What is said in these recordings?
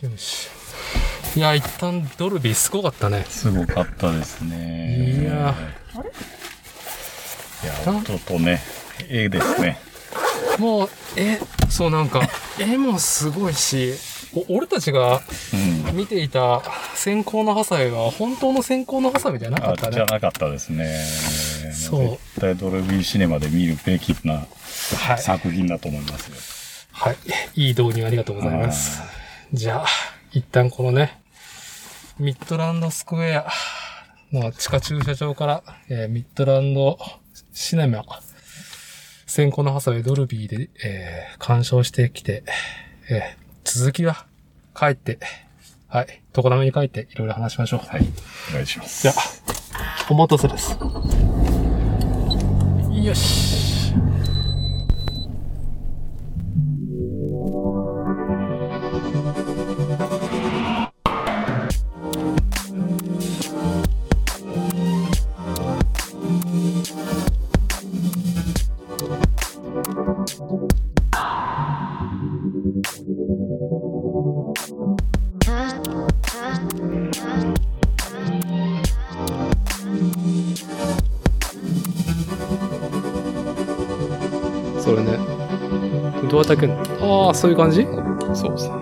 よし。いや、一旦ドルビーすごかったね。すごかったですね。いやいや、音とね、絵ですね。もう、え、そうなんか、絵もすごいし、お俺たちがうん。見ていた線香のハサミは本当の線香のハサミじゃなかあったね。じゃなかったですね。そう絶対ドルビーシネマで見るべきなはい。作品だと思いますよ。はい。いい導入ありがとうございます。じゃあ、一旦このね、ミッドランドスクエアの地下駐車場から、えーミッドランドシネマ、先行のハサウェイドルビーで、えー鑑賞してきて、えー続きは帰って、はい、常滑に帰っていろいろ話しましょう。はい。お願いします。じゃあ、お待たせです。よし。そういう感じ？そうですね。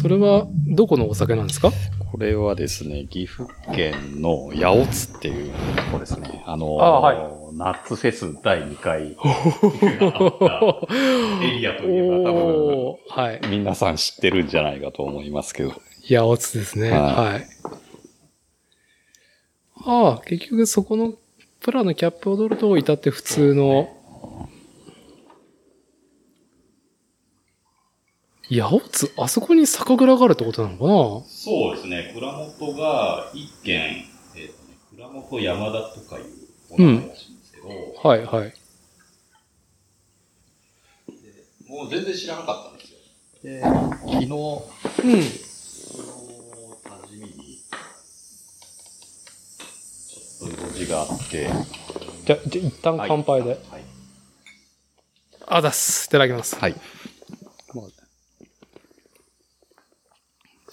それは、どこのお酒なんですか？これはですね、岐阜県の八百津っていうとこですね。あのあはいナッツフェス第2回 エリアといえば多分、はい。皆さん知ってるんじゃないかと思いますけど。八百津ですね。はいはい。ああ、結局そこのプラのキャップを取ると至って普通の。八百津、あそこに酒蔵があるってことなのかそうですね、蔵元が一軒、えっ、とね、蔵元山田とかいうお名前らしいんですけど、なはい、はい。もう全然知らなかったんですよ。で、昨日、うん。その多治見に、ちょっと用事があって、じゃ、じゃ一旦乾杯で。はい。あざっす。いただきます。はい。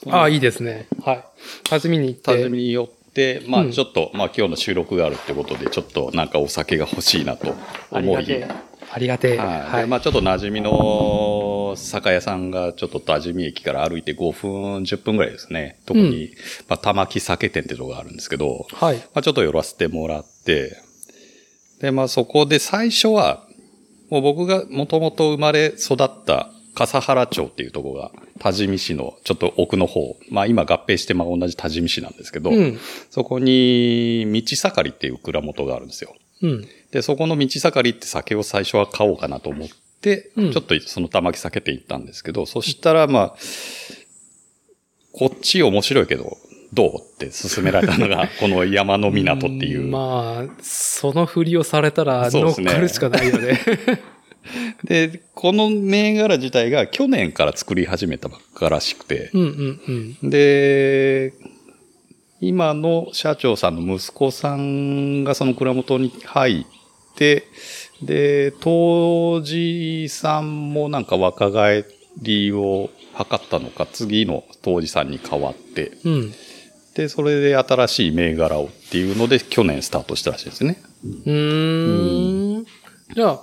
ああ、いいですね。はい。初めに行って。多治見によって、まうんあちょっと、まあ今日の収録があるってことで、ちょっとなんかお酒が欲しいなと思い、ありがてえ。ありがてえ。はいまあちょっと馴染みの酒屋さんがちょっと多治見駅から歩いて5分、10分ぐらいですね。とこに、まあ玉木酒店ってとこがあるんですけど、はい。まあちょっと寄らせてもらって、で、まあそこで最初は、もう僕がもともと生まれ育った笠原町っていうところが多治見市のちょっと奥の方、まあ今合併してまあ同じ多治見市なんですけど、うん。そこに道盛りっていう蔵元があるんですよ。うん。で、そこの道盛りって酒を最初は買おうかなと思って、うんちょっとその玉木酒店行ったんですけど、そしたらまあ、こっち面白いけど、どうって勧められたのが、この山の港っていう。まあ、そのふりをされたら乗っかるしかないよね。で、この銘柄自体が去年から作り始めたばっからしくて、うんうんうん。で、今の社長さんの息子さんがその蔵元に入って、で、当時さんもなんか若返りを図ったのか、次の当時さんに変わって、うん。で、それで新しい銘柄をっていうので去年スタートしたらしいですね。うーん。じゃあ、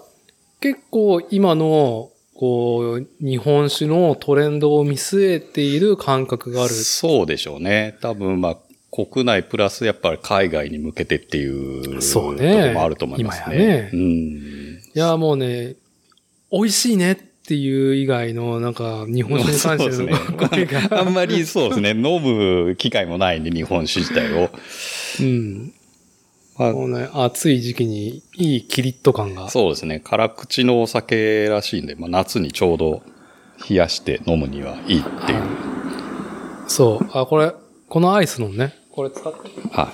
結構今の、こう、日本酒のトレンドを見据えている感覚がある。そうでしょうね。多分まあ、国内プラスやっぱり海外に向けてっていうそうねとこもあると思いますね。ねうん。いや、もうね、美味しいねっていう以外の、なんか、日本酒に関しての ね。が。あんまりそうですね。飲む機会もないんで、日本酒自体を。うん。まあね、暑い時期にいいキリッと感が。そうですね。辛口のお酒らしいんで、まあ、夏にちょうど冷やして飲むにはいいっていう。そう。あ、これ、このアイスのね、これ使って、は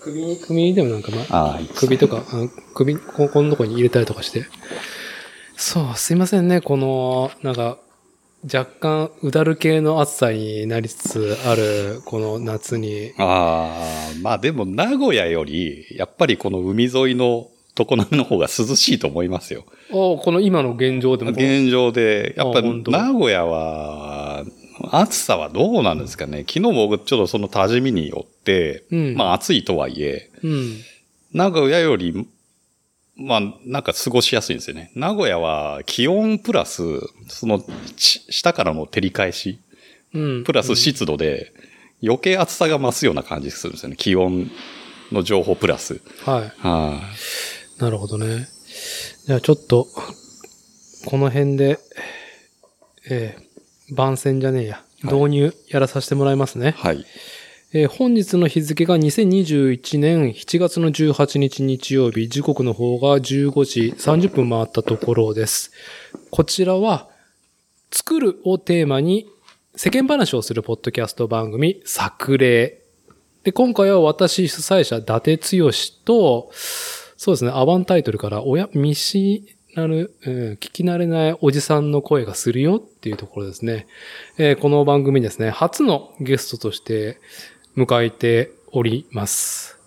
首に、首にでもなんか、まい。ああ、首とか、首、ここのとこに入れたりとかして。そう、すいませんね、この、なんか、若干、うだる系の暑さになりつつある、この夏に。ああ、まあでも名古屋より、やっぱりこの海沿いの常滑の方が涼しいと思いますよ。あこの今の現状でも。現状で、やっぱあ本当名古屋は、暑さはどうなんですかね。昨日僕ちょっとその多治見によって、うんまあ暑いとはいえ、うん。名古屋より、まあなんか過ごしやすいんですよね。名古屋は気温プラス、そのち下からの照り返し、うん。プラス湿度で余計暑さが増すような感じするんですよね。気温の情報プラス。はい。はい、なるほどね。じゃあちょっと、この辺で、えー、番宣じゃねえや。はい導入やらさせてもらいますね。はい。えー本日の日付が2021年7月の18日日曜日、時刻の方が15時30分回ったところです。こちらは、作るをテーマに世間話をするポッドキャスト番組、作例。で、今回は私主催者、伊達剛と、そうですね、アバンタイトルから、おや、見知らぬ、うん、聞き慣れないおじさんの声がするよっていうところですね。えーこの番組ですね、初のゲストとして迎えております。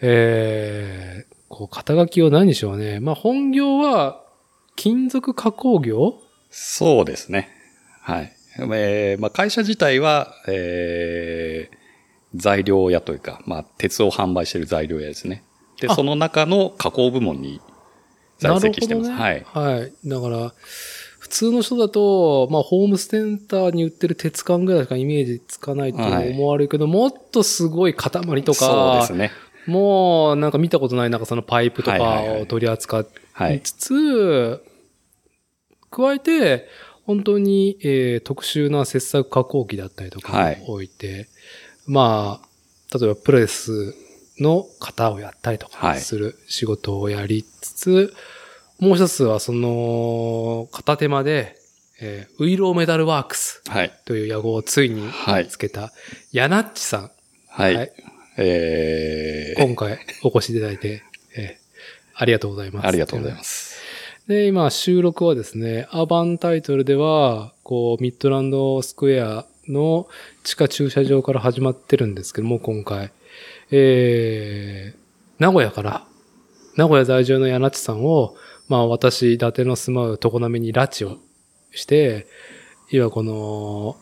えー、こう、肩書きを何にしようね。まあ、本業は、金属加工業？そうですね。はい。えーまあ、会社自体は、えー材料屋というか、まあ、鉄を販売している材料屋ですね。で、あその中の加工部門に在籍してます。なはい。はい。だから、普通の人だと、まあ、ホームセンターに売ってる鉄管ぐらいしかイメージつかないと思われるけど、もっとすごい塊とそうか、ですね。もうなんか見たことないなんかそのパイプとかはいはいはいを取り扱はいい。つつ、加えて、本当に、えー特殊な切削加工機だったりとかはいを置いて、まあ、例えばプレスの型をやったりとかはいする仕事をやりつつ、もう一つはその片手間で、えーウイローメダルワークスはい。という屋号をついにはいつけた、ヤナッチさん、はい。はいえー今回お越しいただいて、えーありがとうございます。ありがとうございます。で、今収録はですね、アバンタイトルでは、こう、ミッドランドスクエアの地下駐車場から始まってるんですけども、今回。えー、名古屋から、名古屋在住の柳地さんを、まあ私、伊達の住まう常滑に拉致をして、いわこの、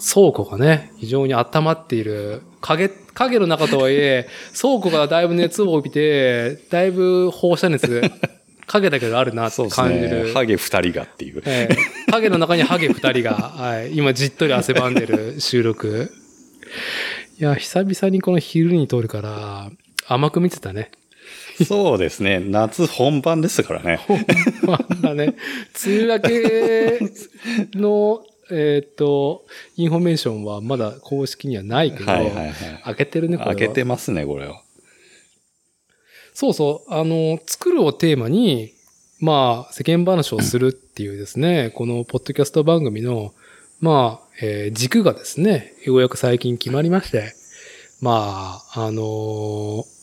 倉庫がね、非常に温まっている、影、影の中とはいえ、倉庫がだいぶ熱を帯びて、だいぶ放射熱、影だけどあるなってそうです感じる。ね。ハゲ二人がっていう。ええ影の中にハゲ二人が、はい、今じっとり汗ばんでる収録。いや、久々にこの昼に撮るから、甘く見てたね。そうですね。夏本番ですからね。まだね、梅雨明けの、えっ、と、インフォメーションはまだ公式にはないけど、はいはいはい。明けてるね、これは明けてますね、これは。そうそう、あの、作るをテーマに、まあ、世間話をするっていうですね、このポッドキャスト番組の、まあ、えー軸がですね、ようやく最近決まりまして、まあ、あのー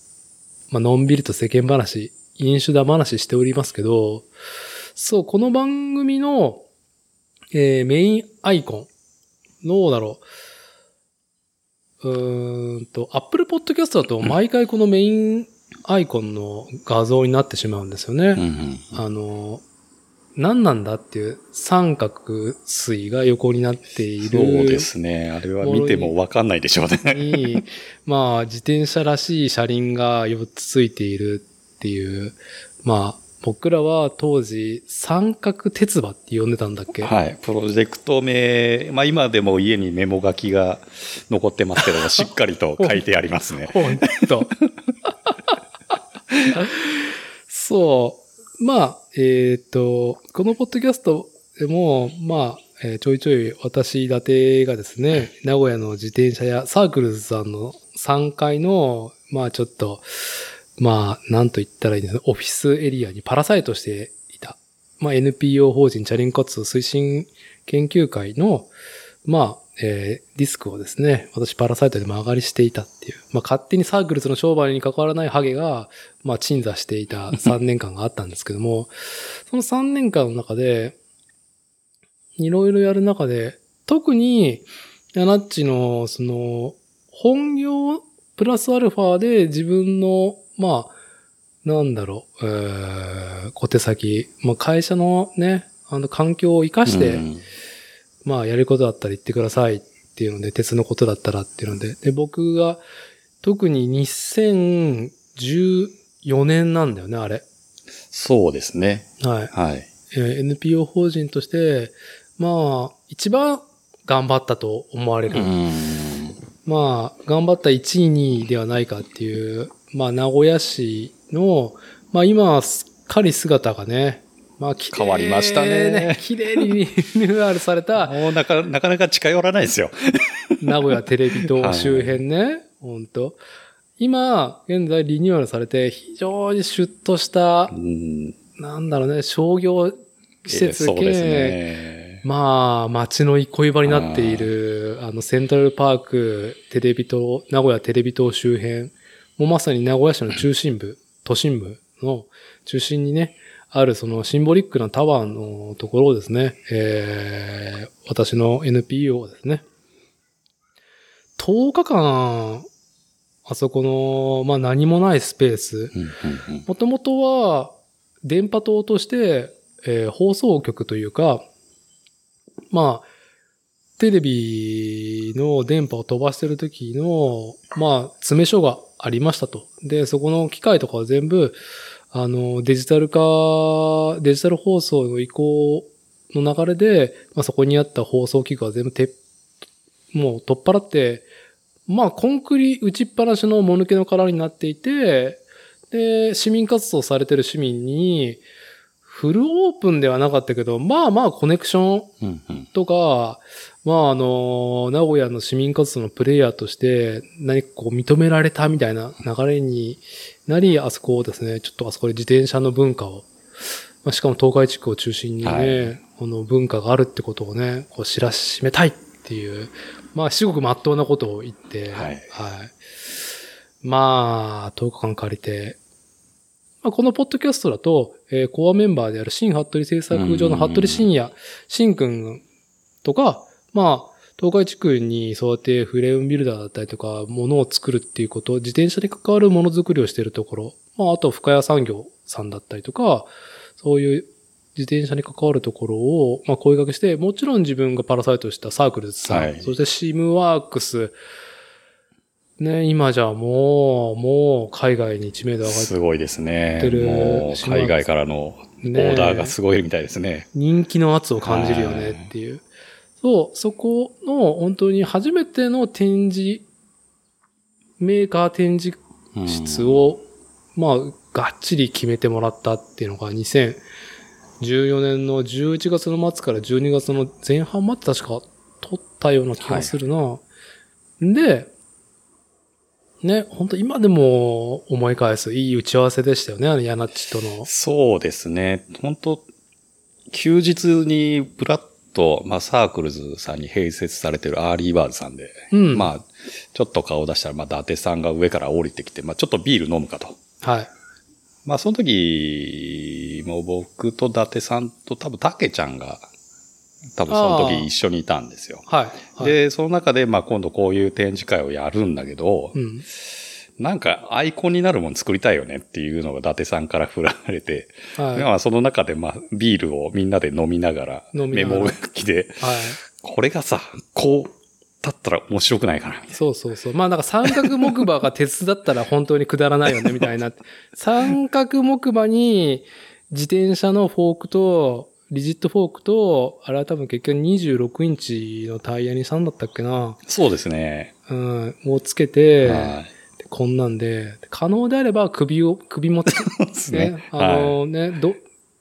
まあ、のんびりと世間話、飲酒だ話しておりますけど、そう、この番組の、えーメインアイコン、どうだろう。うーんと、Apple Podcast だと毎回このメインアイコンの画像になってしまうんですよね。うんうん。あの、何なんだっていう三角錐が横になっている。そうですね。あれは見てもわかんないでしょうね。に、まあ、自転車らしい車輪が4つついているっていう、まあ、僕らは当時、三角鉄馬って呼んでたんだっけ？はい。プロジェクト名、まあ今でも家にメモ書きが残ってますけども、しっかりと書いてありますね。ほんと。そう。まあ、えっ、と、このポッドキャストでも、まあ、えーちょいちょい私、伊達がですね、名古屋の自転車やサークルズさんの3階の、まあちょっと、まあ、なんと言ったらいいんですか、オフィスエリアにパラサイトしていた。まあ NPO 法人チャリンコ活推進研究会の、まあ、えーディスクをですね、私パラサイトで間上がりしていたっていう、まあ勝手にサークルズの商売に関わらないハゲが、まあ鎮座していた 3年間があったんですけども、その3年間の中で、いろいろやる中で、特に、ヤナッチの、その、本業プラスアルファで自分の、まあ、なんだろう、えー、小手先、まあ、会社のね、あの環境を活かして、うんまあ、やることだったら言ってくださいっていうので、鉄のことだったらっていうので、で、僕が、特に2014年なんだよね、あれ。そうですね。はい。はい。えー NPO 法人として、まあ、一番頑張ったと思われる。うん。まあ、頑張った1位、2位ではないかっていう、まあ、名古屋市の、まあ、今はすっかり姿がね、まあ、変わりましたね綺麗にリニューアルされた、もうなかなかなか近寄らないですよ。名古屋テレビ塔周辺ね、ほんと。今、現在リニューアルされて、非常にシュッとしたう、ん。なんだろうね、商業施設兼ね。まあ、街の憩い場になっている、あの、セントラルパーク、テレビ塔、名古屋テレビ塔周辺、もうまさに名古屋市の中心部、都心部の中心にね、あるそのシンボリックなタワーのところをですね、えー、私の NPO をですね、10日間、あそこの、まあ何もないスペース、もともとは、電波塔として、えー放送局というか、まあ、テレビの電波を飛ばしてる時の、まあ、詰め所がありましたと。で、そこの機械とかは全部、あの、デジタル化、デジタル放送の移行の流れで、まあ、そこにあった放送機具は全部て、もう取っ払って、まあ、コンクリ打ちっぱなしのもぬけの殻になっていて、で、市民活動されてる市民に、フルオープンではなかったけど、まあまあコネクションうんうんとか、まああの、名古屋の市民活動のプレイヤーとして何かこう認められたみたいな流れになり、あそこをですね、ちょっとあそこで自転車の文化を、まあ、しかも東海地区を中心にね、はい。この文化があるってことをね、こう知らしめたいっていう、まあ至極真っ当なことを言って、はい。まあ、10日間借りて、まあ、このポッドキャストだと、えーコアメンバーである新服部製作所の服部深也、新くんとか、まあ、東海地区にそうやってフレームビルダーだったりとか、ものを作るっていうこと、自転車に関わるものづくりをしているところ、まあ、あと深谷産業さんだったりとか、そういう自転車に関わるところを、まあ、声掛けして、もちろん自分がパラサイトしたサークルズさん、はいそしてシムワークス、ね、今じゃもう、もう海外に知名度上がってすごいですねもう海外からのオねーダーがすごいみたいですね。人気の圧を感じるよねっていう。そう、そこの本当に初めての展示、メーカー展示うん室を、まあ、がっちり決めてもらったっていうのが2014年の11月の末から12月の前半まで確か撮ったような気がするな。で、ね、本当今でも思い返すいい打ち合わせでしたよね、あのヤナッチとの。そうですね。本当休日にブラッと、まあ、 Circles さんに併設されてる Early Birds さんで、うんまあ、ちょっと顔出したら、まあ、伊達さんが上から降りてきて、まあ、ちょっとビール飲むかと。はい。まあ、その時、もう僕と伊達さんと多分、たけちゃんが、多分その時一緒にいたんですよ。はい。はい、で、その中で、まあ、今度こういう展示会をやるんだけど、うん。なんかアイコンになるもの作りたいよねっていうのが伊達さんから振られて、はい。まあその中でまあビールをみんなで飲みながら、メモ書きで、はい。これがさ、こう、だったら面白くないかな、そうそうそう。まあなんか三角木馬が鉄だったら本当にくだらないよね、みたいな。三角木馬に自転車のフォークと、リジットフォークと、あれは多分結局26インチのタイヤにしたんだったっけな。な。そうですね。うん。をつけて、はでこんなんで、可能であれば首を、首もねね。。あのね、ど、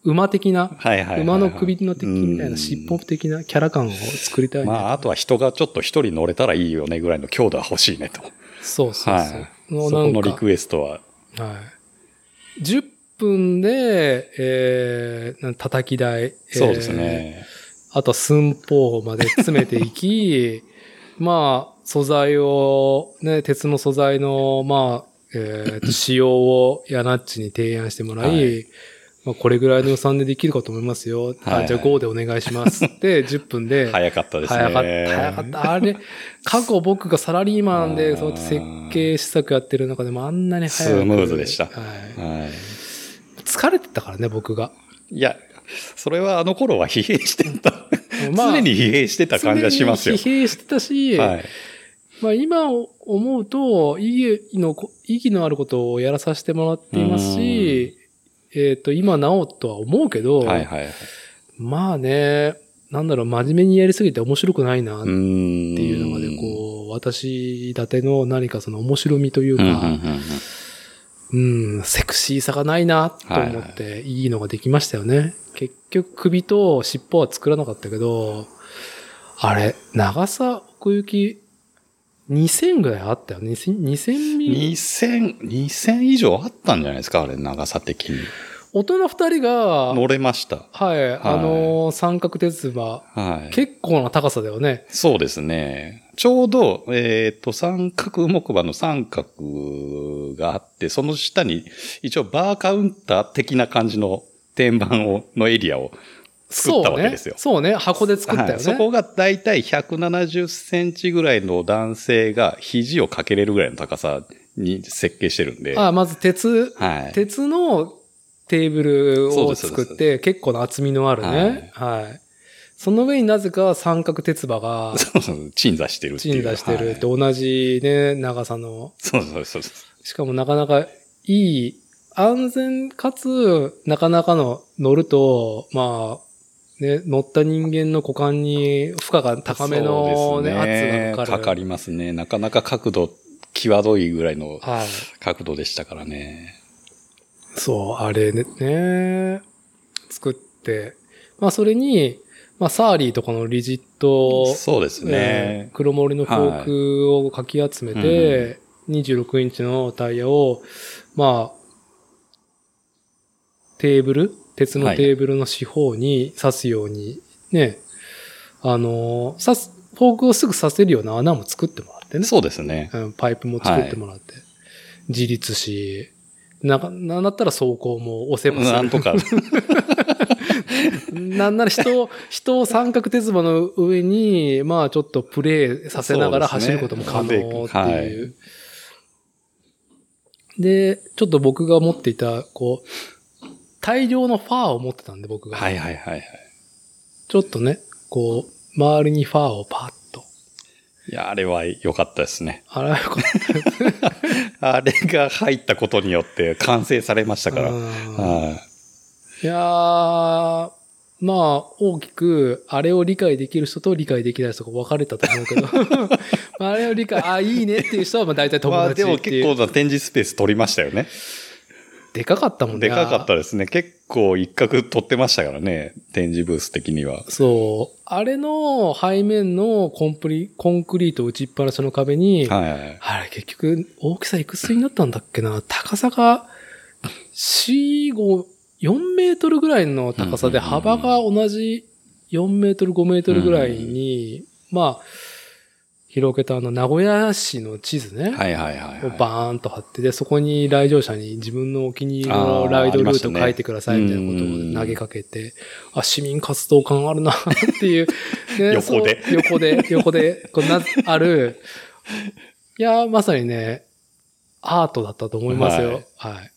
馬的な、はいはいはいはい。馬の首の敵みたいうんな尻尾的なキャラ感を作りたいね。まあ、あとは人がちょっと一人乗れたらいいよねぐらいの強度は欲しいねと。そうそうそう。はい。そこのリクエストは、はい。10分で、えー、叩き台。そうですえね。ー。あと寸法まで詰めていき、まあ、素材を、ね、鉄の素材の、まあ、えーと、仕様をヤナッチに提案してもらい、はいまあ、これぐらいの予算でできるかと思いますよ。はいじゃあ5でお願いしますって、10分で。早かったですね。早かった、早かった。あれ、過去僕がサラリーマンで、そうやって設計施策やってる中でもあんなに早く。スムーズでしたはい。はい。疲れてたからね、僕が。いや、それはあの頃は疲弊してた。まあ常に疲弊してた感じがしますよ。常に疲弊してたし、はい。まあ今思うと、意義の、意義のあることをやらさせてもらっていますし、えっ、と、今なおとは思うけど、はいはいはい。まあね、なんだろう、真面目にやりすぎて面白くないなっうて。いうのがね、こう、私立ての何かその面白みといううん、うん、か、うん、セクシーさがないなと思って、いいのができましたよね。結局、首と尻尾は作らなかったけど、あれ、長さ奥行き2000ぐらいあったよね。2000, 2000ミリ。2000、2000以上あったんじゃないですか？あれ、長さ的に。大人二人が、乗れました。はい、あのー三角鉄馬、はい。結構な高さだよね。そうですね。ちょうど、えっ、と、三角木馬の三角があって、その下に一応バーカウンター的な感じの天板を、のエリアを作ったわけですよ。そうね。そうね。箱で作ったよね。はい、そこがだいたい170センチぐらいの男性が肘をかけれるぐらいの高さに設計してるんで。あまず鉄、はい。鉄のテーブルを作って、結構な厚みのあるね。はい。その上になぜか三角鉄馬がそうそう、鎮座してるって。鎮座してるってはい同じね、長さの。そうそうそう。しかもなかなかいい、安全かつ、なかなかの乗ると、まあ、ね、乗った人間の股間に負荷が高めのね、そうです圧がかかる。かかりますね。なかなか角度、際どいぐらいのはい。角度でしたからね。そう、あれね、ね作って、まあそれに、まあサーリーとかのリジット、そうですえねー。黒森のフォークをかき集めて、26インチのタイヤを、まあ、テーブル鉄のテーブルの四方に刺すように、ね、あの、刺す、フォークをすぐ刺せるような穴も作ってもらってね。そうですね。うんパイプも作ってもらって。自立し、なか、なんだったら走行も押せばなんとか。なんなら人を、人を三角鉄馬の上に、まあちょっとプレイさせながら走ることも可能っていう。はいで、ちょっと僕が持っていた、こう、大量のファーを持ってたんで僕が。はいはいはいはい。ちょっとね、こう、周りにファーをパッと。いや、あれは良かったですね。あれはよかったあれが入ったことによって完成されましたから。いやー、まあ、大きく、あれを理解できる人と理解できない人が分かれたと思うけど、まああれを理解、あ、いいねっていう人は、まあ大体い。友まあでも達っていう。結構な展示スペース取りましたよね。でかかったもんね。でかかったですね。結構一角取ってましたからね。展示ブース的には。そう。あれの背面のコンプリ、コンクリート打ちっぱなしの壁に、はいはい。あれ結局大きさいくつになったんだっけな高さが、4、5、4メートルぐらいの高さでうんうんうんうん幅が同じ4メートル、5メートルぐらいに、まあ、広げたあの名古屋市の地図ね。はいはいはい、をはい。バーンと貼って、で、そこに来場者に自分のお気に入りのライドルート書いてくださいみたいなことを投げかけて、あ、市民活動感あるなっていう。ね横で横で、横で、こうな、ある。いや、まさにね、アートだったと思いますよ。はい。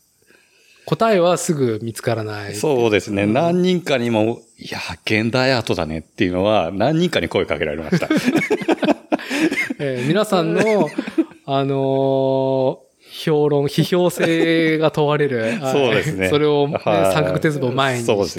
答えはすぐ見つからない。そうですね。うん何人かにも、いや、現代アートだねっていうのは、何人かに声かけられました。えー皆さんの、あのー評論、批評性が問われる。はい。そうですね。それを、ねはい。三角鉄棒を前にした。そうで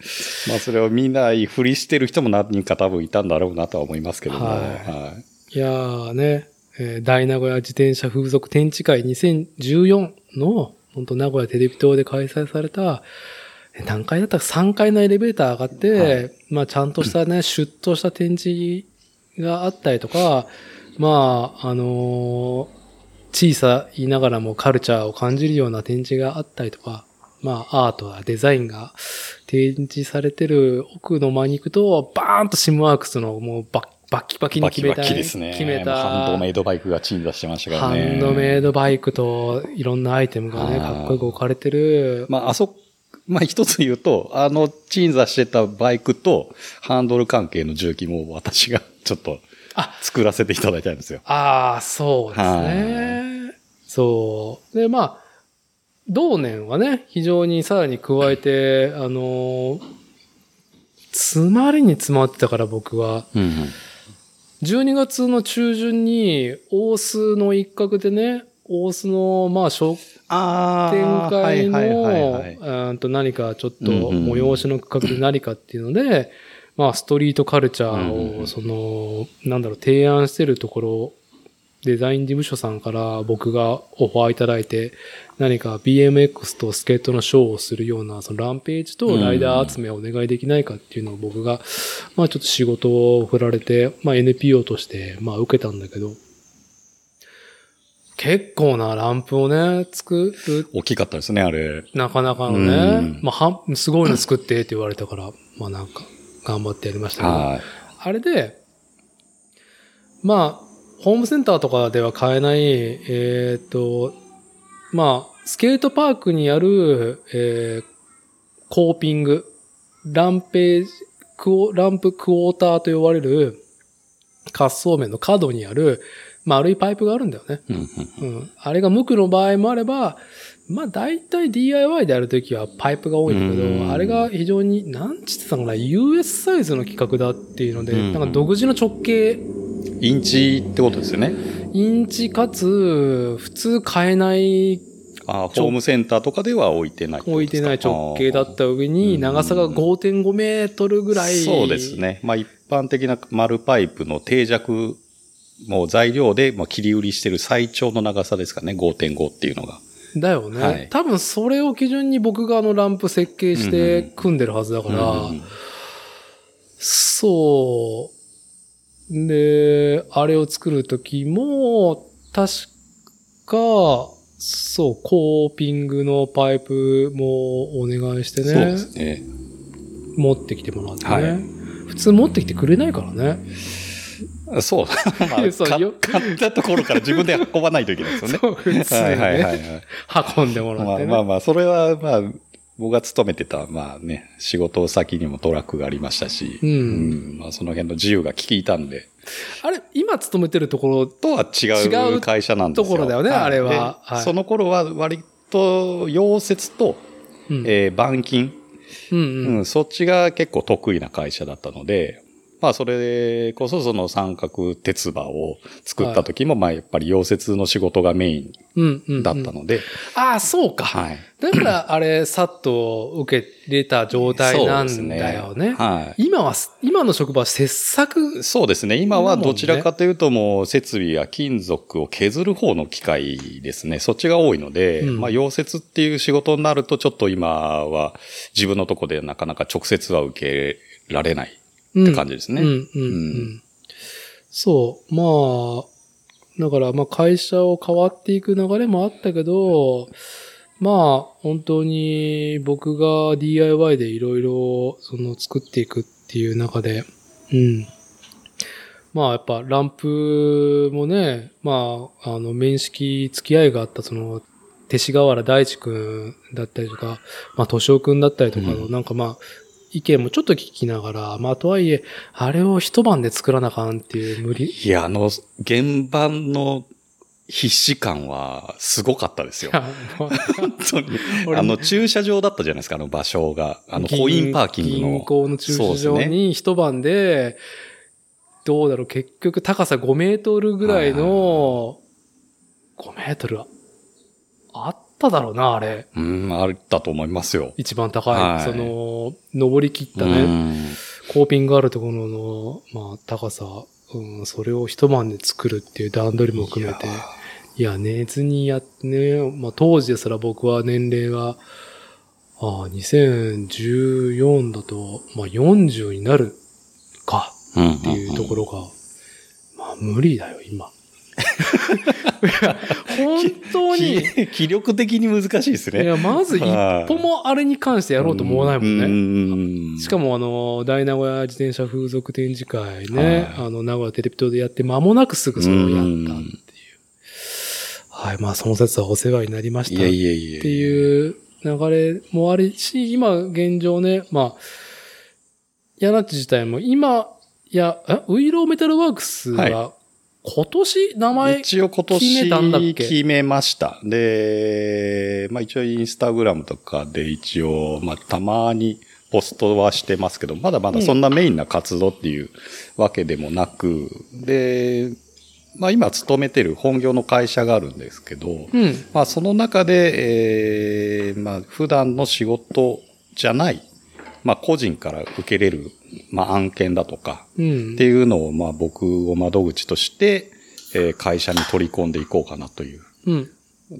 すまあ、それを見ないふりしてる人も何人か多分いたんだろうなとは思いますけども。はい。はい。いやーね、えー大名古屋自転車風俗展示会2014の、本当名古屋テレビ塔で開催された、え何階だったか3階のエレベーター上がって、はい。まあちゃんとしたね、シュッとした展示があったりとか、まあ、あのー小さいながらもカルチャーを感じるような展示があったりとか、まあアートやデザインが展示されてる奥の間に行くと、バーンとシムワークスのもうバッバッキバキにバキバ決めた、キですね。決めた、ハンドメイドバイクが鎮座してましたからハね。ンドメイドバイクといろんなアイテムがね、はいかっこよく置かれてる。まあ、あそ、まあ一つ言うと、あの鎮座してたバイクとハンドル関係の重機も私がちょっとあ 作らせていただいたんですよ。ああ、そうですね。そう。で、まあ、同年はね、非常にさらに加えて、あのー詰まりに詰まってたから僕は、うんうん12月の中旬に、大須の一角でね、大須の、まあ、商あ店会はいはいはいの、何かちょっと催しの区画で何かっていうので、まあ、ストリートカルチャーを、うんその、なんだろう、提案してるところ、デザイン事務所さんから僕がオファーいただいて、何か BMX とスケートのショーをするような、そのランページとライダー集めをお願いできないかっていうのを僕が、まあちょっと仕事を振られて、まあ NPO として、まあ受けたんだけど、結構なランプをね、作る大きかったですね、あれ。なかなかのうねん、まあ、すごいの作ってって言われたから、まあなんか、頑張ってやりましたけど、はい。あれで、まあ、ホームセンターとかでは買えない、えっ、と、まあ、スケートパークにある、えーコーピング、ランページ、クオランプクォーターと呼ばれる滑走面の角にある丸いパイプがあるんだよね。うん。あれが無垢の場合もあれば、まあ大体 DIY でやるときはパイプが多いんだけうんど、あれが非常に、なんつってたかな、US サイズの規格だっていうので、うんなんか独自の直径、インチってことですよね。インチかつ、普通買えない、あホームセンターとかでは置いてない置い。てない直径だった上うに、ん長さが5.5メートルぐらい。そうです。ね。まあ一般的な丸パイプの定着、もう材料でまあ切り売りしてる最長の長さですかね、5.5っていうのが。だよね、はい。多分それを基準に僕があのランプ設計して組んでるはずだから、うんそう。で、あれを作るときも、確か、そう、コーピングのパイプもお願いしてそうでね、すね。持ってきてもらってね、はい。普通持ってきてくれないからね。そう。まあ、そう買ったところから自分で運ばないといけないですよね。そう、普通はいはいはいね、はい。運んでもらまってね。あまあまあ、それはまあ、僕が勤めてた、まあね、仕事先にもトラックがありましたし、うんうんまあその辺の自由が効いたんで、あれ、今勤めてるところ、とは違違うう会社なんですよ。ところだよねいあれはではいその頃は割と溶接と、うんえー板金、うんううんん、そっちが結構得意な会社だったので、まあそれこそその三角鉄馬を作った時も、まあやっぱり溶接の仕事がメイうんうんうんンだったので、ああ、そうか。はい。だから、あれ、さっと受けれた状態なんだよね。はい。今は、今の職場は切削、そうですね。今はどちらかというともう設備や金属を削る方の機械ですね。そっちが多いので、うんまあ溶接っていう仕事になるとちょっと今は自分のとこでなかなか直接は受けられないって感じですね。うん、うん、うん。うんそう。まあ、だから、まあ、会社を変わっていく流れもあったけど、まあ、本当に僕が DIY でいろいろ、その、作っていくっていう中で、うん。まあ、やっぱ、ランプもね、まあ、あの、面識、付き合いがあった、その、勅使河原大地くんだったりとか、まあ、敏夫くんだったりとかの、うなんかまあ、意見もちょっと聞きながら、まあ、とはいえ、あれを一晩で作らなあかんっていう無理。いや、あの、現場の必死感はすごかったですよ。本当に。俺あの、駐車場だったじゃないですか、あの場所が。あの、コインパーキングの。銀行の駐車場に一晩で、どうだろう、結局高さ5メートルぐらいの、5メートルあっただろうな、あれ。うん、あったと思いますよ。一番高い。はいその、登り切ったうね、んコーピングあるところの、まあ、高さ、うん、それを一晩で作るっていう段取りも含めて、いや、寝ずにやってね、まあ当時ですら僕は年齢が、ああ、2014だと、まあ40になるかうんっていうところが、まあ無理だよ、今。本当に、気気力的に難しいですね。いや、まず一歩もあれに関してやろうと思わないもんね。ねしかもあの、大名古屋自転車風俗展示会ね、はいあの、名古屋テレビ塔でやって間もなくすぐそれをやったっていううん。はい、まあその説はお世話になりました。っていう、流れもあるし、今現状ね、まあ、ヤナッチ自体も今、いや、えウイローメタルワークスはは今年名前、一応今決めたんだっ年け？決めました。で、まあ一応インスタグラムとかで一応、まあたまにポストはしてますけど、まだまだそんなメインな活動っていうわけでもなく、で、まあ今勤めてる本業の会社があるんですけど、うん。まあその中で、えー、まあ普段の仕事じゃない、まあ個人から受けれる、まあ案件だとか、うんって。いうのを、まあ僕を窓口として、えー会社に取り込んでいこうかなといううん。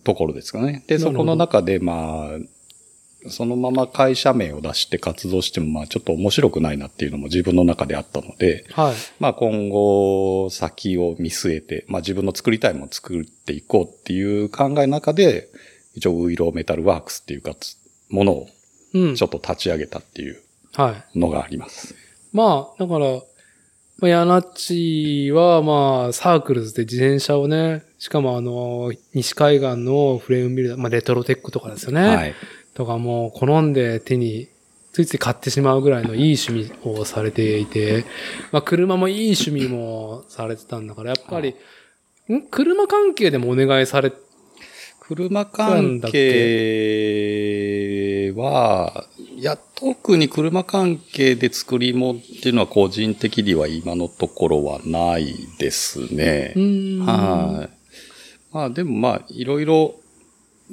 ところですかね。で、そこの中で、まあ、そのまま会社名を出して活動しても、まあちょっと面白くないなっていうのも自分の中であったので、はい。まあ今後先を見据えて、まあ自分の作りたいものを作っていこうっていう考えの中で、一応ウイローメタルワークスっていうかつ、ものをうんち。ょっと立ち上げたっていうはい。のがあります。まあ、だから、まあ、ヤナッチは、まあ、サークルズで自転車をね、しかもあの、西海岸のフレームビルダー、まあ、レトロテックとかですよね。はい。とかもう、好んで手に、ついつい買ってしまうぐらいのいい趣味をされていて、まあ、車もいい趣味もされてたんだから、やっぱり、ん？車関係でもお願いされ、車関係は、いや、特に車関係で作り物っていうのは個人的には今のところはないですね。はい。まあでもまあ、いろいろ、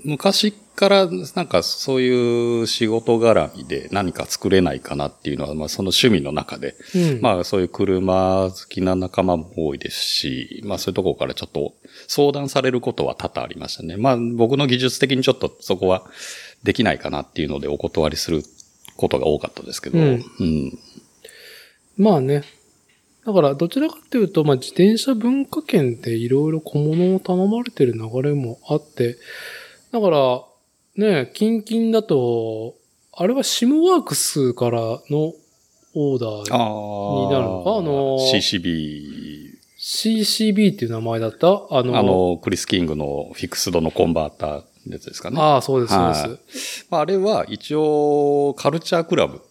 昔からなんかそういう仕事絡みで何か作れないかなっていうのは、まあその趣味の中で、うん。まあそういう車好きな仲間も多いですし、まあそういうところからちょっと相談されることは多々ありましたね。まあ僕の技術的にちょっとそこはできないかなっていうのでお断りすることが多かったですけど、うんうんまあね。だから、どちらかというと、まあ、自転車文化圏っていろいろ小物を頼まれてる流れもあって、だから、ね、近々だと、あれはシムワークスからのオーダー、あになるのかあのー CCB、CCB っていう名前だった？あの、あの、クリス・キングのフィクスドのコンバーターのやつですかね。ああ、そうです、そうはいです。まあ、あれは一応カルチャークラブ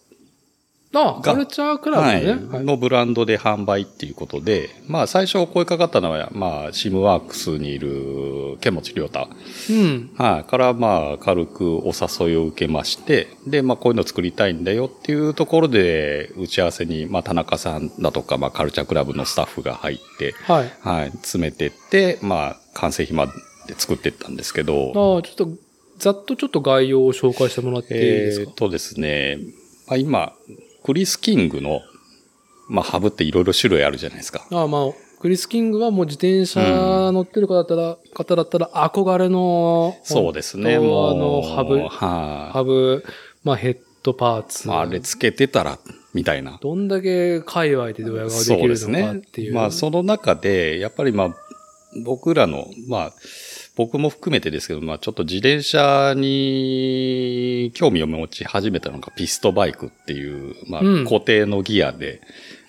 ああ、カルチャークラブね。は、はいいのブランドで販売っていうことで、まあ最初声かかったのは、まあシムワークスにいるケモチリョータ、うん。はい、からまあ軽くお誘いを受けまして、で、まあこういうの作りたいんだよっていうところで打ち合わせに、まあ田中さんだとか、まあカルチャークラブのスタッフが入って、はい。はい、詰めてって、まあ完成品まで作っていったんですけど、ああ、ちょっと、ざっとちょっと概要を紹介してもらっていいですか、えーっとですね、まあ、今、クリス・キングの、まあ、ハブっていろいろ種類あるじゃないですか。ああまあ、クリス・キングはもう自転車乗ってる方だったら、方だったら憧れの、そうですね、もう。あの、ハブ、はい、ハブ、まあヘッドパーツ。まあ、あれつけてたら、みたいな。どんだけ界隈でドヤ顔できそうるですねのかっていう。まあ、その中で、やっぱりまあ、僕らの、まあ、僕も含めてですけど、まあ、ちょっと自転車に興味を持ち始めたのがピストバイクっていう、まあ、うん固定のギアで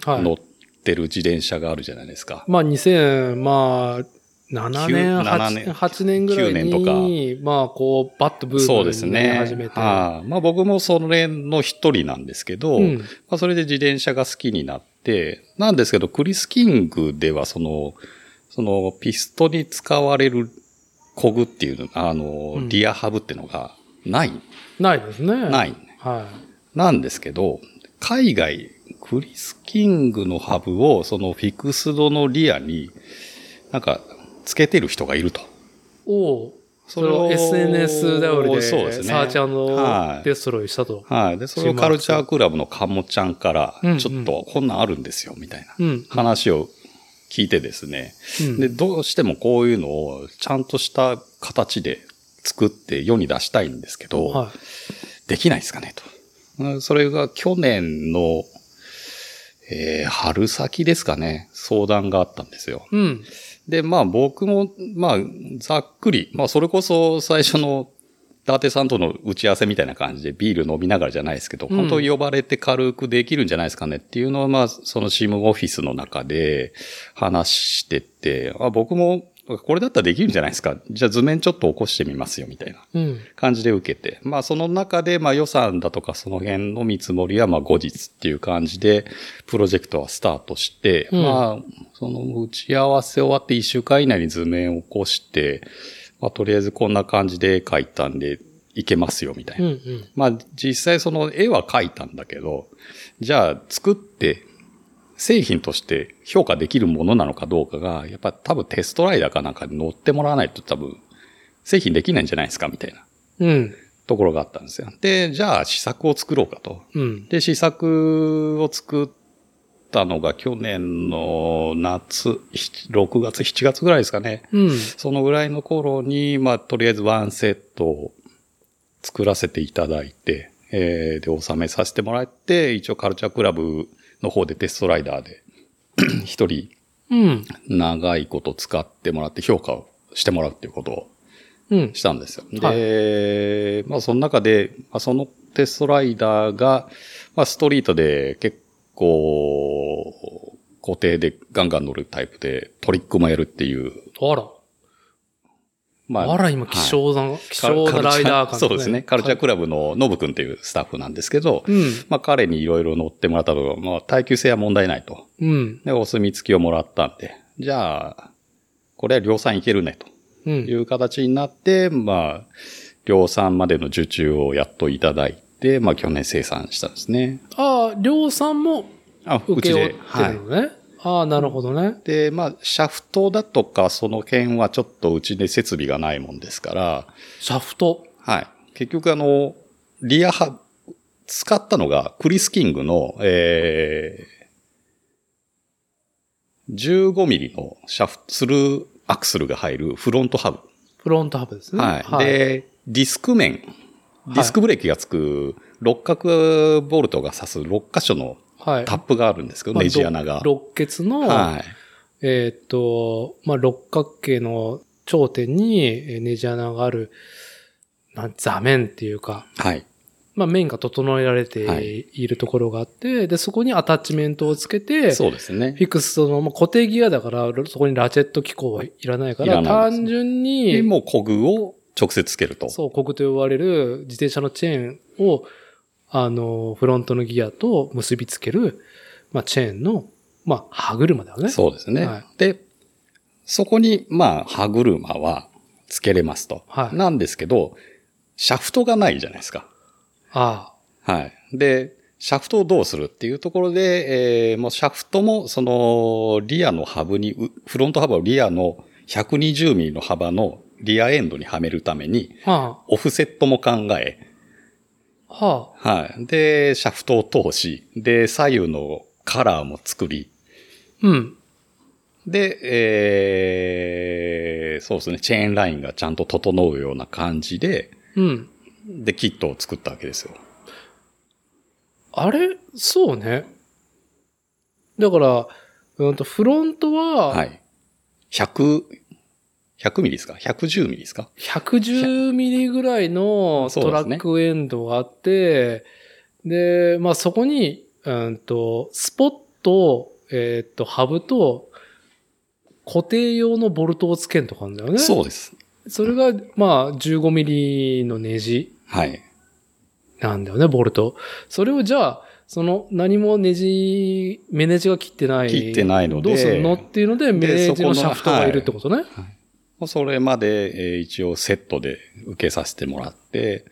はい。乗ってる自転車があるじゃないですか。まあ2000、まあ、7年、7 8年年、8年ぐらい9年とに、まあこう、バッとブーそうムにですね。ね、始めて。はいまあ僕もそれの一人なんですけど、うんまあそれで自転車が好きになって、なんですけど、クリス・キングではその、そのピストに使われるコグっていうの、あの、うんリアハブっていうのがない、ないですね。。ないい。はなんですけど、海外、クリス・キングのハブをそのフィクスドのリアになんかつけてる人がいると。い。おうそれを SNS 頼りで、そうですねサーチはいデストロイしたと。はい。で、それをカルチャークラブのカモちゃんからちょっとこんなんあるんですよ、みたいなうん。話を聞いてですね。うんで、どうしてもこういうのをちゃんとした形で作って世に出したいんですけど、はできないですかねと。うんそれが去年の、えー春先ですかね、相談があったんですよ。い。うん。で、まあ僕も、まあざっくり、まあそれこそ最初の伊達さんとの打ち合わせみたいな感じでビール飲みながらじゃないですけど、うん本当に呼ばれて軽くできるんじゃないですかねっていうのは、まあそのシムオフィスの中で話してて、あ僕もこれだったらできるんじゃないですか。じゃあ図面ちょっと起こしてみますよ、みたいなうん。感じで受けて。まあその中で、まあ予算だとかその辺の見積もりはまあ後日っていう感じで、プロジェクトはスタートして、うんまあ、その打ち合わせ終わって1週間以内に図面を起こして、まあとりあえずこんな感じで描いたんで、いけますよ、みたいな。うんうん。まあ実際その絵は描いたんだけど、じゃあ作って製品として評価できるものなのかどうかが、やっぱ多分テストライダーかなんかに乗ってもらわないと多分製品できないんじゃないですかみたいなうん。ところがあったんですよ。で、じゃあ試作を作ろうかと。うん。で、試作を作ったのが去年の夏、6月、7月ぐらいですかね。うん。そのぐらいの頃に、まあ、とりあえずワンセットを作らせていただいて、えー、で、納めさせてもらって、一応カルチャークラブの方でテストライダーで、一人うん。長いこと使ってもらって評価をしてもらうっていうことをうん。したんですよ。はいで、まあ、その中で、まあ、そのテストライダーが、まあ、ストリートで結構、固定でガンガン乗るタイプで、トリックもやるっていう、あら。まあら、今、希少な、希少なライダー感、そうですね。カルチャークラブのノブ君っていうスタッフなんですけど、うん。まあ彼にいろいろ乗ってもらったと、まあ耐久性は問題ないと。うん。で、お墨付きをもらったんで、じゃあ、これは量産いけるね、とうん。いう形になって、まあ、量産までの受注をやっといただいて、まあ去年生産したんですね。ああ、量産もあ、うちで受け負って。はい。るのね。ああ、なるほどね。で、まあ、シャフトだとか、その辺はちょっとうちで設備がないもんですから、シャフト。はい。結局あの、リアハ、使ったのが Chris King の、えー、15ミリのシャフト、スルーアクスルが入るフロントハブ。フロントハブですね。はい。で、ディスク面、ディスクブレーキがつく六角ボルトが刺す6箇所のはい。タップがあるんですけど、まあネジ穴が。六穴の、はい。えーっと、まあ、六角形の頂点にえーネジ穴がある、なん座面っていうか、はい。まあ、面が整えられてはいいるところがあって、で、そこにアタッチメントをつけて、そうですねフ。ィックスの、まあ、固定ギアだから、そこにラチェット機構はいらないから、いらないです単純で、に、もうコグを直接つけると。そう、コグと呼ばれる自転車のチェーンを、あの、フロントのギアと結びつける、まあ、チェーンの、まあ、歯車だよね。そうですね。はいで、そこに、まあ、歯車はつけれますと。はいなんですけど、シャフトがないじゃないですか。あはい。で、シャフトをどうするっていうところで、えーもうシャフトも、その、リアのハブに、うフロント幅をリアの120ミリの幅のリアエンドにはめるために、あ、はオフセットも考え、あ、ははい。で、シャフトを通し、で、左右のカラーも作り、あ、うん。で、えー、そうですね、チェーンラインがちゃんと整うような感じで、うん。で、キットを作ったわけですよ。あれ？そうね。だから、うんと、フロントは、はい。100、100ミリですか ?110 ミリですか？110ミリぐらいのトラックエンドがあって、でまあそこに、うんと、スポット、えっ、と、ハブと、固定用のボルトをつけんとかあるんだよね。そうです。それが、まあ、15ミリのネジはい。なんだよね、ボルト。それをじゃあ、その何もネジ、メネジが切ってない。切ってないのでどうするの？っていうので、メネジののシャフトがいるってことね。それまで、えー一応セットで受けさせてもらって。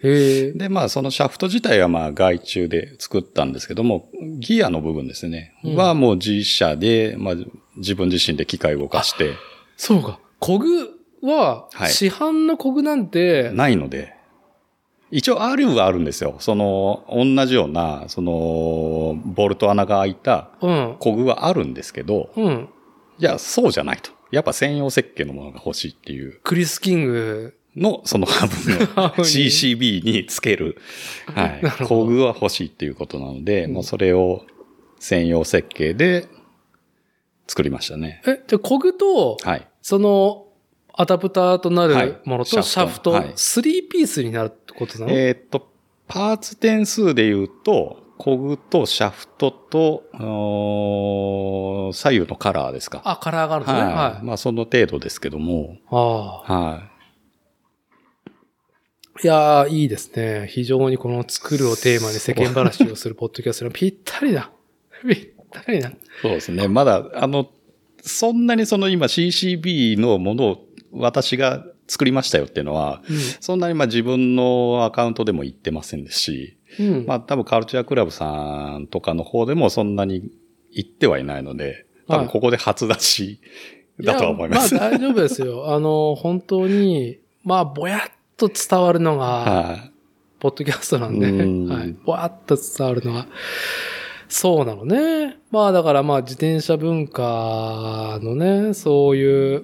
で、まあ、そのシャフト自体はまあ、外注で作ったんですけども、ギアの部分ですね。うんはもう自社で、まあ、自分自身で機械を動かして、そうか。コグは、はい市販のコグなんて、ないので、一応 R はあるんですよ。その、同じような、その、ボルト穴が開いたうん。コグはあるんですけど、うん。いや、そうじゃないと。やっぱ専用設計のものが欲しいっていう。クリス・キング。の、そのハブの CCB につける、はなるほど。い。工具は欲しいっていうことなので、うん。もうそれを専用設計で作りましたね。え、で、コグと、はい。その、アダプターとなはい。るものとシシャフト。ャフト、はい。3ピースになるってことなの、えーっと、パーツ点数で言うと、コグとシャフトと、左右のカラーですか。あ、カラーがあるんですね。はい。はい。まあ、その程度ですけども、ああ。はいやー、いいですね。非常にこの作るをテーマに世間話をするポッドキャストのぴったりだ。ぴったりだ。い。そうですね。まだ、あの、そんなにその今 CCB のものを私が作りましたよっていうのは、そんなにまあ自分のアカウントでも言ってませんですし、うん。うん。まあ多分カルチャークラブさんとかの方でもそんなに言ってはいないので、多分ここで初出しだとは思います。やまあ大丈夫ですよ。あの、本当に、まあ、ぼやっと伝わるのが、はい。ポッドキャストなんで、うんはい。ぼやっと伝わるのが、そうなのね。まあだからまあ自転車文化のね、そういう、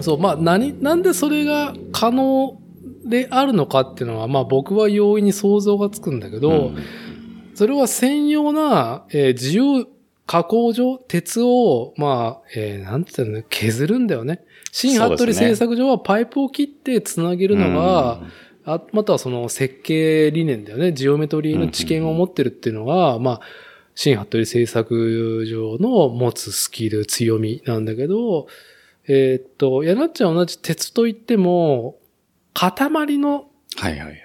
そう、まあ何、なんでそれが可能であるのかっていうのは、まあ僕は容易に想像がつくんだけど、うんそれは専用な、えー自由加工上、鉄を、まあ、えーなんて言った削るんだよね。新服部そうですね製作所はパイプを切ってつなげるのが、あまたはその設計理念だよね。ジオメトリーの知見を持ってるっていうのが、まあ、新服部製作上の持つスキル、強みなんだけど、えーっと、やなっちゃんは同じ鉄といっても、塊のはいはいはい。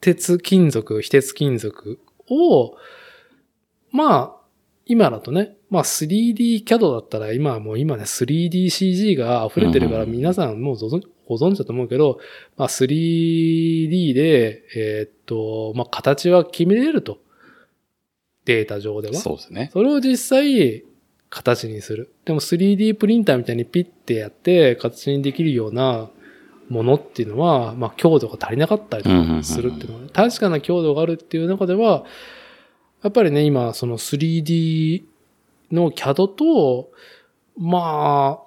鉄金属、非鉄金属を、まあ、今だとね、まあ 3D CAD だったら今はもう今ね 3DCG が溢れてるからうん皆さんもうご存ご存知だと思うけど、まあ 3D で、えーっと、まあ形は決めれると。データ上では。そうですね。それを実際、形にする。でも 3D プリンターみたいにピッてやって形にできるようなものっていうのは、まあ強度が足りなかったりとかするっていうのは、確かな強度があるっていう中では、やっぱりね、今、その 3D の CAD と、ま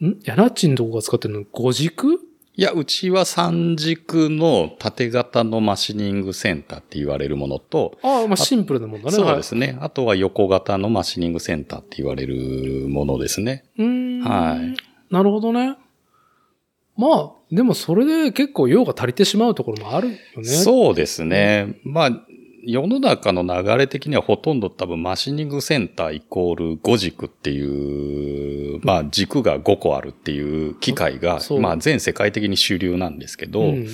あ、ん？ヤナッチンのとこが使ってるの5軸いや、うちは三軸の縦型のマシニングセンターって言われるものと、ああ、まあシンプルなもんだね。そうですね。あとは横型のマシニングセンターって言われるものですね。うーん。はい。なるほどね。まあ、でもそれで結構用が足りてしまうところもあるよね。そうですね。まあ、世の中の流れ的にはほとんど多分マシニングセンターイコール5軸っていう、まあ軸が5個あるっていう機械がまあ全世界的に主流なんですけど、うん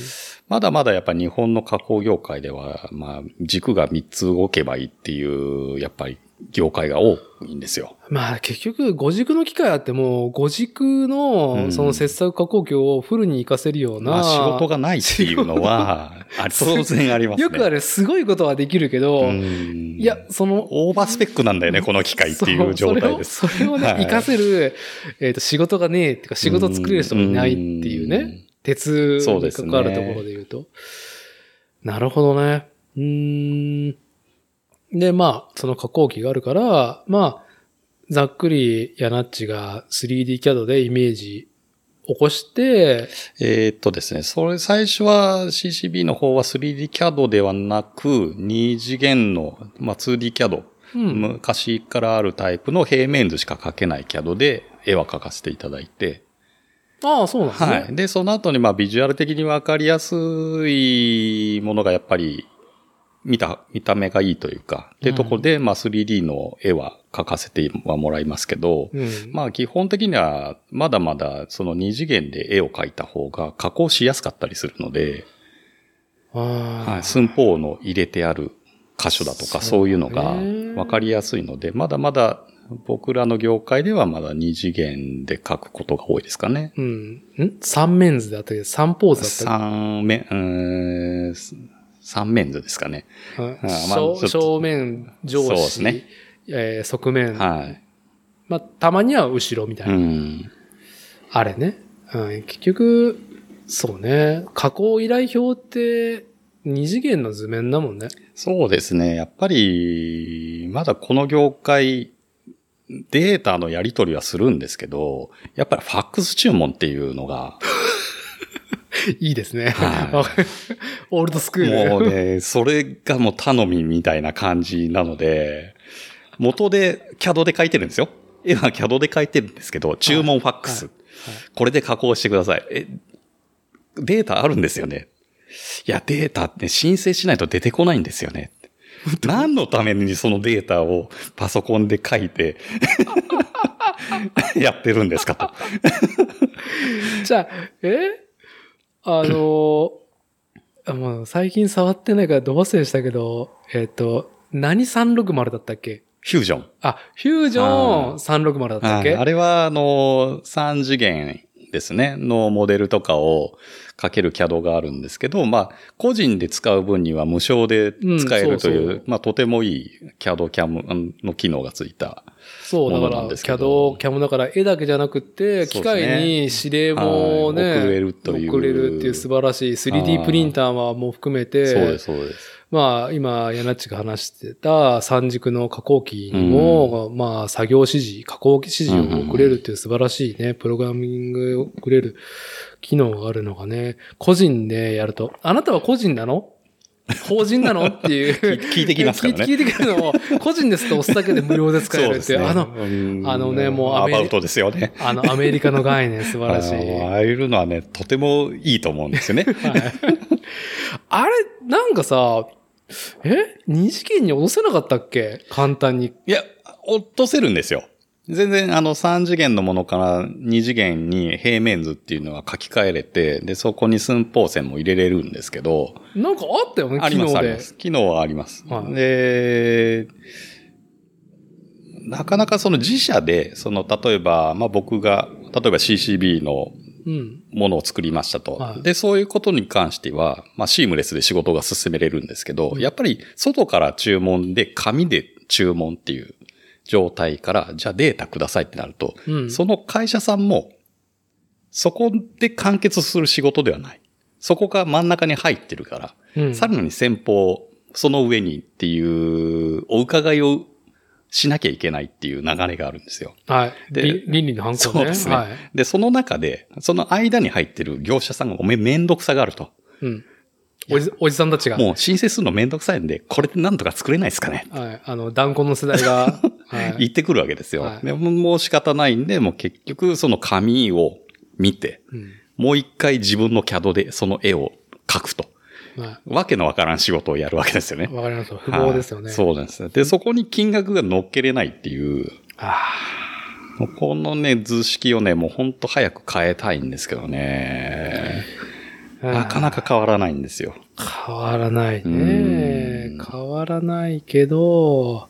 まだまだやっぱ日本の加工業界では、まあ軸が3つ動けばいいっていう、やっぱり業界が多いんですよ。まあ結局、5軸の機械あっても、5軸うのんその切削加工機をフルに活かせるような。まあ仕事がないっていうのは、あ当然ありますね。よくあるすごいことはできるけど、うんいや、その、オーバースペックなんだよね、この機械っていう状態です。そうそれをそれをね、はい活かせる、えっ、と、仕事がねえっていうか、仕事作れる人がいないっていうね。鉄にそうですね関わるところで言うと。なるほどね。うーん。で、まあ、その加工機があるから、まあ、ざっくりヤナッチが 3D CAD でイメージ起こして、えーっとですね、それ最初は CCB の方は 3D CAD ではなく、2次元の、まあ、2D CAD、うん。昔からあるタイプの平面図しか描けない CAD で絵は描かせていただいて、ああ、そうなんですね。はい。で、その後にまあビジュアル的にわかりやすいものがやっぱり見た、見た目がいいというか、っていうところで、まあ 3D の絵は描かせてはもらいますけど、うん。まあ基本的にはまだまだその二次元で絵を描いた方が加工しやすかったりするので、はい、寸法の入れてある箇所だとかそそうういうのがねわかりやすいので、まだまだ僕らの業界ではまだ二次元で描くことが多いですかね。うん。ん？三面図だったり、三ポーズだった三面、うーん三面図ですかね。り。はいまあ正面、上司、ですねえー側面、はい。まあ、たまには後ろみたいうな。ん。あれね。うん、結局、そうね。加工依頼表って二次元の図面だもんね。そうですね。やっぱり、まだこの業界、データのやり取りはするんですけど、やっぱりファックス注文っていうのが、いいですね。は オールドスクール。もうね、それがもう頼みみたいな感じなので、元で CAD で書いてるんですよ。絵は CAD で書いてるんですけど、注文ファックス。これで加工してください。え、データあるんですよね。いや、データって申請しないと出てこないんですよね。何のためにそのデータをパソコンで書いてやってるんですかと。じゃあ、え？あの、あもう最近触ってないからど忘れしたけど、えっ、と、何360だったっけ？フュージョン。あ、フュージョン360だったっけ？あれは、あの、3次元ですね、のモデルとかをかける CAD があるんですけど、まあ、個人で使う分には無償で使えるという、うんそうそう。まあ、とてもいい CAD キャムの機能がついた。そう、だから、ですけど。CAD、CAM だから絵だけじゃなくって、機械に指令もね、はい送れるという。送れるっていう素晴らしい 3D プリンターはもう含めて、そうです、そうです。まあ、今、ヤナッチが話してた三軸の加工機にも、まあ、作業指示、加工指示を送れるっていう素晴らしいね、プログラミングを送れる機能があるのがね、個人でやると、あなたは個人なの？法人なの？っていう。聞いてきますからね聞いてくるのを、個人ですと押すだけで無料で使えるっていう、あの、うんあのねもうアメリアバウトですよね。あの、アメリカの概念 素晴らしい。あのああいうのはね、とてもいいと思うんですよね。あれ、なんかさ、え？二次元に落とせなかったっけ？簡単に。いや、落とせるんですよ。全然あの3次元のものから2次元に平面図っていうのは書き換えれて、で、そこに寸法線も入れれるんですけど、なんかあったよね、あります、機能でありま。す。機能はあります。はいで、なかなかその自社で、その、例えば、まあ僕が、例えば CCB のうん。ものを作りましたと。はいで、そういうことに関しては、まあシームレスで仕事が進めれるんですけど、やっぱり外から注文で紙で注文っていう状態から、じゃあデータくださいってなると、うん。その会社さんも、そこで完結する仕事ではない。そこが真ん中に入ってるから、うんさらに先方、その上にっていうお伺いをしなきゃいけないっていう流れがあるんですよ。はい。でり倫理の反抗ね。そうですね。はい。で、その中で、その間に入ってる業者さんがおめめんどくさがあると。うん。おじ、おじさんたちが。もう申請するのめんどくさいんで、これでなんとか作れないですかね。はい。あの、断固の世代が、はい。言ってくるわけですよ。はいでももう仕方ないんで、もう結局その紙を見て、うん。もう一回自分の CAD でその絵を描くと。はわけのわからん仕事をやるわけですよねい。。わかりますよ。不毛ですよね。はいそうなんです。で、そこに金額が乗っけれないっていう、あこのね、図式をね、もうほんと早く変えたいんですけどね。あなかなか変わらないんですよ。変わらないねうん。変わらないけど、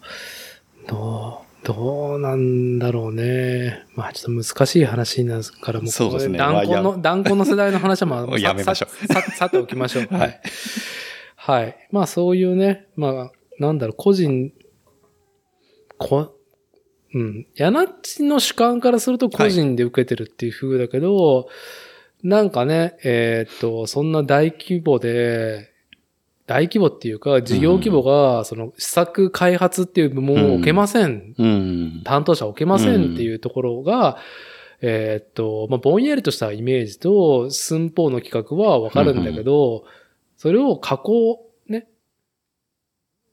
どう、どうなんだろうね。まあちょっと難しい話になるから、もうそうですね断固の、断固の世代の話はまあ、やめましょうささておきましょう。はい。はい。まあそういうね、まあ、なんだろう、個人、こ、うん。ヤナッチの主観からすると個人で受けてるっていう風だけど、なんかね、えーっと、そんな大規模で、大規模っていうか、事業規模が、その、施策開発っていう部門を受けません。うん。担当者を受けませんっていうところが、えーっと、まあ、ぼんやりとしたイメージと寸法の企画はわかるんだけど、それを加工、ね、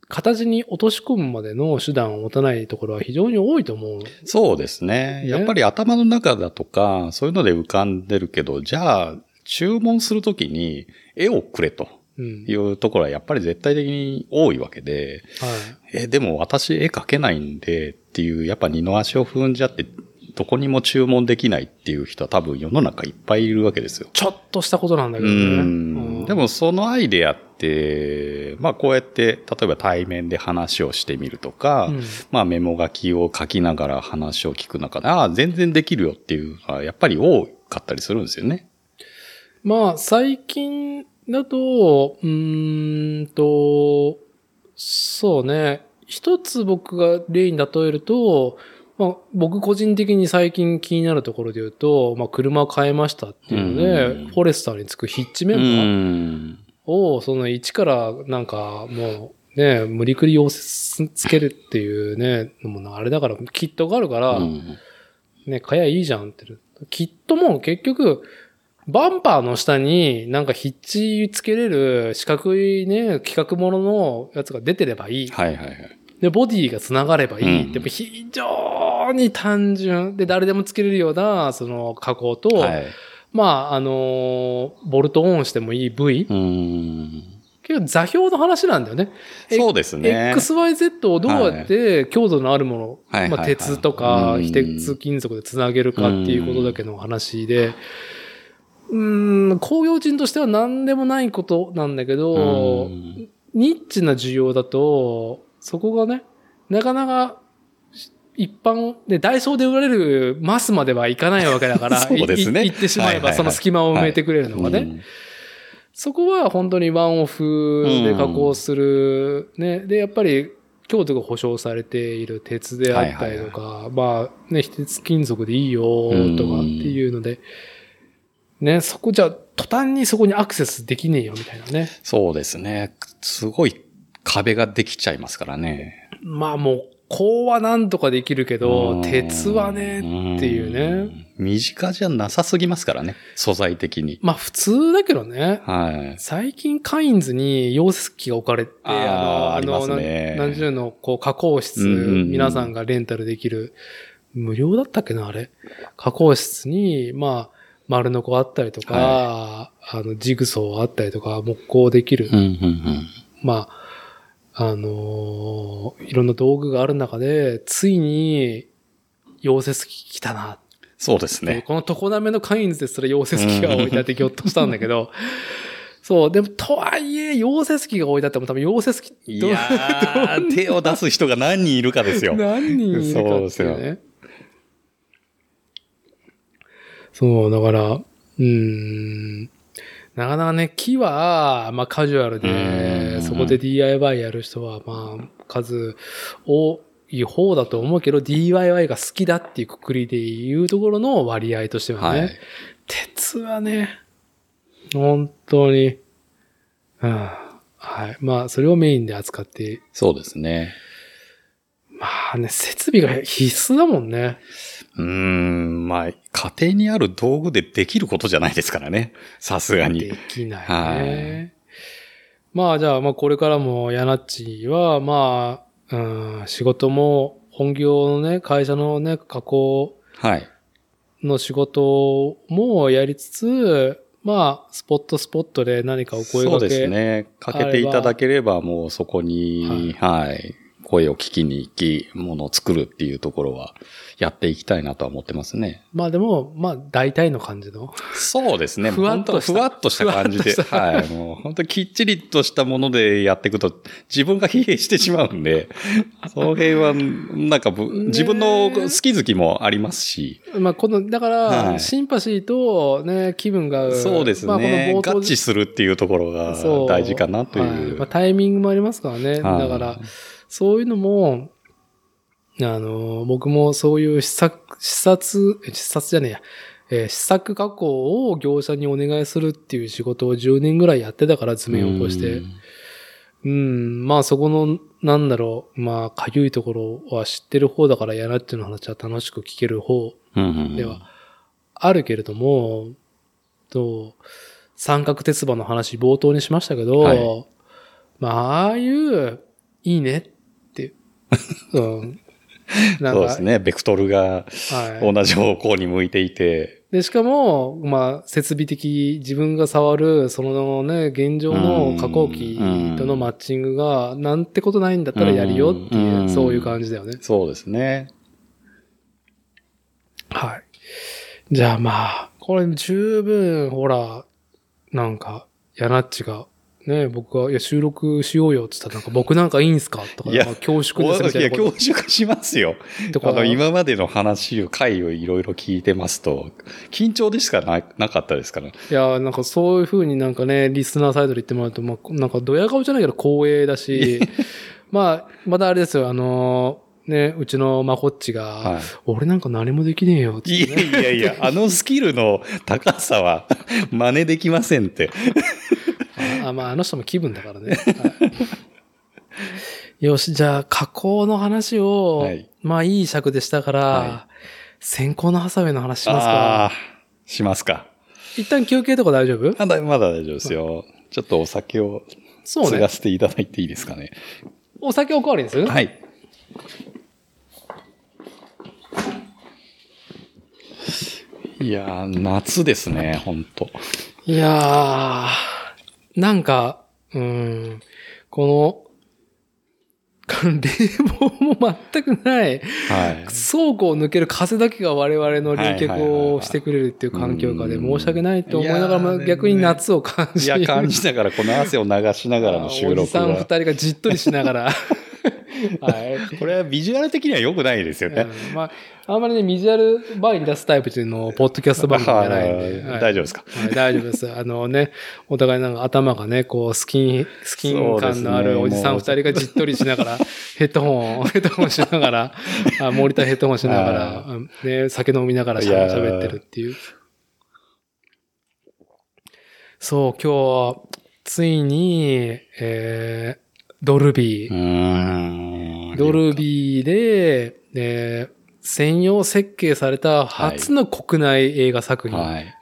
形に落とし込むまでの手段を持たないところは非常に多いと思う。そうですね。ねやっぱり頭の中だとか、そういうので浮かんでるけど、じゃあ、注文するときに絵をくれとうん。いうところはやっぱり絶対的に多いわけで、はい。え、でも私絵描けないんでっていう、やっぱ二の足を踏んじゃって、どこにも注文できないっていう人は多分世の中いっぱいいるわけですよ。ちょっとしたことなんだけうどね。ん。でもそのアイデアって、まあこうやって、例えば対面で話をしてみるとか、うんまあメモ書きを書きながら話を聞く中で、ああ、全然できるよっていうのはやっぱり多かったりするんですよね。まあ、最近だと、うーんと、そうね。一つ僕が例に例えると、まあ、僕個人的に最近気になるところで言うと、まあ、車を変えましたっていうので、うんフォレスターにつくヒッチメンうバーん。を、その一からなんかもうね、無理くり溶接つけるっていうね、のもあれだから、キットがあるから、うんね、買えばいいじゃんって。きっともう結局、バンパーの下になんかヒッチつけれる四角いね、企画もののやつが出てればいい。はいはいはい。で、ボディが繋がればいい。うんでも非常に単純。で、誰でもつけれるような、その加工と、はい。まあ、あのーボルトオンしてもいい部位。うん。結構座標の話なんだよね。そうですね。XYZ をどうやって強度のあるもの、はいまあ、鉄とかうん非鉄金属でつなげるかっていうことだけの話で、うーん、工業人としては何でもないことなんだけど、うんニッチな需要だと、そこがね、なかなか一般でダイソーで売られるマスまではいかないわけだから、そうですねいい言ってしまえばその隙間を埋めてくれるのがね。うんそこは本当にワンオフで加工する。ね。で、やっぱり強度が保証されている鉄であったりとか、まあね、非鉄金属でいいよとかっていうので、ね、そこじゃ、途端にそこにアクセスできねえよみたいなね。そうですね。すごい壁ができちゃいますからね。まあもう、こうはなんとかできるけうどん、鉄はねっていうね。うん。身近じゃなさすぎますからね。素材的に。まあ普通だけどね。はい。最近カインズに溶接機が置かれて、あーありますね何十のこう加工室、皆さんがレンタルできる、無料だったっけな、あれ。加工室に、まあ、丸のこあったりとか、あの、ジグソーあったりとか、木工できる、うんうんうん。まあ、あのーいろんな道具がある中で、ついに、溶接機来たなそうですね。この常滑のカインズですら溶接機が置いてあってぎょっとしたんだけど、そう、でも、とはいえ、溶接機が置いてあっても多分溶接機、いやー、手を出す人が何人いるかですよ。何人いるかってそうですよね。そう、だから、うーん、なかなかね、木は、まあカジュアルうで、んそこで DIY やる人は、まあ、数多い方だと思うけど、DIY が好きだっていうくくりでいうところの割合としてはね、はい。鉄はね、本当に、うん、はい。まあ、それをメインで扱って、そうですね。まあね、設備が必須だもんね。うーん、まあ、家庭にある道具でできることじゃないですからね。さすがにで。きないね。はいまあ、じゃあ、まあ、これからも、ヤナッチは、まあ、うん、仕事も、本業のね、会社のね、加工はい。の仕事もやりつつ、まあ、スポットスポットで何かお声掛け。そうですね。かけていただければ、もうそこに、はい、声を聞きに行き、ものを作るっていうところは、やっていきたいなとは思ってますね。まあでも、まあ、大体の感じの。そうですね。ふわっとふわっとした感じで。はい。もう本当きっちりとしたものでやっていくと、自分が疲弊してしまうんで、その辺は、なんか自分の好き好きもありますし、まあ、この、だから、はいシンパシーとね、気分が。そうですまあ、こね。の冒頭合致するっていうところが大事かなとはいいう。まあ、タイミングもありますからね。はいだから、そういうのも、あの、僕もそういう試作、視察、え視察じゃねえや、えー試作加工を業者にお願いするっていう仕事を10年ぐらいやってたから図面を起こして。うん、まあそこの、なんだろう、まあ、かゆいところは知ってる方だからやなっていうの話は楽しく聞ける方ではあるけれども、と、三角鉄馬の話冒頭にしましたけど、はい。まあ、ああいう、いいねうん。そうですね。ベクトルがはい。同じ方向に向いていて、で、しかも、まあ、設備的、自分が触る、そのね、現状の加工機とのマッチングが、なんてことないんだったらやるよっていうう、んそういう感じだよね。そうですね。はい。じゃあまあ、これ十分、ほら、なんか、ヤナッチが、ね、僕が、いや、収録しようよって言ったら、なんか、僕なんかいいんすかとか、いやまあ恐縮ですみたいや、いなこ恐縮しますよ。ととか、あの、今までの話を、回をいろいろ聞いてますと、緊張でしかななかったですから。いや、なんかそういう風になんかね、リスナーサイドで言ってもらうと、まあ、なんかドヤ顔じゃないけど光栄だし、まあ、まだあれですよ、あの、ね、うちのまこっちが、は俺なんか何もできねえよってい。いやいやいや、あのスキルの高さは真似できませんって。あ、まあ、あの人も気分だからね。はいよし、じゃあ、加工の話を、はいまあ、いい尺でしたから、は先行のハサウェイの話しますあか。あ、しますか。一旦休憩とか大丈夫？まだ、まだ大丈夫ですよ。ちょっとお酒をそうね。せていただいていいですかね。お酒おかわりにする？はい。いやー、夏ですね、ほんと。いやー、なんか、うん。この、冷房も全くない、はい。倉庫を抜ける風だけが我々の冷却をしてくれるっていう環境下で申し訳ないと思いながらも逆に夏を感じいや、感じながら、この汗を流しながらの収録おじさん二が。人がじっとりしながら。はい。これはビジュアル的には良くないですよね。うんまあ、あんまりね、ビジュアル前に出すタイプっていうのを、ポッドキャスト番組じゃないんで。はいはい大丈夫ですか？はい、大丈夫です。あのね、お互いなんか頭がね、こう、スキン、スキン感のあるおじさん二人がじっとりしながら、ヘッドホン、ヘッドホンしながら、あモニターヘッドホンしながら、うんね、酒飲みながら喋ってるっていう。そう、今日は、ついに、えー、ドルビうー。ドルビーで、えー専用設計された初の国内映画作品。はい。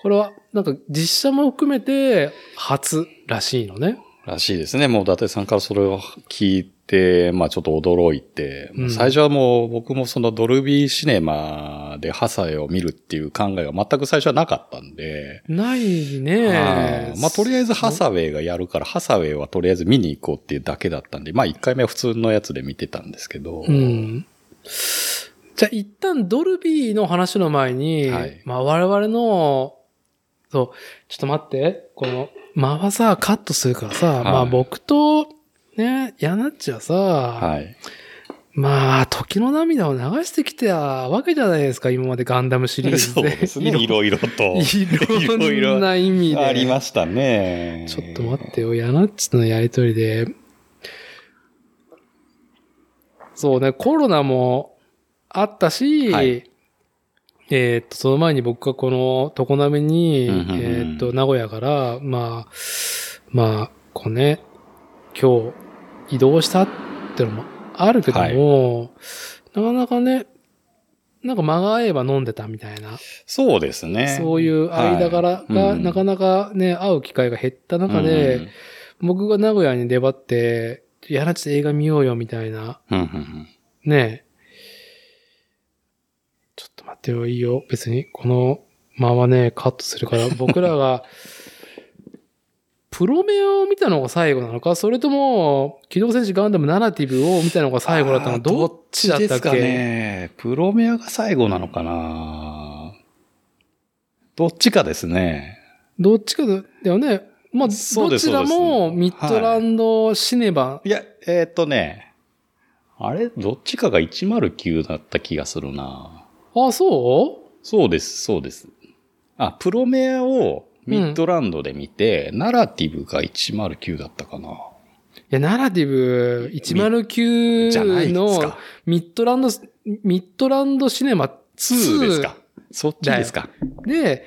これは、なんか実写も含めて初らしいのね。らしいですね。もう伊達さんからそれを聞いて、まあちょっと驚いて、うん。最初はもう僕もそのドルビーシネマでハサウェイを見るっていう考えが全く最初はなかったんで、ないね。まあとりあえずハサウェイがやるから、ハサウェイはとりあえず見に行こうっていうだけだったんで、まあ1回目は普通のやつで見てたんですけど、うん。じゃあ一旦ドルビーの話の前に、はい。まあ我々の、そう、ちょっと待って、この、間はさ、カットするからさ、い。まあ僕と、ね、ヤナッチはさ、はい。まあ、時の涙を流してきたわけじゃないですか、今までガンダムシリーズそうで。ですね。いろいろと。いろんな意味で。ありましたね。ちょっと待ってよ、ヤナッチとのやりとりで。そうね、コロナもあったし、はいえーっと、その前に僕がこの常滑に、えーっと、名古屋から、まあ、まあ、こうね、今日移動したってのもあるけども、なかなかね、なんか間が合えば飲んでたみたいな。そうですね。そういう間柄が、はい。うん。なかなかね、会う機会が減った中で、うん僕が名古屋に出張って、やらちょっと映画見ようよみたいな、うんうんうん。ねちょっと待ってよ、いいよ。別に、この間はね、カットするから、僕らが、プロメアを見たのが最後なのか、それとも、機動戦士ガンダムナラティブを見たのが最後だったのどっちだったっけ？ね。プロメアが最後なのかなどっちかですね。どっちかだよね。まあ、どちらもミッドランドシネバ、いや、えーっとね。あれ？どっちかが109だった気がするな。あ、そう？そうです、そうです。あ、プロメアをミッドランドで見て、ナラティブが109だったかな。いや、ナラティブじゃない109ですのか。ミッドランド、ミッドランドシネマ2 2ですか。そっちですか。で、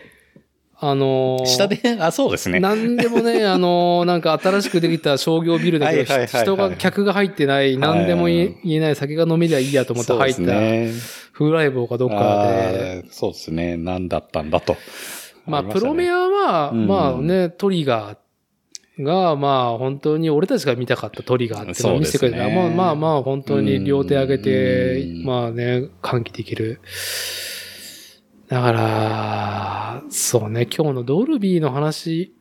あのー下で、あ、そうですね。なんでもね、あのーなんか新しくできた商業ビルだけど、人が、客が入ってない、なんでも言えない酒が飲めりゃいいやと思って入った、ね。風来坊かどっかで、そうですね。何だったんだと。まあ、プロメアは、うんまあね、トリガーが、まあ、本当に俺たちが見たかったトリガーっていうのを見せてくれた。まあまあまあ、本当に両手上げてう、んまあね、歓喜できる。だから、そうね、今日のドルビーの話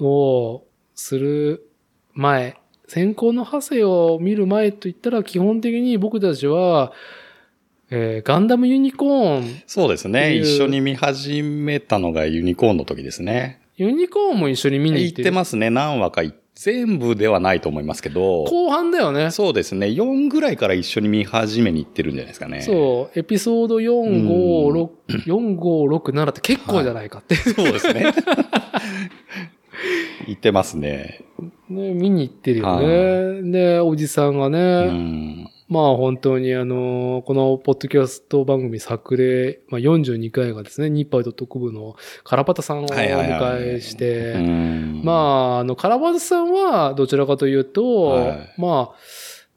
をする前、先行のハセを見る前といったら、基本的に僕たちは、えーガンダムユニコーン、そうですね。一緒に見始めたのがユニコーンの時ですね。ユニコーンも一緒に見に行っ行ってますね。何話かい全部ではないと思いますけど。後半だよね。そうですね。4ぐらいから一緒に見始めに行ってるんじゃないですかね。そう、エピソード4、5、6、4、5、6、7って結構じゃないかって。そうですね。行ってますね。ね、見に行ってるよね。で、おじさんがうね、ん。まあ本当にあの、このポッドキャスト番組作例、まあ42回がですね、ニッパイド特部のカラパタさんをお迎えして、うんまあ、あの、カラパタさんはどちらかというと、はいまあ、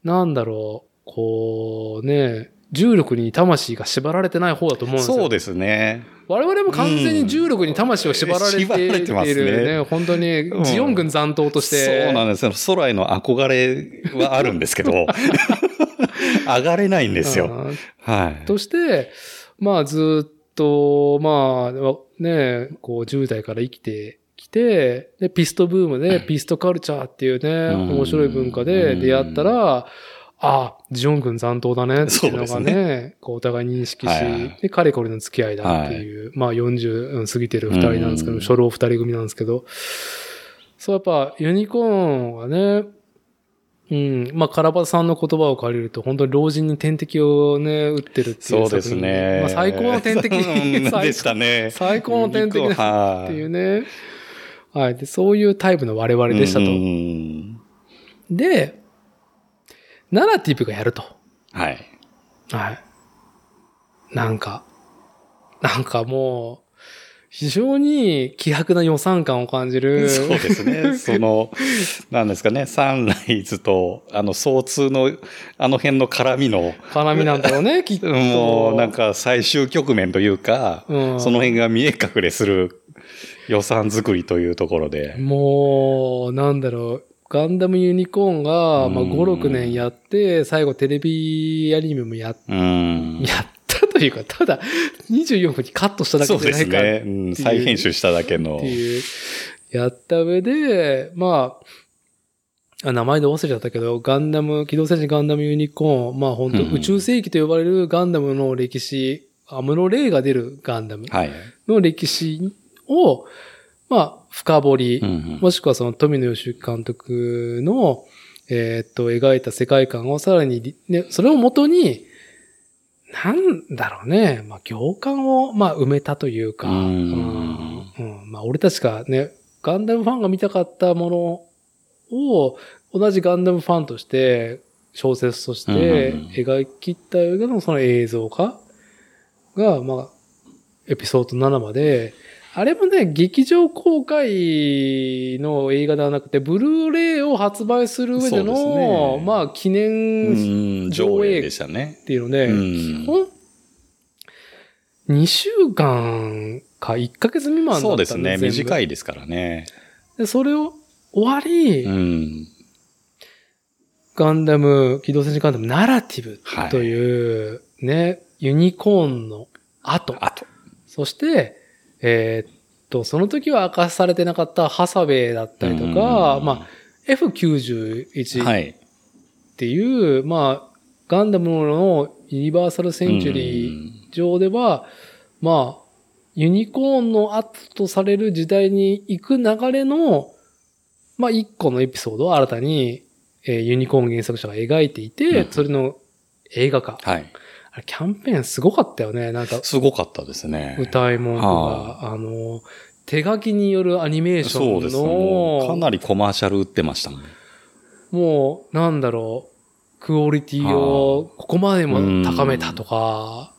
なんだろう、こうね、重力に魂が縛られてない方だと思うんですよ。そうですね。我々も完全に重力に魂を縛られてい縛られてますねるね。本当に、うんジオン軍残党として。そうなんですよ。空への憧れはあるんですけど、上がれないんですよ。うんはい。として、まあずっと、まあ、ね、こう10代から生きてきて、で、ピストブームで、ピストカルチャーっていうね、ん。面白い文化で出会ったら、ああ、ジョン軍残党だねっていうのがそうね、こうお互い認識し、はいはい。で、彼これの付き合いだっていう、まあ40過ぎてる二人なんですけど、うん。初老二人組なんですけど、そうやっぱユニコーンはね、うん、まあ、カラバさんの言葉を借りると、本当に老人に点滴をね、打ってるっていうそうですね。まあ、最高の点滴でしたね。最高の天敵だはっていうね。はい。で、そういうタイプの我々でしたと。うんで、ナラティブがやると。はい。はい。なんか、なんかもう、非常に希薄な予算感を感じる。そうですね。その、なんですかね、サンライズと、あの、総通の、あの辺の絡みの、絡みなんだろうね、きっと。もう、なんか最終局面というか、うんその辺が見え隠れする予算作りというところで。もう、なんだろう。ガンダムユニコーンが、まあ、うん5、6年やって、最後テレビアニメもやっうん。やったというか、ただ24分にカットしただけそうですじゃないかっね。うん、再編集しただけのて。いう、やった上で、まあ、あ名前で忘れちゃったけど、ガンダム、機動戦士ガンダムユニコーン、まあ本当、うん宇宙世紀と呼ばれるガンダムの歴史、アムロレイが出るガンダムはい。の歴史を、まあ、深掘り、うんもしくはその富野義行監督の、えーっと、描いた世界観をさらにり、ね、それをもとに、なんだろうね、まあ、行間を、まあ、埋めたというか、うん。うん。うん。まあ、俺たちがね、ガンダムファンが見たかったものを、同じガンダムファンとして、小説としてうん描き切った上でのその映像化が、まあ、エピソード7まで、あれもね、劇場公開の映画ではなくて、ブルーレイを発売する上での、ねまあ、記念うん、上映でしたね。っていうので、うん基本、2週間か1ヶ月未満だったんそうですね。短い。いですからね。で、それを終わり、うん。ガンダム、機動戦士ガンダムナラティブはいという、ね、ユニコーンの後、あと。そして、えーっと、その時は明かされてなかったハサウェイだったりとか、うんまあ、F91 っはい。ていう、まあ、ガンダムのユニバーサルセンチュリー上では、まあ、ユニコーンの後とされる時代に行く流れの、まあ、一個のエピソードを新たに、えーユニコーン原作者が描いていて、うんそれの映画化。はい。キャンペーンすごかったよね。なんか、すごかったですね。歌い文句が、はあの、手書きによるアニメーションそうですね。かの、なりコマーシャル売ってましたもん。もう、なんだろう、クオリティをここまでも高めたとか、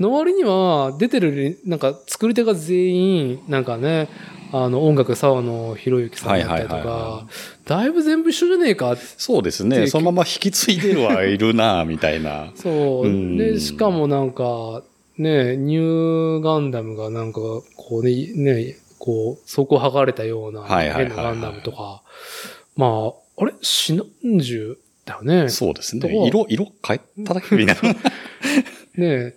の割には、出てる、なんか、作り手が全員、なんかね、あの、音楽沢野博之さんだったりとはいはいはいはか、だいぶ全部一緒じゃねえか。そうですね。そのまま引き継いでるはいるな、みたいな。そう。うんで、しかもなんか、ね、ニューガンダムがなんか、こうね、ね、こう、底剥がれたようなはいはいはいはい変なガンダムとか、まあ、あれ？シナンジュだよね。そうですね。色、色変えただけみたいな。ね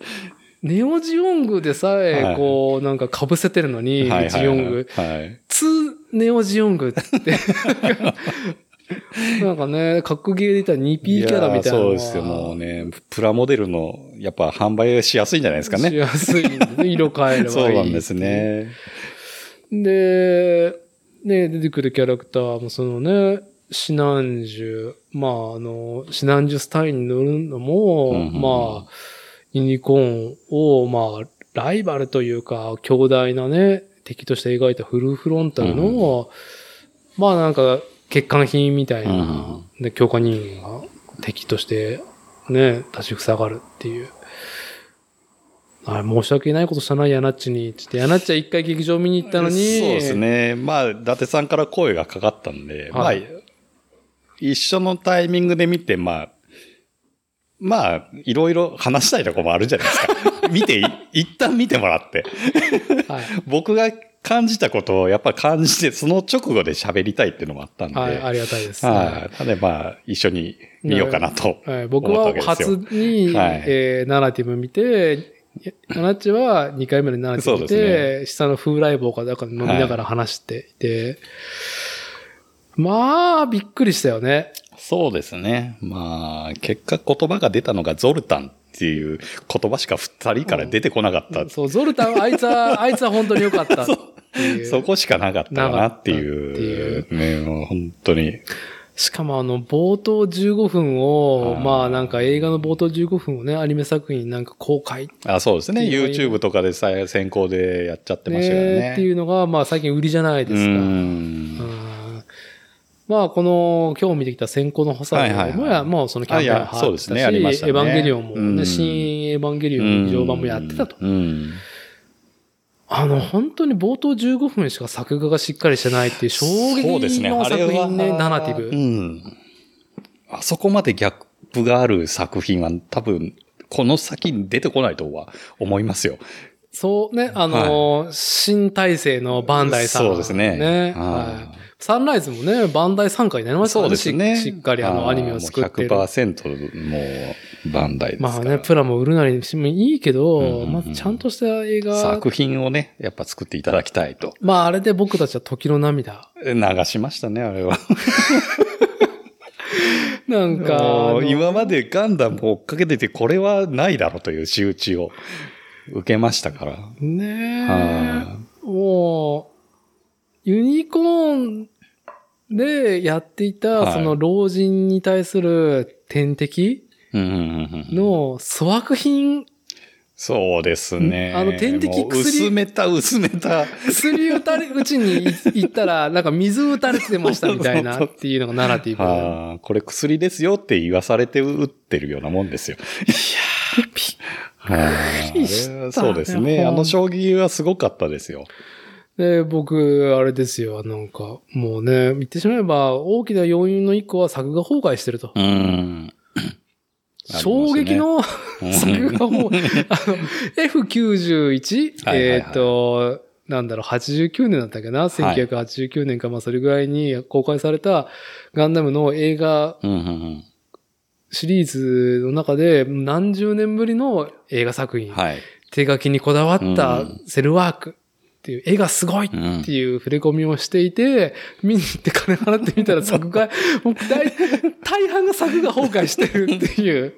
ネオジオングでさえ、はいこう、なんか被せてるのに、ジオング。はい。2ネオジオングって。なんかね、格ゲーで言ったら 2P キャラみたいなそうですよ。もうね、プラモデルの、やっぱ販売しやすいんじゃないですかね。しやすいね。色変えればいい。そうなんです。ね。で、ね、出てくるキャラクターもそのね、シナンジュ、まあ、あの、シナンジュスタインに乗るのも、うんうんうんまあ、ユニコーンを、まあ、ライバルというか、強大なね、敵として描いたフルフロンタルの、まあなんか、欠陥品みたいな、うんで、強化人間が敵として、ね、立ちふさがるっていう。あ申し訳ないことしたな、ヤナッチに。つって、ヤナッチは一回劇場見に行ったのに。そうです。ね。まあ、伊達さんから声がかかったんで、はいまあ、一緒のタイミングで見て、まあ、まあ、いろいろ話したいとこもあるじゃないですか。見て、い一旦見てもらって。はい。僕が感じたことをやっぱ感じて、その直後で喋りたいっていうのもあったんで。はい、ありがたいです。はい。なのでまあ、一緒に見ようかなと。はい、僕は初に、はいえーナラティブ見て、ヤナッチは2回目で慣れてそういでて、下の風来坊かなんか飲みながら話していて、まあ、びっくりしたよね。そうですね。まあ、結果言葉が出たのがゾルタンっていう言葉しか二人から出てこなかった。そう、ゾルタン、あいつは、あいつは本当に良かった。そこしかなかったかなっていう。ね、もう本当に。しかもあの、冒頭15分を、まあなんか映画の冒頭15分をね、アニメ作品なんか公開あそうですね。YouTube とかでさ先行でやっちゃってましたよね。ねっていうのが、まあ最近売りじゃないですか。ううんんまあこの、今日見てきた先行の補佐もや、もうそのキャンペーン入そうですってたし、ねエヴァンゲリオンもね、うん新エヴァンゲリオン劇場版もやってたと。うん。あの、本当に冒頭15分しか作画がしっかりしてないっていう衝。撃の作品ね、はナラティブ。うん。あそこまでギャップがある作品は多分、この先に出てこないとは思いますよ。そうね、あの、新体制のバンダイさん、そうですねははいい。サンライズもね、バンダイ参加になりましたそう。ですね。ししっかりあのアニメを作ってる。もう100%もうバンダイですから。まあね、プラも売るなりしてもいいけど、うんうんうんまあちゃんとした映画。作品をね、やっぱ作っていただきたいと。まああれで僕たちは時の涙。流しましたね、あれは。なんか、今までガンダムを追っかけてて、これはないだろうという仕打ちを受けましたから。ねはえ、もう、ユニコーンでやっていた、はいその老人に対する天敵うんうんうんうんの粗悪品そうですね。あの点滴薬薄めた、薄めた。薬打たれ、うちに行ったら、なんか水打たれてましたみたいなっていうのがナラティブ。はあ、これ薬ですよって言わされて打ってるようなもんですよ。はあびっくりしたそうですね。あの将棋はすごかったですよ。で、僕、あれですよ、なんか、もうね、言ってしまえば、大きな要因の一個は作画崩壊してると。うん。衝撃の うん作画も、あの、F91? はいはいはいえっと、なんだろう、89年だったっけな ?1989 年か、まあそれぐらいに公開されたガンダムの映画シリーズの中で何十年ぶりの映画作品。はい。手書きにこだわったうんセルワークっていう、絵がすごいっていう触れ込みをしていて、見に行って金払ってみたら 作画、もう大大半が作画崩壊してるっていう。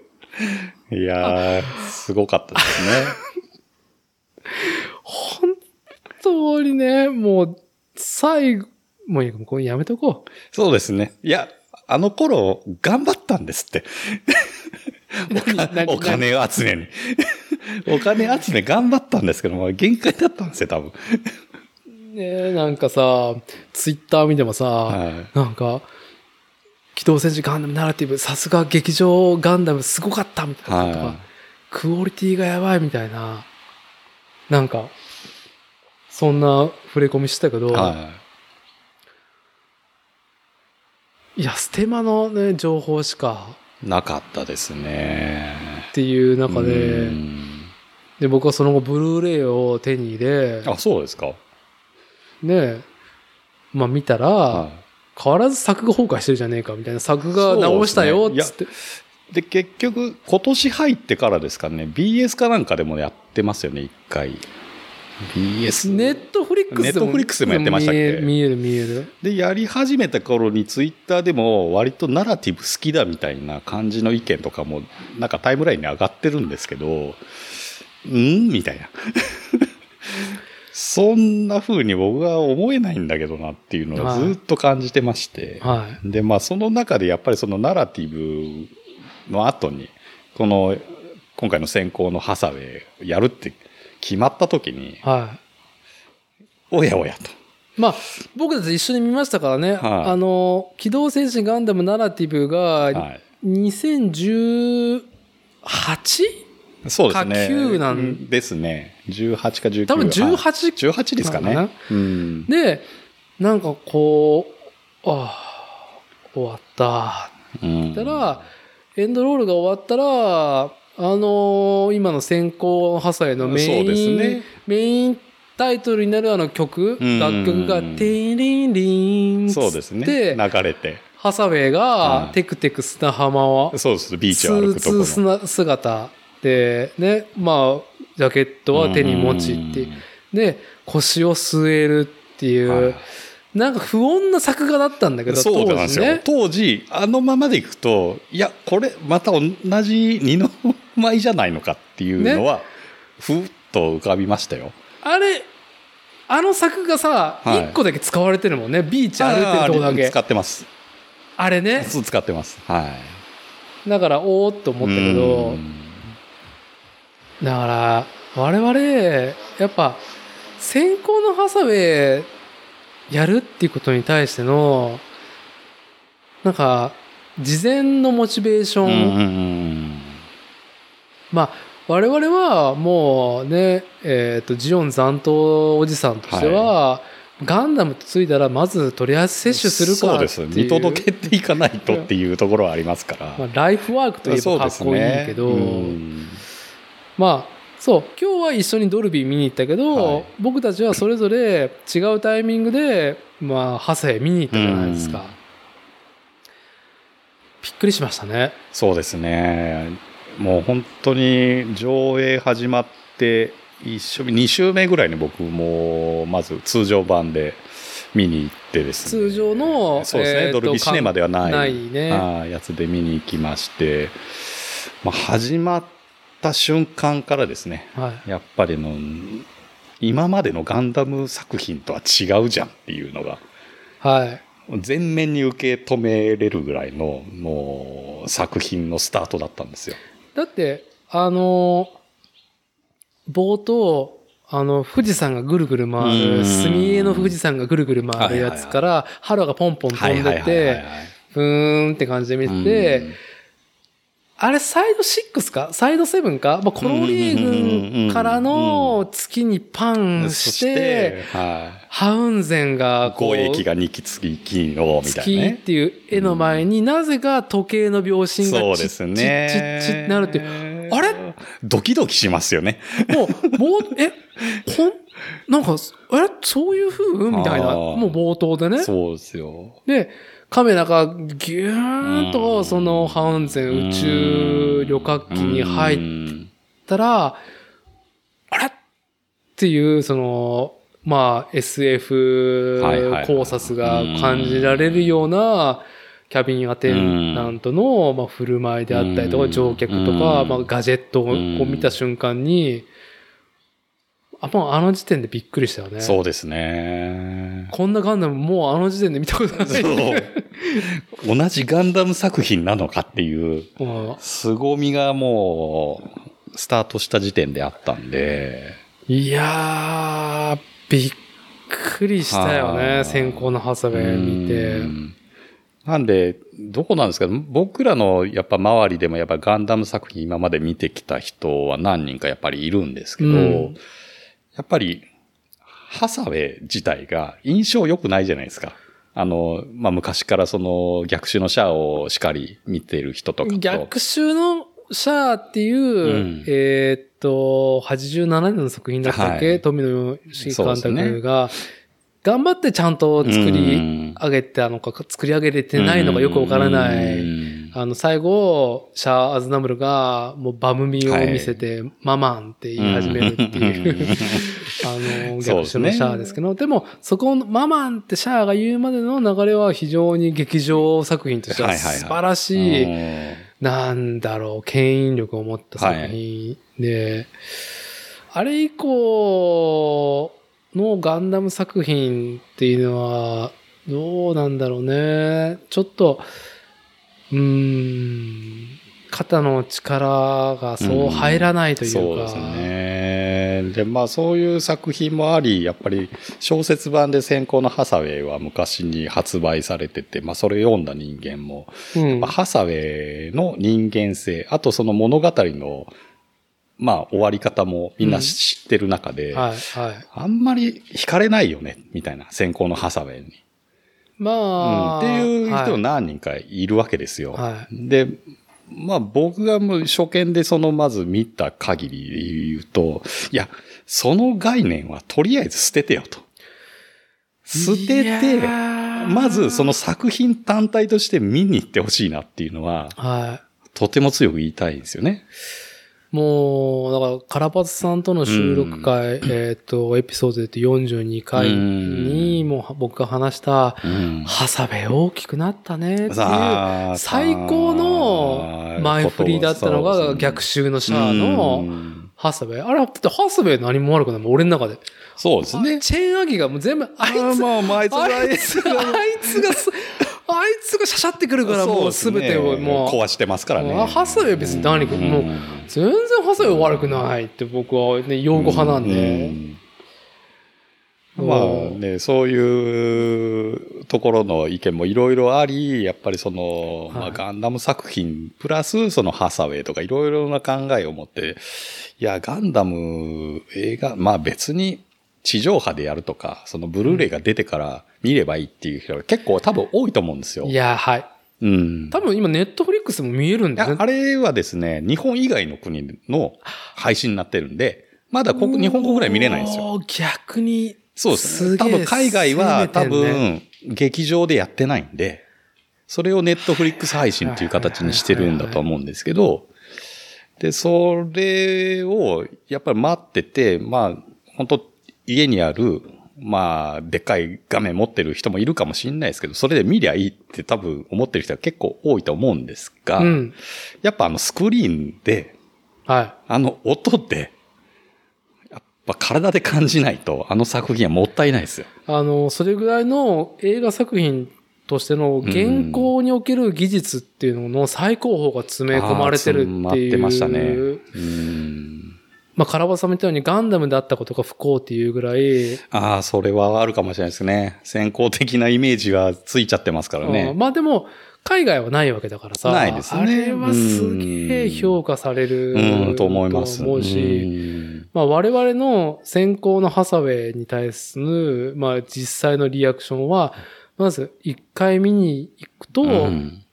いやー、すごかったですね。本当にね、もう、最後、もういいか、もうこれやめとこう。そうですね。いや、あの頃、頑張ったんですって。何お金集めに。お金集め頑張ったんですけども、限界だったんですよ、多分。ねなんかさ、ツイッター見てもさ、はなんか、機動戦士ガンダムナラティブ、さすが劇場ガンダムすごかったみたいなはクオリティがやばいみたいな、なんか、そんな触れ込みしてたけど、い。はいや、ステマのね、情報しかい。なかったですね。っていう中でう、んで、僕はその後ブルーレイを手に入れ、あ、そうですか。ね、まあ見たら、は変わらず作画崩壊してるじゃねえかみたいな作画直したよっつって。い。で、結局、今年入ってからですかね、BS かなんかでもやってますよね、一回。BS。ネットフリックスでも。ネットフリックスでもやってましたっけ？見える見える。で、やり始めた頃にツイッターでも割とナラティブ好きだみたいな感じの意見とかもなんかタイムラインに上がってるんですけど、ん？みたいな。そんな風に僕は思えないんだけどなっていうのをずっと感じてまして。はで、まあその中でやっぱりそのナラティブの後に、この今回の選考のハサウェイやるって決まった時にい。、はい。おやおやと。まあ、僕たち一緒に見ましたからね。はいあの、機動戦士ガンダムナラティブが、はい。2018? そうですね。か9なんですね。18か19。多分はい18 18ですかね。うん。で、なんかこう、ああ、終わった。うんったら、エンドロールが終わったら、あのー今の先行ハサウェイのメイン、そうですねメインタイトルになるあの曲、うん楽曲が、テリンリンそうですね。で、流れて。ハサウェイうんがテクテク砂浜を、そうです。ビーチスーを歩くところツ姿で、ね、まあ、ジャケットは手に持ちっていう。で、腰を据えるっていう、はいなんか不穏な作画だったんだけど、そうなんですよ。当時ね。当時、あのままでいくと、いや、これ、また同じ二の舞じゃないのかっていうのは、ふっと浮かびましたよ。あれ、あの作画さ、一、はい個だけ使われてるもんね。ビーチ歩いてるとこだけ使。ってます。あれね。そう使ってます。はい。だから、おーっと思ったけどう、んだから、我々、やっぱ、先行のハサウェイやるっていうことに対しての、なんか、事前のモチベーション、まあ、我々はもうね、えっ、と、ジオン残党おじさんとしては、ガンダムとついたら、まずとりあえず摂取するからって。そうです。見届けていかないとっていうところはありますから。まあ、ライフワークといえばかっこいいけど、ねうんまあ、そう、今日は一緒にドルビー見に行ったけど、はい僕たちはそれぞれ違うタイミングで、まあ、ハセ見に行ったじゃないですか。うんびっくりしましたね。そうですね。もう本当に上映始まって一緒に2週目ぐらいに僕もまず通常版で見に行ってですね。通常の、そうですね、えーとドルビーシネマではないないね。はいやつで見に行きまして、まあ、始まった瞬間からですねはい。やっぱりの今までのガンダム作品とは違うじゃんっていうのがはい。全面に受け止めれるぐらいのもう作品のスタートだったんですよ。だって、あのー冒頭、あの、富士山がぐるぐる回る、うん墨絵の富士山がぐるぐる回るやつから、ハロがポンポン飛んでて、ふーんって感じで見てて、あれ、サイド6か？サイド7か、まあ、コロリー軍からの月にパンそし、してハウンゼンがい、こう、交易が2期月金をみたい月なねっ。ていう絵の前になぜか時計の秒針がチッチッね。チッチッなるっていう。あれ？ドキドキしますよね。もう、冒、え、ほん、なんか、え、そういう風？みたいな、もう冒頭でね。そうですよ。で、カメラがギューンと、そのハウンゼン宇宙旅客機に入っうんたら、あれ？っていう、その、まあ、SF 考察が感じられるような、キャビンアテンダントの、まあ、振る舞いであったりとか、うん。乗客とか、うん。まあ、ガジェットを見た瞬間に、あ、もうあの時点でびっくりしたよね。そうですね。こんなガンダムもうあの時点で見たことない。そう。同じガンダム作品なのかっていう、うん凄みがもう、スタートした時点であったんで。いやー、びっくりしたよはね。い先行のハサウェイ見うて。んなんで、どこなんですか？僕らのやっぱ周りでもやっぱガンダム作品今まで見てきた人は何人かやっぱりいるんですけど、うんやっぱり、ハサウェイ自体が印象良くないじゃないですか。あの、まあ、昔からその逆襲のシャアをしっかり見てる人とかと。逆襲のシャアっていう、うん。えーっと、87年の作品だったっけ、はい。富野義監督が、頑張ってちゃんと作うりん。上げたのか、作り上げれてないのかよくわからない。うん。あの、最後、シャア・アズナムルが、もうバムミを見せて、ママンって言い始めるっていう、あの、逆襲のシャアですけど、でも、そこのママンってシャアが言うまでの流れは非常に劇場作品としてははいはいはい。素晴らしい、うんなんだろう、牽引力を持った作品で、あれ以降のガンダム作品っていうのは、どうなんだろうね。ちょっと、うーん、肩の力がそう入らないというか。そうですね。で、まあそういう作品もあり、やっぱり小説版で先行のハサウェイは昔に発売されてて、まあそれを読んだ人間も、うんまあハサウェイの人間性、あとその物語の、まあ終わり方もみんな知ってる中で、はい、はい。あんまり惹かれないよね、みたいな、先行のハサウェイに。まうんあ、っていう人はい何人かいるわけですよ。はで、まあ僕がもう初見でそのまず見た限りで言うと、いや、その概念はとりあえず捨ててよと。捨てて、ーまずその作品単体として見に行ってほしいなっていうのは、はい。とても強く言いたいんですよね。もう、だからは、カラパツさんとの収録会、えっ、と、エピソードで言うと42回にも僕が話した、うん。ハサベ大きくなったねっていう、最高の前振りだったのが逆襲のシャアうのん。ハサベ。あれ、だってハサベ何も悪くない。俺の中で。そうですね。チェーンアギがもう全部、あいつ、あまあまあ、あいつがあいつが、あいつがす、あいつがシャシャってくるからもうすべてをもう、壊してますからね。あハサベは別に何か、もう、全然ハサベは悪くないって僕はね、用語派なんで。うん。まあね、そういうところの意見もいろいろあり、やっぱりその、まあ、はい。ガンダム作品、プラスそのハサウェイとかいろいろな考えを持って、いや、ガンダム映画、まあ別に地上波でやるとか、そのブルーレイが出てから見ればいいっていう人が結構多分多いと思うんですよ。いや、はい。うん。多分今ネットフリックスも見えるんだよね。いやあれはですね、日本以外の国の配信になってるんで、まだ国日本国内見れないんですよ。逆に。そうですね。多分海外は多分劇場でやってないんで、それをネットフリックス配信っていう形にしてるんだと思うんですけど、で、それをやっぱり待ってて、まあ、本当家にある、まあ、でっかい画面持ってる人もいるかもしれないですけど、それで見りゃいいって多分思ってる人は結構多いと思うんですが、うん。やっぱあのスクリーンで、はあの音で、やっぱ体で感じないと、あの作品はもったいないですよ。い。あの、それぐらいの映画作品としての現行における技術っていうのの最高峰が詰め込まれてるっていう。詰まってましたねうん。まあ、カラバさんみたいにガンダムだったことが不幸っていうぐらい、ああ、それはあるかもしれないですね。先行的なイメージがついちゃってますからうんね。まあでも、海外はないわけだからさ。ないですねあれはすげえ評価されるうん、と思います。と思うし、うんまあ我々の先行のハサウェイに対する、まあ実際のリアクションは、まず一回見に行くと、うん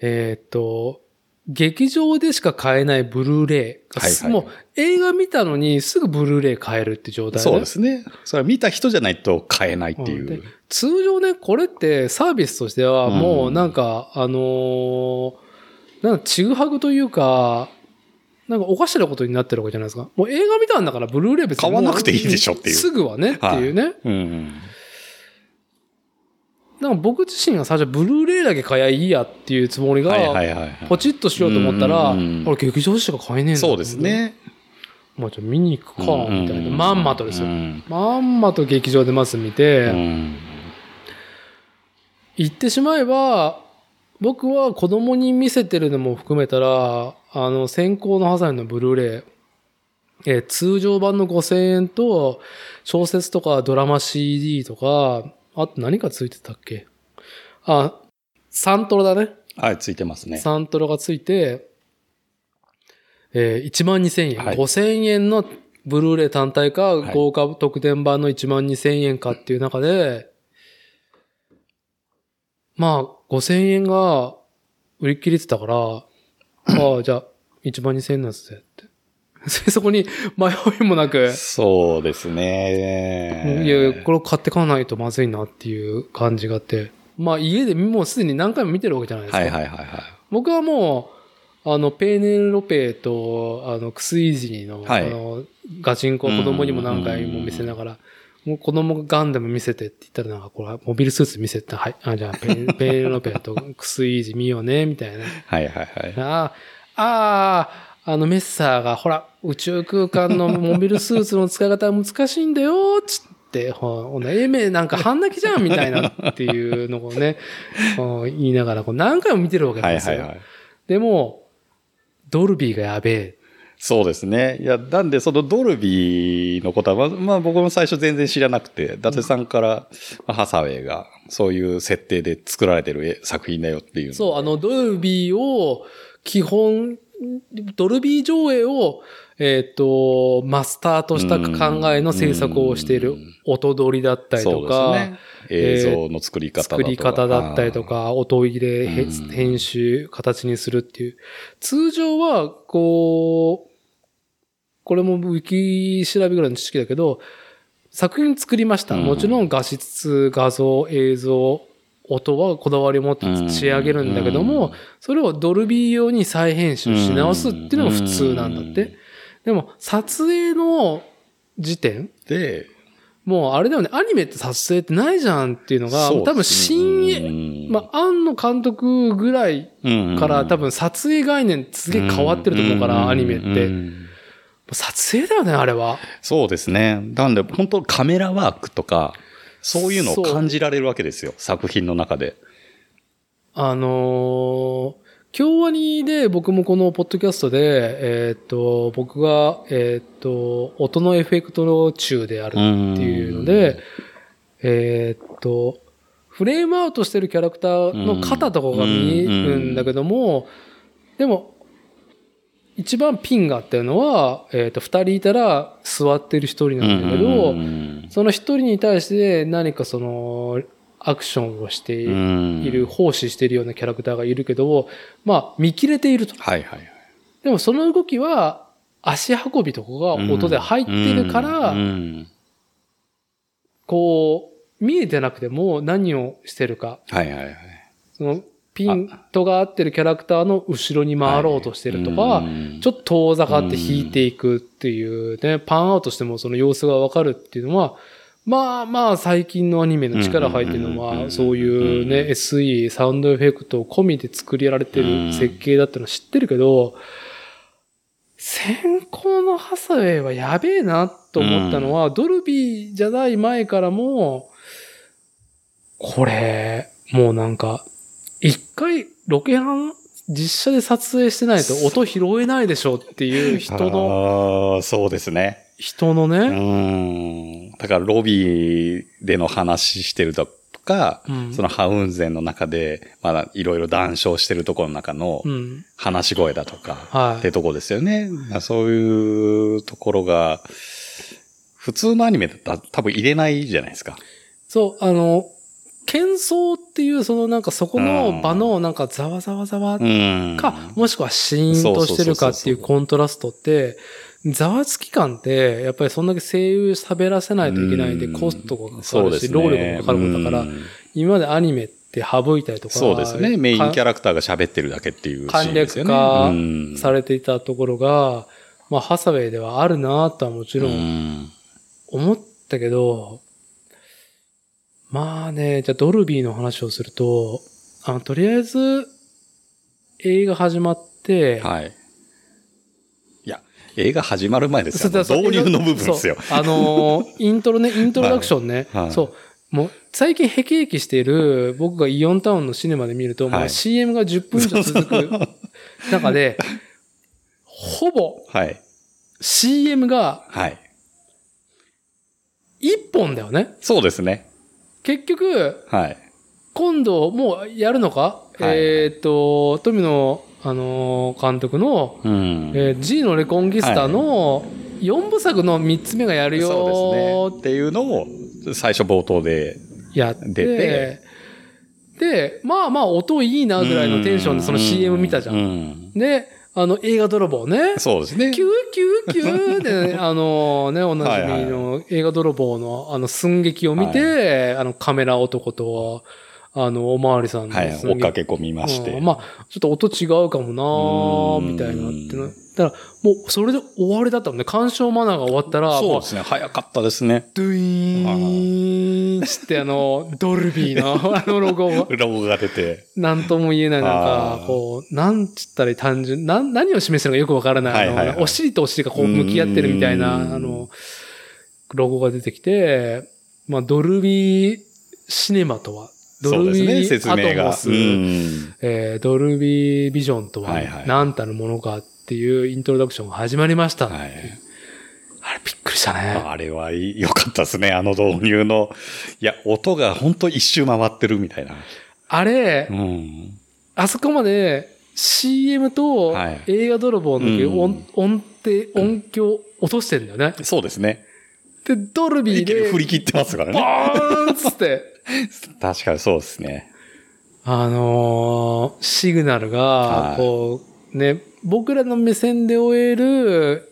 えーっと、劇場でしか買えないブルーレイが、はいはいもう映画見たのにすぐブルーレイ買えるって状態そうですね。それは見た人じゃないと買えないっていうう。通常ね、これってサービスとしてはもうなんか、あのーなんかちぐはぐというか、なんかおかしなことになってるわけじゃないですか。もう映画見たんだからブルーレイ別に買わなくていいでしょっていうすぐはねっていうね。うん。だから僕自身が最初ブルーレイだけ買えばいいやっていうつもりが。ポチッとしようと思ったら、うん俺劇場でしか買えねえんだそうです。ね。まあじゃあ見に行くか、みたいな。まんまとですよ。うんまんまと劇場でまず見て、うん言ってしまえば、僕は子供に見せてるのも含めたら、あの、先行のハサミのブルーレイ、えー通常版の5000円と、小説とかドラマ CD とか、あと何がついてたっけ？あ、サントロだね。はい、ついてますね。サントロがついて、えー、1万2000円。はい5000円のブルーレイ単体か、はい豪華特典版の1万2000円かっていう中で、まあ、5000円が売り切れてたから、ああ、じゃあ、1万2000円なんですって。で そこに迷いもなく、そうですね。いや、これを買ってかないとまずいなっていう感じがあって、まあ家でもうすでに何回も見てるわけじゃないですか。はいはいはいはい。僕はもう、あの、ペーネロペと、あの、クスイージーの、はいあの、ガチンコを子供にも何回も見せながら、もう子供がガンダム見せてって言ったらなんか、これ、モビルスーツ見せて、はい、あ、じゃあペー、ペーネロペとクスイージー見ようね、みたいな。はいはいはい。ああ、ああ、あのメッサーが、ほら、宇宙空間のモビルスーツの使い方は難しいんだよ、つって、ほほな、英明なんか半泣きじゃん、みたいなっていうのをね、言いながら、こう何回も見てるわけなんですよ。はいはいはい。でも、ドルビーがやべえ。そうですね。いや、なんで、そのドルビーのことは、まあ、まあ、僕も最初全然知らなくて、伊達さんから、まあハサウェイが、そういう設定で作られてる絵作品だよっていうの。そう、あの、ドルビーを、基本、ドルビー上映を、えっ、と、マスターとした考えの制作をしているうん音取りだったりとか、ね。映像の作り方だとか作り方だったりと。か、音入れ、編集、形にするっていう。通常は、こう、これもウィキ調べぐらいの知識だけど、作品作りました。うんもちろん画質、画像、映像、音はこだわりを持って仕上げるんだけども、うんそれをドルビー用に再編集し直すっていうのが普通なんだって。でも、撮影の時点で、もうあれだよね、アニメって撮影ってないじゃんっていうのが、多分新鋭、まあ、庵野監督ぐらいあから多分撮影概念すげえ変わってると思うから、アニメって。撮影だよね、あれは。そうですね。なんで、本当カメラワークとか、そういうのを感じられるわけですよ、作品の中で。あのー、京アニで僕もこのポッドキャストで、えっ、と、僕が、えっ、と、音のエフェクト中であるっていうので、えっ、と、フレームアウトしてるキャラクターの肩とかが見えるんだけども、でも、一番ピンがあったのは、えっ、と、二人いたら座ってる一人なんだけど、その一人に対して何かその、アクションをしている、奉仕しているようなキャラクターがいるけど、まあ、見切れていると。はいはいはい。でもその動きは、足運びとかが音で入ってるから、こう、見えてなくても何をしてるか。はいはいはい。その、ピントが合ってるキャラクターの後ろに回ろうとしてるとか、ちょっと遠ざかって引いていくっていうね、パンアウトしてもその様子がわかるっていうのは、まあまあ最近のアニメの力入ってるのは、そういうね、SE、サウンドエフェクトを込みで作りられてる設計だってのは知ってるけど、先行のハサウェイはやべえなと思ったのは、ドルビーじゃない前からも、これ、もうなんか、一回ロケハン実写で撮影してないと音拾えないでしょっていう人の。ああ、そうですね。人のね。うん。だからロビーでの話してるとか、うん、そのハウンゼンの中で、まだいろいろ談笑してるところの中の話し声だとか、はい、ってとこですよね。そういうところが、普通のアニメだったら多分入れないじゃないですか。そう、あの、喧騒っていう、そのなんかそこの場のなんかざわざわざわか、もしくはシーンとしてるかっていうコントラストって、ざわつき感って、やっぱりそんだけ声優喋らせないといけないんで、コストがかかるし、労力もかかることだから、今までアニメって省いたりとか。そうですね。メインキャラクターが喋ってるだけっていう簡略化されていたところが、まあ、ハサウェイではあるなとはもちろん。思ったけど、まあね、じゃあドルビーの話をすると、あの、とりあえず、映画始まって、はい。いや、映画始まる前ですよ。導入の部分ですよ。あのー、イントロね、イントロダクションね。はいはい、そう。もう、最近ヘキヘキしている、僕がイオンタウンのシネマで見ると、はい、もう CM が10分以上続く中で、ほぼ、はい、CM が、はい。1本だよね。そうですね。結局、はい。今度もうやるのか、はい、えっ、と、富野、あのー、監督の、うん。えー、G のレコンギスタの4部作の3つ目がやるよそうですね。っていうのを最初冒頭でやって、で、まあまあ音いいなぐらいのテンションでその CM 見たじゃん。うん、で、あの映画泥棒ね。そうですね。キューキューキューで、ね、あのね、おなじみの映画泥棒のあの寸劇を見て、はい、あのカメラ男と、あの、おまわりさんの、はい、追っかけ込みまして。うん、まあ、ちょっと音違うかもなーみたいなってな。だから、もう、それで終わりだったもんね。鑑賞マナーが終わったら、そうですね。早かったですね。ドゥイーンつって、あの、ドルビーの、あのロゴが。ロゴが出て。なんとも言えない、なんか、こう、なんつったら単純、なん、何を示してるのかよくわからないはいはい、お尻とお尻がこう向き合ってるみたいな、あの、ロゴが出てきて、まあ、ドルビーシネマとは、ドルビーアトモス、ねえー、ドルビービジョンとは何たるものかっていうイントロダクションが始まりました、はい、あれびっくりしたね。あれは良かったですね、あの導入の。いや、音が本当一周回ってるみたいな。あれ、うん、あそこまで CM と映画泥棒の時、はい、音音程、音響落としてんだよね。そうですね。で、ドルビーで。振り切ってますからね。バーンっつって。確かにそうですね。あのー、シグナルが、こう、ね、僕らの目線で終える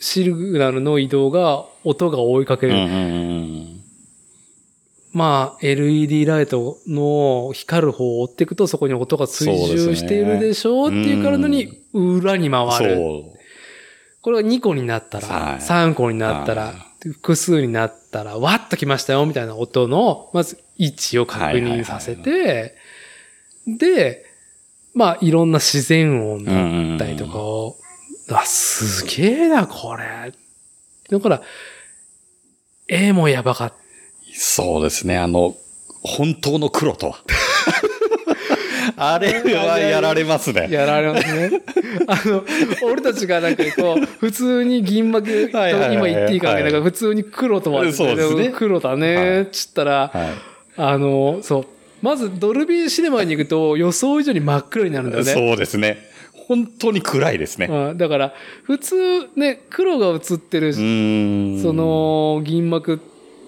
シグナルの移動が、音が追いかける。うんうんうん、まあ、LED ライトの光る方を追っていくと、そこに音が追従しているでしょうっていうからのに、裏に回る。これが2個になったら、はい3個になったらは、複数になったら、わっときましたよ、みたいな音の、まず位置を確認させて、で、まあ、いろんな自然音だったりとかを、あ、すげえな、これ。だから、絵もやばかった。そうですね。あの、本当の黒とは。あれはやられますね。やられますね。あの、俺たちがなんかこう、普通に銀幕と今言っていいかね、はいなんか普通に黒とはそうですね黒だはね、つったら、はい。あの、そう。まずドルビーシネマに行くと予想以上に真っ黒になるんだよね。そうですね。本当に暗いですね。うん、だから、普通ね、黒が映ってる。そ、の銀幕っ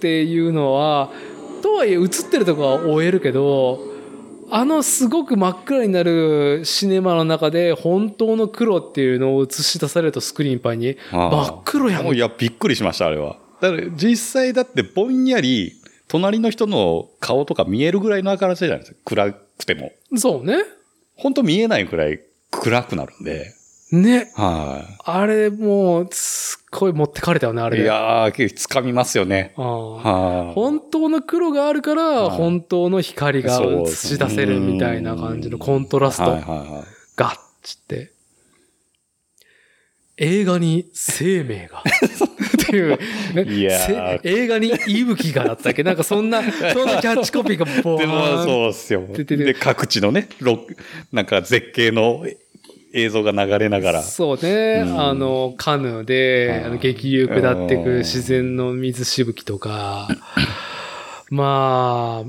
ていうのは、とはいえ映ってるとこは追えるけど、あのすごく真っ暗になるシネマの中で本当の黒っていうのを映し出されるとスクリーンパンに真っ黒やんもういや、びっくりしました、あれは。だから実際だってぼんやり、隣の人の顔とか見えるぐらいの明るさじゃないですか。暗くても。そうね。本当見えないくらい暗くなるんで。ね。はあれもう、すっごい持ってかれたよね、あい。れで。いやー、掴みますよね。はい。本当の黒があるから、はい本当の光が映し出せるみたいな感じのコントラストはいはいはい。ガッつって。映画に生命が。っていう。ね映画に息吹がだったっけ？なんかそんな、そんなキャッチコピーがボでもーンそうっすよ。で、各地のね、ロなんか絶景の映像が流れながら。そうね、うんあの、カヌーで、はいあの激流下ってうんく自然の水しぶきとか、ま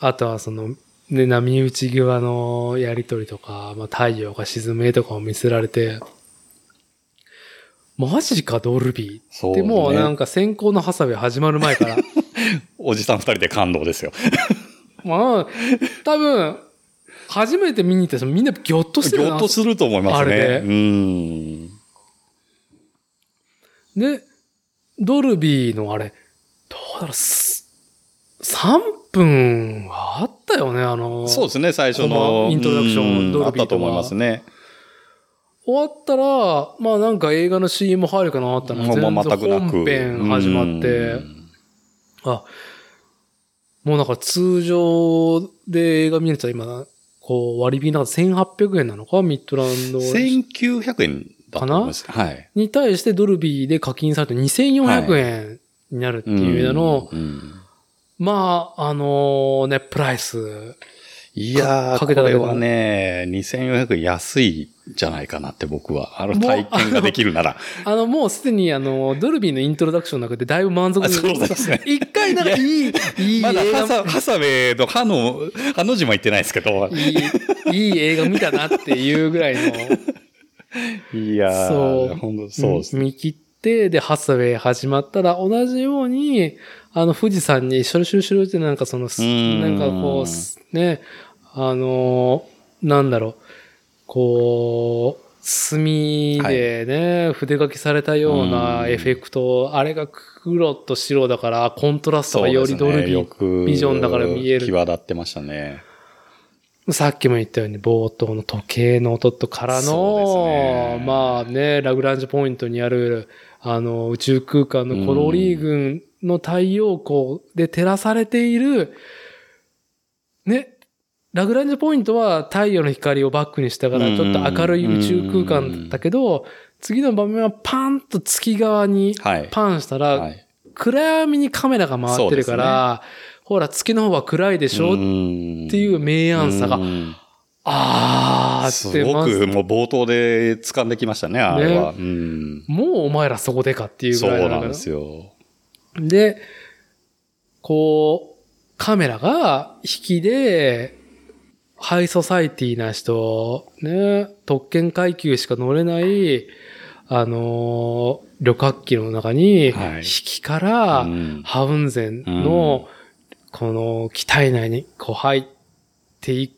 あ、あとはその、ね、波打ち際のやりとりとか、まあ、太陽が沈む絵とかを見せられて、マジか、ドルビー。そうでもうなんか。か先行のハサウェイ始まる前から、おじさん二人で感動ですよ。まあ、多分、初めて見に行った人みんなギョッとしてるなぎょっとすると思いますね。あれでうん。で、ドルビーのあれ、どうだろう、す3分はあったよね、あの。そうですね、最初この。のイントロダクションうんドルビーあったと思いますね。終わったら、まあなんか映画の CM 入るかなってのまあまあ全くなく。本編始まってう、んあ、もうなんか通常で映画見ると今、こう割引なんか1800円なのか？ミッドランド1900円だと思います。はい。に対してドルビーで課金されて2400円になるっていうのの、うんうんまあ、あのね、プライス。いやー、これはね、2400円安いんじゃないかなって僕は。あの体験ができるなら。あの、もうすでにあの、ドルビーのイントロダクションの中でだいぶ満足あそうですね一回なんかいい、いいまだ映画、ハサハサウェイの歯の、歯の字も言ってないですけど。いい、いい映画見たなっていうぐらいの、いやー、そう本当そうですね。見切って、で、ハサウェイ始まったら同じように、あの、富士山にシュルシュルシュルってなんかその、なんかこうす、ね、あのーなんだろう、こう、墨でね、筆書きされたようなうんエフェクト、あれが黒と白だから、コントラストがよりドルビよー。くビジョンだから見える際立ってましたね。さっきも言ったように、冒頭の時計の音とからの、ねまあね、ラグランジュポイントにある、あの、宇宙空間のコロリー群の太陽光で照らされている、ね、ラグランジュポイントは太陽の光をバックにしたから、ちょっと明るい宇宙空間だったけど、次の場面はパンと月側にはい。パンしたら、はい。暗闇にカメラが回ってるから、ほら、月の方は暗いでしょっっていう明暗さがうんあーすごくもう冒頭で掴んできましたね、あれは。うんもうお前らそこでかっていうぐそうらいだからなんですよ。で、こう、カメラが引きで、ハイソサイティな人、ね、特権階級しか乗れない、あのー旅客機の中に、はい。引きから、うん。ハウンゼンの、この機体内にこう入っていっ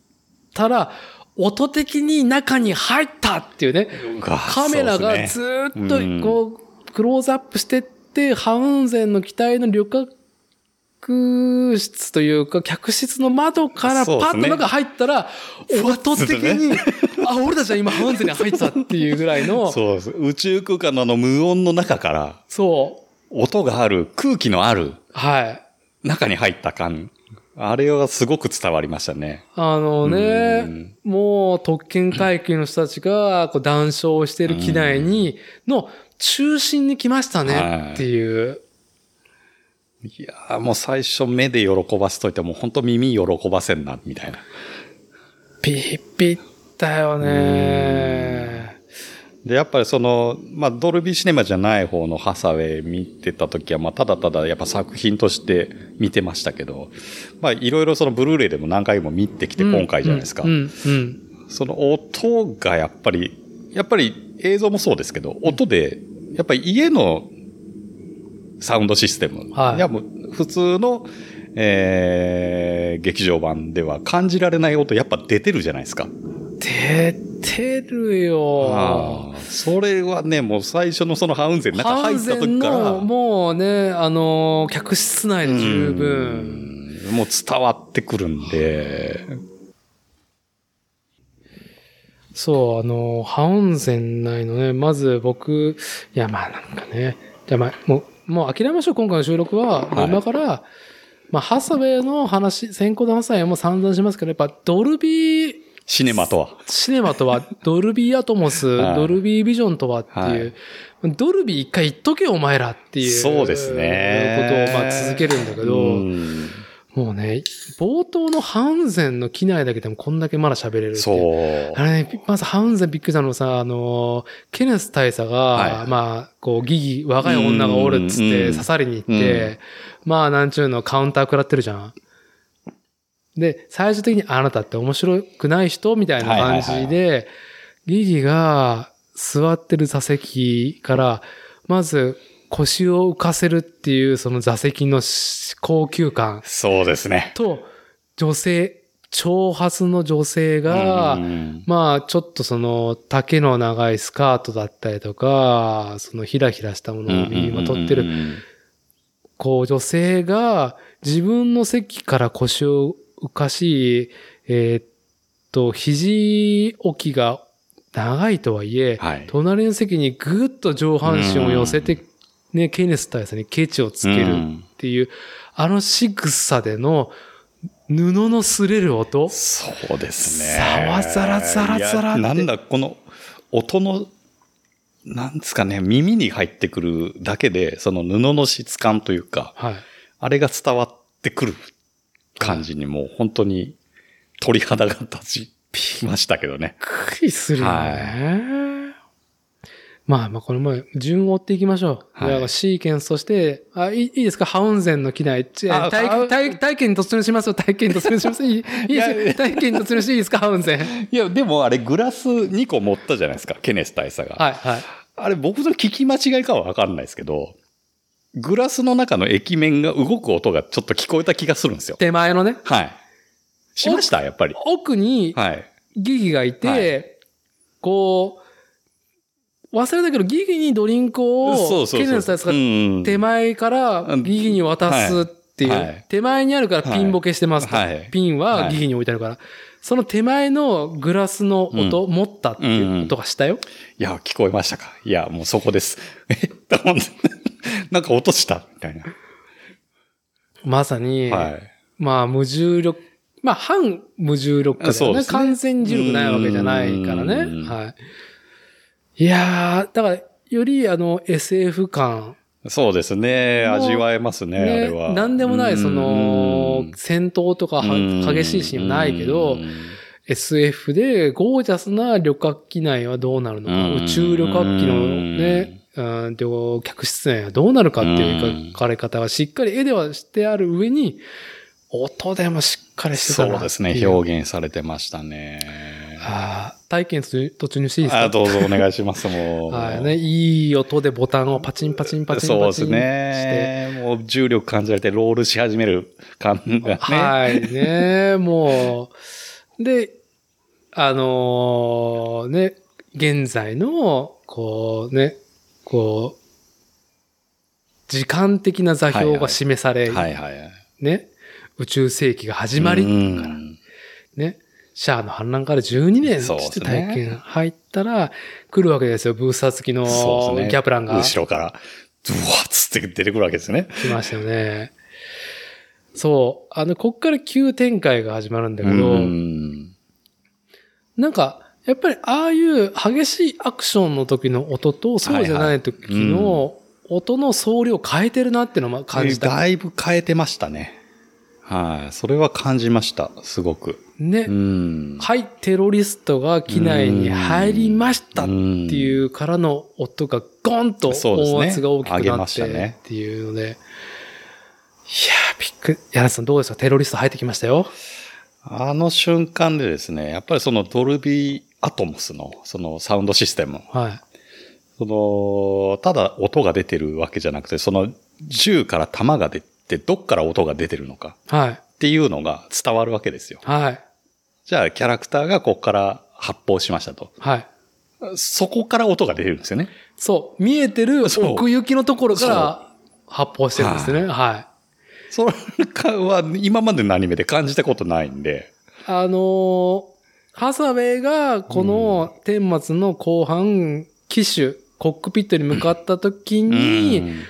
たら、音的に中に入ったっていうね、カメラがずーっとうん。こう、クローズアップしてって、ハウンゼンの機体の旅客室というか、客室の窓からパッと中入ったら、音的に、あ、俺たちは今ハウンゼンに入ってたっていうぐらいの、そうです。宇宙空間のあの無音の中から、そう。音がある、空気のあるはい。中に入った感。あれはすごく伝わりましたね。あのうねん、もう特権階級の人たちがこう談笑してる機内に、の中心に来ましたねっていう。いやーもう最初目で喜ばせといても本当耳喜ばせんな、みたいな。ピッピッだよね。で、やっぱりその、まあ、ドルビーシネマじゃない方のハサウェイ見てた時は、まあ、ただただやっぱ作品として見てましたけど、まあ、いろいろそのブルーレイでも何回も見てきて今回じゃないですか。その音がやっぱり、やっぱり映像もそうですけど、音で、やっぱり家のサウンドシステム。はいやもう普通の、えー、劇場版では感じられない音やっぱ出てるじゃないですか。出てるよ。それはね、もう最初のそのハウンゼン中入った時から、の、もうね、あの、客室内で十分。うんもう伝わってくるんで、そう、あの、ハウンゼン内のね、まず僕、いや、まあなんかね、じゃあまあ、もう、もう諦めましょう、今回の収録は。はい今から、まあ、ハサウェイの話、先行のハサウェイも散々しますけど、やっぱドルビー、シネマとは。シネマとは、ドルビーアトモス、はいドルビービジョンとはっていう、ドルビー一回言っとけよ、お前らっていう。そうですねことを、まあ続けるんだけど、うんもうね、冒頭のハウンゼンの機内だけでもこんだけまだ喋れるってそいう。う。あれね、まずハウンゼンびっくりしたのはさ、あの、ケネス大佐が、はいまあ、こう、ギギ、若い女がおるっつっうんてうん刺さりに行って、まあ、なんちゅうの、カウンター食らってるじゃん。で、最終的にあなたって面白くない人みたいな感じで、ギギが座ってる座席から、まず腰を浮かせるっていうその座席のし高級感。そうですね。と、女性、長髪の女性が、うん。まあ、ちょっとその、丈の長いスカートだったりとか、そのひらひらしたものを身にまとってる、こう、女性が自分の席から腰を浮かし、えーっと、肘置きが長いとはいえ、はい。隣の席にぐーっと上半身を寄せて、ね、ケネス大佐にケチをつけるっていう、あの仕草での布の擦れる音そうですね。ざわざらざらざらなんだ、この音の、なんですかね、耳に入ってくるだけで、その布の質感というか、はい。あれが伝わってくる感じにもう本当に鳥肌が立ちましたけどね。びっくりするよね。まあまあこれも順を追っていきましょう。はいシーケンスとして、あ、いいいいですか？ハウンゼンの機内。体あ体体験に突入しますよ。体験に突入します。いい いいです。体験に突入していいですか？ハウンゼン。いや、でもあれグラス2個持ったじゃないですか、ケネス大佐が。はいはい。あれ僕の聞き間違いかはわかんないですけど、グラスの中の液面が動く音がちょっと聞こえた気がするんですよ。手前のね、はい。しました？やっぱり。奥にはい。ギギがいて、はこう、忘れたけどギギにドリンクを、ケネス大佐がうん手前からギギに渡すっていう、はいはい手前にあるからピンボケしてますと。はいピンはギギに置いてあるから。その手前のグラスの音、持ったっていう音がしたよ？いや、聞こえましたか？いや、もうそこです。え なんか落としたみたいまさに、な。はい。まあ無重力、まあ反無重力化だよね。ね完全重力ないわけじゃないからね。うんはい。いやー、だから、よりあの SF 感、そうですね。味わえますね、あれは。なんでもない、その、戦闘とか激しいシーンはないけどう、ん SF でゴージャスな旅客機内はどうなるのか、うん宇宙旅客機のね、うんと客室内はどうなるかっていう描かれ方がしっかり絵ではしてある上に、音でもしっかりしてたそうですね。表現されてましたね。はあ体験途中にしていいですか？あどうぞお願いします、もう。はいね。いい音でボタンをパチンパチンパチンそうですパチンして。ね。もう重力感じられてロールし始める感がね。はいね。もう。で、あのーね、現在の、こうね、こう、時間的な座標が示され、はいはいはい。ね、宇宙世紀が始まり、うんね、シャアの反乱から12年してね体験入ったら、来るわけですよ。ブースター付きの。ギャプランが後ろから、ドゥワッつって出てくるわけですね。来ましたよね。そう。あの、こっから急展開が始まるんだけど、うんなんか、やっぱりああいう激しいアクションの時の音と、そうじゃない時の音の総量変えてるなっていうのを感じた。だいぶ変えてましたね。はい。それは感じました。すごく。ね。うん。はい、テロリストが機内に入りましたってういうからの音がゴンと音圧が大きくなってしたねっていうので、いやー、びっくり。柳瀬さんどうですか？テロリスト入ってきましたよ。あの瞬間でですね、やっぱりそのドルビーアトモスのそのサウンドシステム、はい。その、ただ音が出てるわけじゃなくて、その銃から弾が出て、どっから音が出てるのかはい。っていうのが伝わるわけですよ。はい。じゃあキャラクターがここから発砲しましたと。はい。そこから音が出るんですよね。そう。見えてる奥行きのところから発砲してるんですね。はい。それは今までのアニメで感じたことないんで。あのーハサウェイがこの天末の後半、機種、コックピットに向かった時に、うん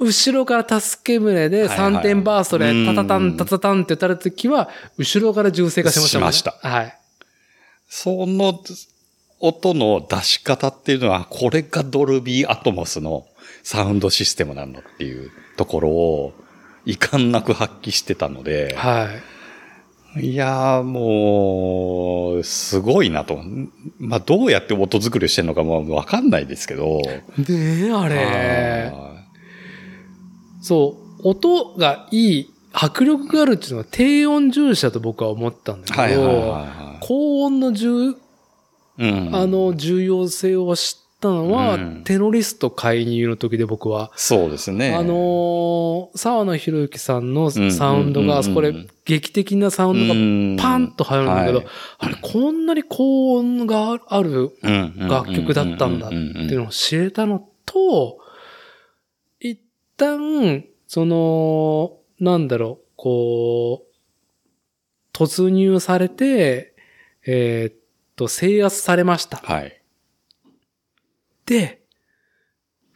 後ろから助け舟ではいはい3点バーストでうんタタタンタタタンって打たれた時は、後ろから銃声がしましたもんね。しましたはい。その音の出し方っていうのは、これがドルビーアトモスのサウンドシステムなんだっていうところを、遺憾なく発揮してたので、はい。いやーもう、すごいなと。まあ、どうやって音作りをしてるのかもわかんないですけど。でね、あれ。あそう、音がいい、迫力があるっていうのは低音従者と僕は思ったんだけど、ーはいはいはいは高音の重、い。うん。あの、重要性を知ったのは、うんテロリスト介入の時で僕は、そうですね。あのー沢野博之さんのサウンドうんうんうんうんこで劇的なサウンドがパンと入るんだけど、はいあれ、こんなに高音がある楽曲だったんだっていいうのを知れたのと、一旦、その、なんだろう、こう、突入されて、えーっと、制圧されました。はい。で、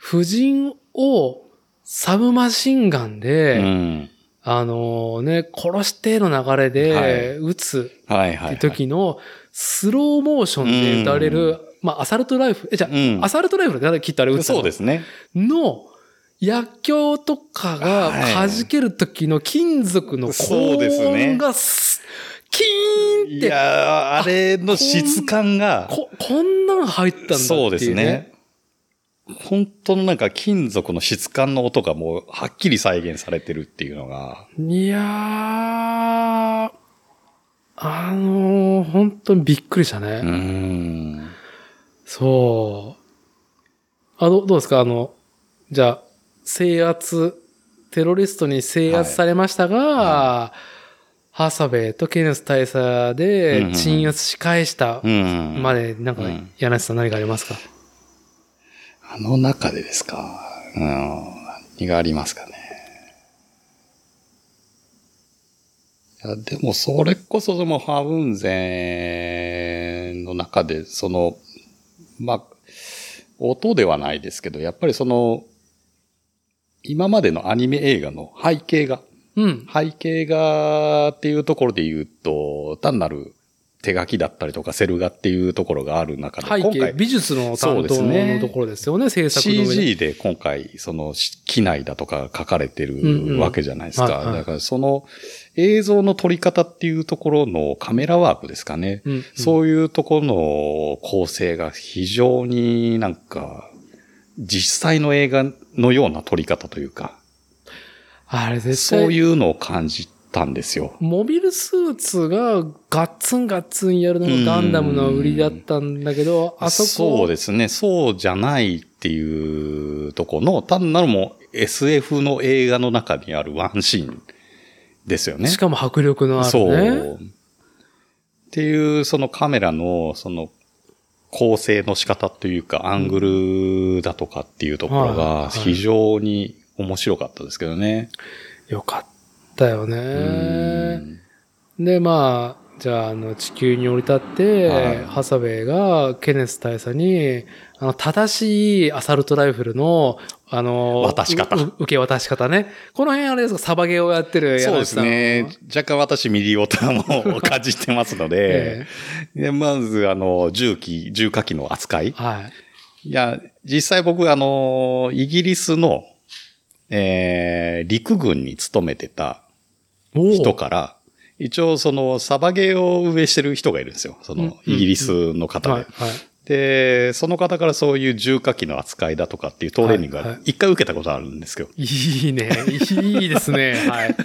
夫人をサブマシンガンで、うん。あのね、殺しての流れで撃つはいはい。って時のスローモーションで撃たれる、まあ、アサルトライフル、え、じゃあ、うんアサルトライフルで誰切ったら撃つそうですね。の、薬莢とかがはい弾ける時の金属の高そうですね音がす、キーンって、いやーあれの質感が、こ、こんなん入ったんだっていう、ね。そうですね。本当のなんか金属の質感の音がもうはっきり再現されてるっていうのが、いやー、あのー、本当にびっくりしたね。うーん。そう。あの、どうですか？あの、じゃあ、制圧、テロリストに制圧されましたが、ハサベイとケネス大佐でん鎮圧し返したうん。まで、なんかうん、柳瀬さん何かありますか？あの中でですか？うん。何がありますかね？いや、でもそれこそそのハブンゼンの中で、その、まあ、音ではないですけど、やっぱりその、今までのアニメ映画の背景が、うん。背景画っていうところで言うと、単なる手書きだったりとかセル画っていうところがある中で、背景、今回美術の担当のところですよね、制作の上で。CG で今回、その、機内だとか書かれてるわけじゃないですか。だからその映像の撮り方っていうところのカメラワークですかね。うんうんそういうところの構成が非常になんか、実際の映画のような撮り方というか、あれ絶対、そういうのを感じたんですよ。モビルスーツがガッツンガッツンやるのがガンダムの売りだったんだけど、あそこ。そうですね。そうじゃないっていうとこの、単なるもう SF の映画の中にあるワンシーンですよね。しかも迫力のあるね。そう。っていう、そのカメラの、その、構成の仕方というか、アングルだとかっていうところはいはが、い非常に面白かったですけどね。よかったようね。んで、まあ、じゃあ、あの、地球に降り立って、はいハサウェイがケネス大佐に、あの、正しいアサルトライフルの、あの、渡し方受け渡し方ね。この辺あれですか、サバゲーをやってるそうですね。若干私ミリオタも感じてますので、えでまず、あの、重機、重火器の扱いえ。はい。いや、実際僕、あの、イギリスの、えー、陸軍に勤めてた人から、一応そのサバゲーを運営してる人がいるんですよ。そうんのイギリスの方で。はい。はい。で、その方からそういう重火器の扱いだとかっていうトレーニングはいはいが一回受けたことあるんですけど。いいね。いいですね。はい。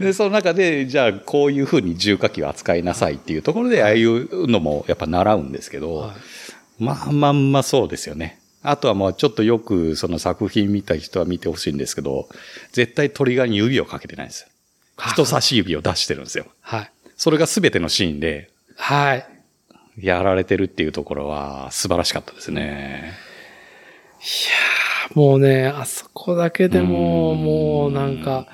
で、その中で、じゃあこういうふうに重火器を扱いなさいっていうところで、ああいうのもやっぱ習うんですけど、はいまあまあまあそうですよね。あとはもうちょっとよくその作品見た人は見てほしいんですけど、絶対トリガーに指をかけてないんですよ。人差し指を出してるんですよ。はい。それが全てのシーンではい。やられてるっていうところは素晴らしかったですね。もうね、あそこだけでも、うんもうなんか、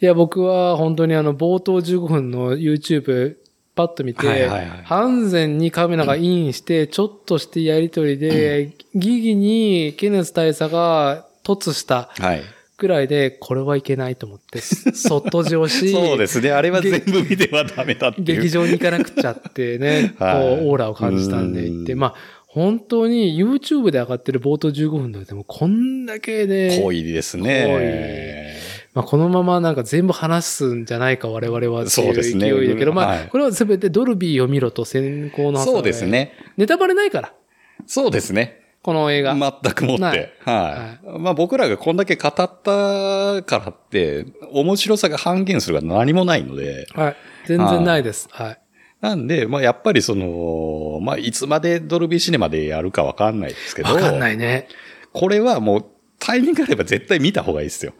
いや、僕は本当にあの、冒頭15分の YouTube、パッと見て、はいはいはい完全にカメラがインして、ちょっとしてやりとりで、ギギにケネス大佐が突したはい。ぐらいで、これはいけないと思って、そっとじ押し、そうですね。あれは全部見てはダメだっていう。劇場に行かなくちゃってね、はいこう、オーラを感じたんで行って、うんまあ、本当に YouTube で上がってる冒頭15分でもこんだけで、濃いですね。まあ、このままなんか全部話すんじゃないか我々はっていうそうですね勢いだけど、まあ、はいこれは全てドルビーを見ろと先行のそうです。ね。ネタバレないから、そうですね。この映画。全くもっないて。はい。まあ僕らがこんだけ語ったからって、面白さが半減するが何もないので、はい。全然ないです。はい。なんで、まあやっぱりその、まあいつまでドルビーシネマでやるかわかんないですけど、わかんないね。これはもうタイミングがあれば絶対見た方がいいですよ。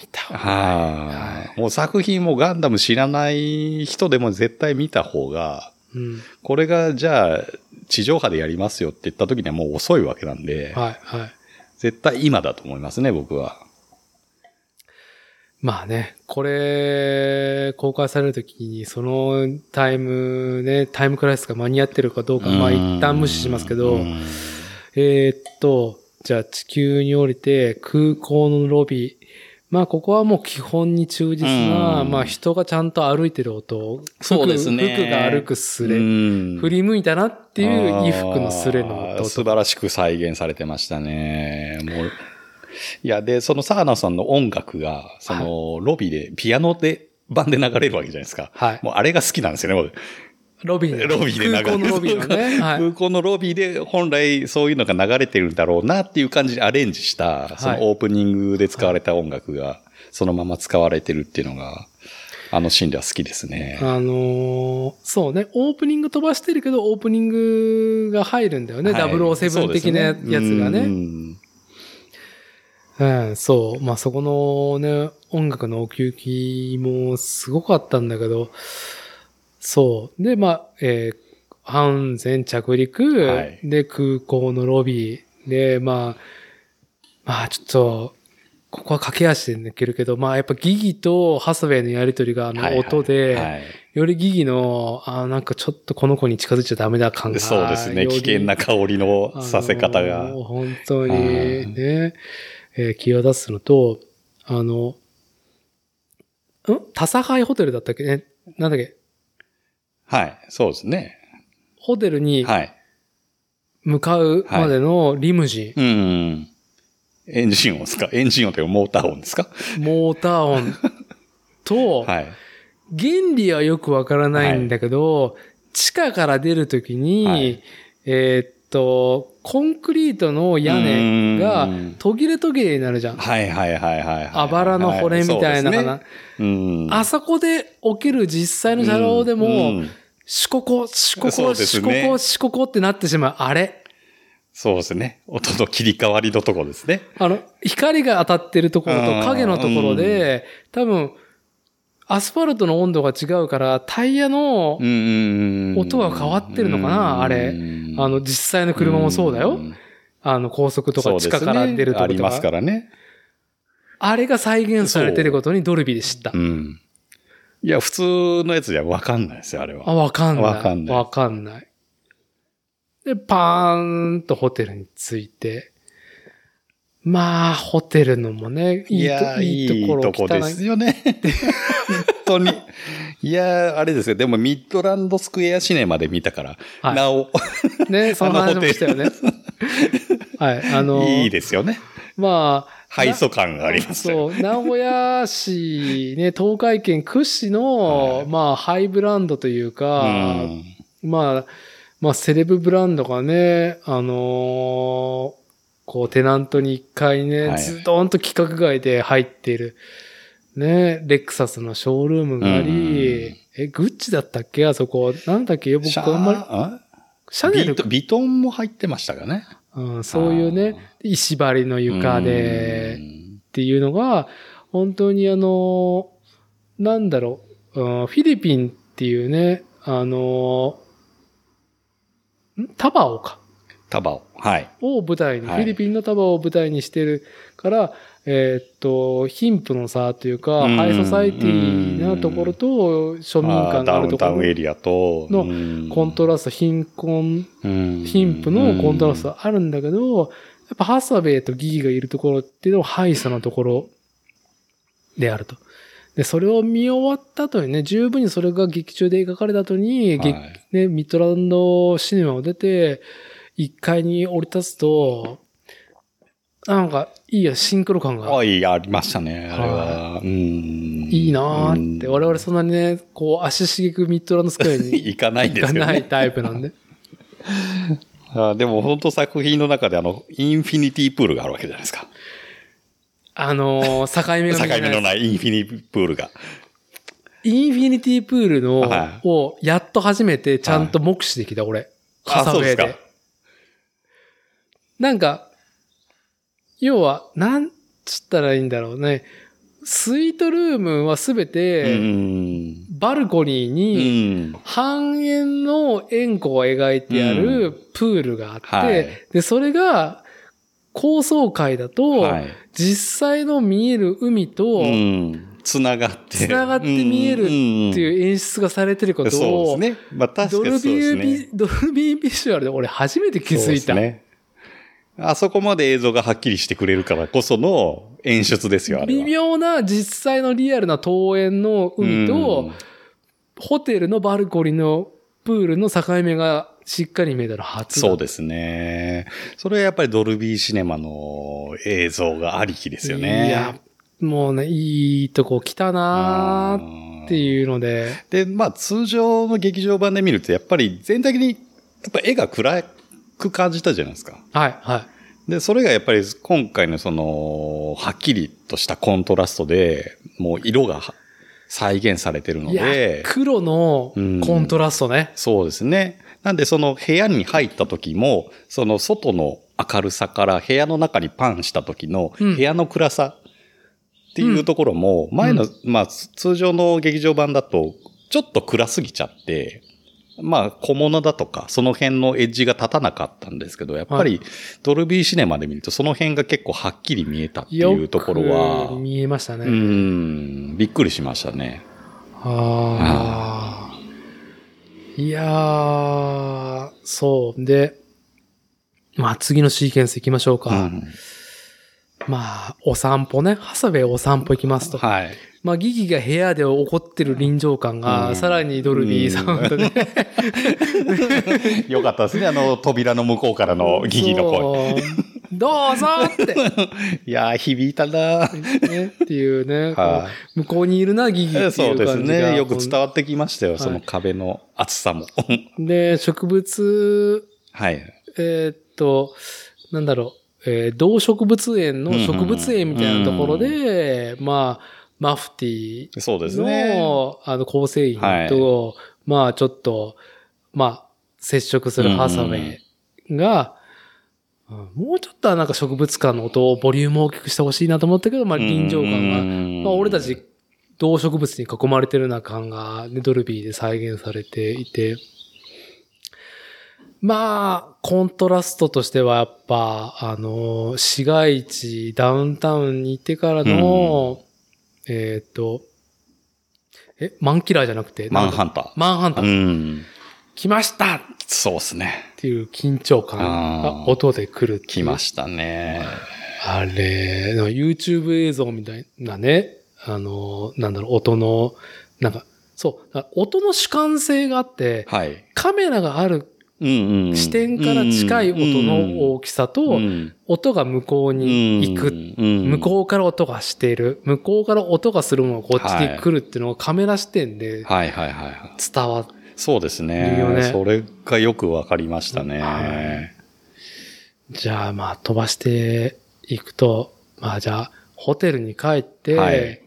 見たわはい。もう作品もガンダム知らない人でも絶対見た方が、うん。これがじゃあ地上波でやりますよって言った時にはもう遅いわけなんで、はい、はい。絶対今だと思いますね、僕は。まあね、これ、公開されるときに、そのタイムね、タイムクライシスが間に合ってるかどうか、まあ一旦無視しますけどう、んえーっと、じゃあ地球に降りて空港のロビー。まあここはもう基本に忠実な、うんまあ人がちゃんと歩いてる音。服そうですね服が歩くスレ。うん振り向いたなっていう衣服のスレの音と。素晴らしく再現されてましたね。もう。いや、で、そのサーナさんの音楽が、その、ロビーで、ピアノで、版で流れるわけじゃないですか。はいもうあれが好きなんですよね、僕ロビーで。ロビーで流れ空港のロビーのね。はい。空港のロビーで本来そういうのが流れてるんだろうなっていう感じでアレンジした、そのオープニングで使われた音楽がそのまま使われてるっていうのが、あのシーンでは好きですね。あのーそうね、オープニング飛ばしてるけど、オープニングが入るんだよね。はい007的なやつがうね。んうん、そう。まあそこのね、音楽の奥行きもすごかったんだけど、そう。で、まあ、えー、安全着陸、はいで、空港のロビー、で、まあ、まあちょっと、ここは駆け足で抜けるけど、まあやっぱギギとハサウェイのやりとりがあの音で、はいはいよりギギの、あなんかちょっとこの子に近づいちゃダメだ感が。そうですね。危険な香りのさせ方が。本当にはいね、えー際立つのと、あの、ん？タサハイホテルだったっけ？ねなんだっけ？はい。そうですね。ホテルにはい。向かうまでのリムジン、うん。エンジン音ですか？エンジン音というかモーター音ですか？モーター音と、はい。原理はよくわからないんだけど、地下から出るときに、はいえーっと、コンクリートの屋根がうん途切れ途切れになるじゃん。はいはいはいはいはい。あばらの骨みたいなかな。あそこで起きる実際の車両でも、うんシココ、シコそうコ、ですねシココ、シココってなってしまう。あれ？そうですね。音の切り替わりのとこですね。あの、光が当たってるところとうん影のところで、多分、アスファルトの温度が違うから、タイヤの、音音が変わってるのかなあれあの、実際の車もそうだよ。あの、高速とか地下から出るとこあります。からね。あれが再現されてることにドルビーで知ったう。ん。いや、普通のやつじゃわかんないですよ、あれは。あ、わかんない。わかんないわかんない。で、パーンとホテルに着いて、まあ、ホテルのもね、いいやと、いいところいいとこですよね。本当に。いやー、あれですよ。でも、ミッドランドスクエアシネマで見たから、はいなお、ね、その話もしたよね。はい、あの、いいですよね。まあ、ハイソ感がありますよ。そう、名古屋市、ね、東海圏屈指の、はいまあ、ハイブランドといううか、ん。まあ、まあ、セレブブランドがね、あのーこう、テナントに一回ね、はい。ズドンと規格外で入っている、ね、レクサスのショールームがあり、うんえ、グッチだったっけ？あそこ。なんだっけ？僕あんまり、あシャネルビトンも入ってましたかね？うん、そういうね、石張りの床で、っていうのが、本当にあの、なんだろう、うんフィリピンっていうね、あの、ん？タバオか。タバオ。はい。を舞台に、はい。フィリピンのタバオを舞台にしてるから、えーっと、貧富の差というか、うん。ハイソサイティなところと庶民あー感がダウンあるところタウンエリアと、のうん。コントラスト、貧困、うん。貧富のコントラストあるんだけど、やっぱハサベイとギギがいるところっていうのはハイソなところであると。で、それを見終わった後にね、十分にそれが劇中で描かれた後に、劇はい。ね、ミッドランドシネマを出て、1階に降り立つと、なんか、いいや、シンクロ感が。あ、いい、ありましたね、あれは。うん。いいなーって。うん我々そんなにね、こう、足しげくミッドランドスクエアに 行かないんですよね。行かないタイプなんで。あでも本当作品の中であの、インフィニティプールがあるわけじゃないですか。あのー、境目がない目のないインフィニティプールが。インフィニティプールの、はを、やっと初めてちゃんと目視できた、俺。あハサウェイで。なんか、要は、なんつったらいいんだろうね。スイートルームはすべうて、ん。バルコニーうに、ん。半円の円弧を描いてあるプールがあって、はいで、それが、高層階だと、はい。実際の見える海と、うん。つながって。つながって見えるっていう演出がされてることそうを、ですね。まあ確ドルかにそうですね。ビービ、ドルビービジュアルで俺初めて気づいた。そうですね。あそこまで映像がはっきりしてくれるからこその演出ですよ、あれは。微妙な実際のリアルな桃園の海と、ホテルのバルコニーのプールの境目がしっかり見えたの初だそうですね。それはやっぱりドルビーシネマの映像がありきですよね。いや、もうね、いいとこ来たなーっていうので、で、まあ通常の劇場版で見るとやっぱり全体的にやっぱ絵が暗く感じたじゃないですか。はい、はい。で、それがやっぱり今回のその、はっきりとしたコントラストで、もう色が再現されてるので、、黒のコントラストね。そうですね。なんでその部屋に入った時も、その外の明るさから部屋の中にパンした時のうん部屋の暗さっていうところも、前の、まあ通常の劇場版だとちょっと暗すぎちゃって、まあ小物だとかその辺のエッジが立たなかったんですけど、やっぱはりドルビーシネマで見るとその辺が結構はっきり見えたっていようところはく、見えましたね。うーん、びっくりしましたね。ああ。いやー、そう。で、まあ次のシーケンス行きましょうか。うんまあ、お散歩ね。ハサウェイお散歩行きますと。はい。まあ、ギギが部屋で起こってる臨場感が、うんさらにドルビーサウンドで、よかったですね。あの、扉の向こうからのギギの声。どうぞって、いやー、響いたなーね、っていうね、こはう向こうにいるな、ギギっていう感じが。そうですね。よく伝わってきましたよ。いその壁の厚さも。で、植物、はい。えーっと、なんだろう、えー動植物園の植物園みたいなところで、まあ、マフティそうですね。の、あの、構成員と、まあ、ちょっと、まあ、接触するハサウェイが、うんもうちょっとはなんか植物館の音をボリュームを大きくしてほしいなと思ったけど、まあ、臨場感が、まあ、俺たち、動植物に囲まれてるような感が、ね、ドルビーで再現されていて、まあ、コントラストとしてはやっぱ、あの、市街地、ダウンタウンに行ってからの、えっ、と、え、マンキラーじゃなくて、マンハンンター。マンハンター。うん。来ましたっそうですね。ていう緊張感が音で来る来ましたね。あれ、YouTube 映像みたいなね、あの、なんだろう、音の、なんか、そう、音の主観性があって、はい。カメラがある。視点から近い音の大きさと、うん音が向こうに行く。向向こうから音がしている。向こうから音がするものがこっちに来るっていうのがカメラ視点ではいはいはいはい。伝わっそうですね。それがよくわかりましたね。はいじゃあまあ飛ばしていくと、まあじゃあホテルに帰って、はい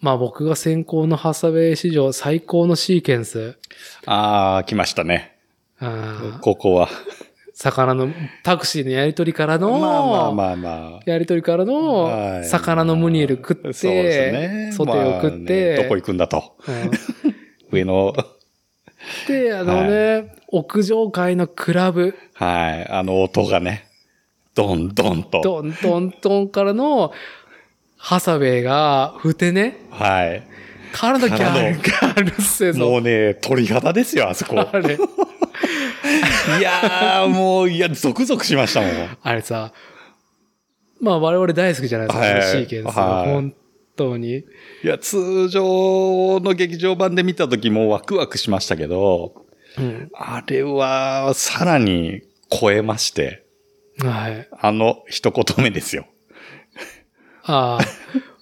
まあ僕が先行のハサウェイ史上最高のシーケンス。ああ、来ましたね。あーここは。魚の、タクシーのやりとりからの、まあまあまあまあ。やりとりからの、はい魚のムニエル食って、そうですね。ソテーを食っまあねて、どこ行くんだと。うん上の、で、あのね、屋上階のクラブ、はい。あの音がね、ドンドンと。ドンドンドンからの、ハサウェイが、ふてね、はい。からのギャル、ギャルセゾン。もうね、鳥肌ですよ、あそこ。あれ、いやー、もう、いや、ゾクゾクしましたもん。あれさ、まあ我々大好きじゃないですか、はいシーケンス。はい本当に。いや、通常の劇場版で見た時もワクワクしましたけど、うん。あれはさらに超えまして、はい。あの一言目ですよ。ああ、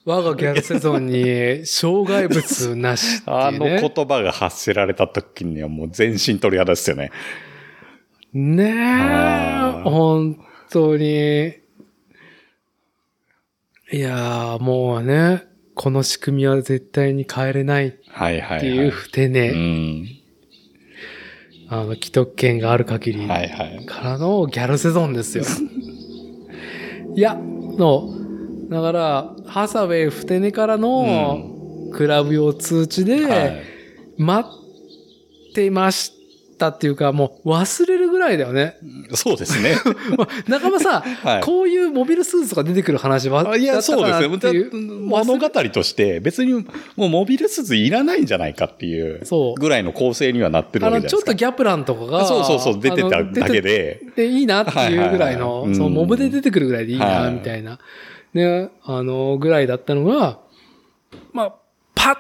我がギャルセゾンに障害物なしってあのいうね。言葉が発せられた時にはもう全身鳥肌ですよね。ねえ、本当に。いやー、もうね、この仕組みは絶対に変えれないっはいはい、はい。ていうん。あの、既得権がある限りはいはい。からのギャルセゾンですよ。いや、の、だから、ハサウェイふてねからのクラブ用通知で、はい待ってましたっていうか、もう忘れるぐらいだよね。そうですね。まあ仲間さ、はいこういうモビルスーツとか出てくる話は、あいや、そうですね。物語として別にもうモビルスーツいらないんじゃないかっていうぐらいの構成にはなってるあの、ちょっわけですか。とギャプランとかが、そうそうそう、出てただけ。で。でいいなっていうぐらいの、はいはいはいそのモブで出てくるぐらいでいいな、はいみたいな、ね、あの、ぐらいだったのが、まあ、パッ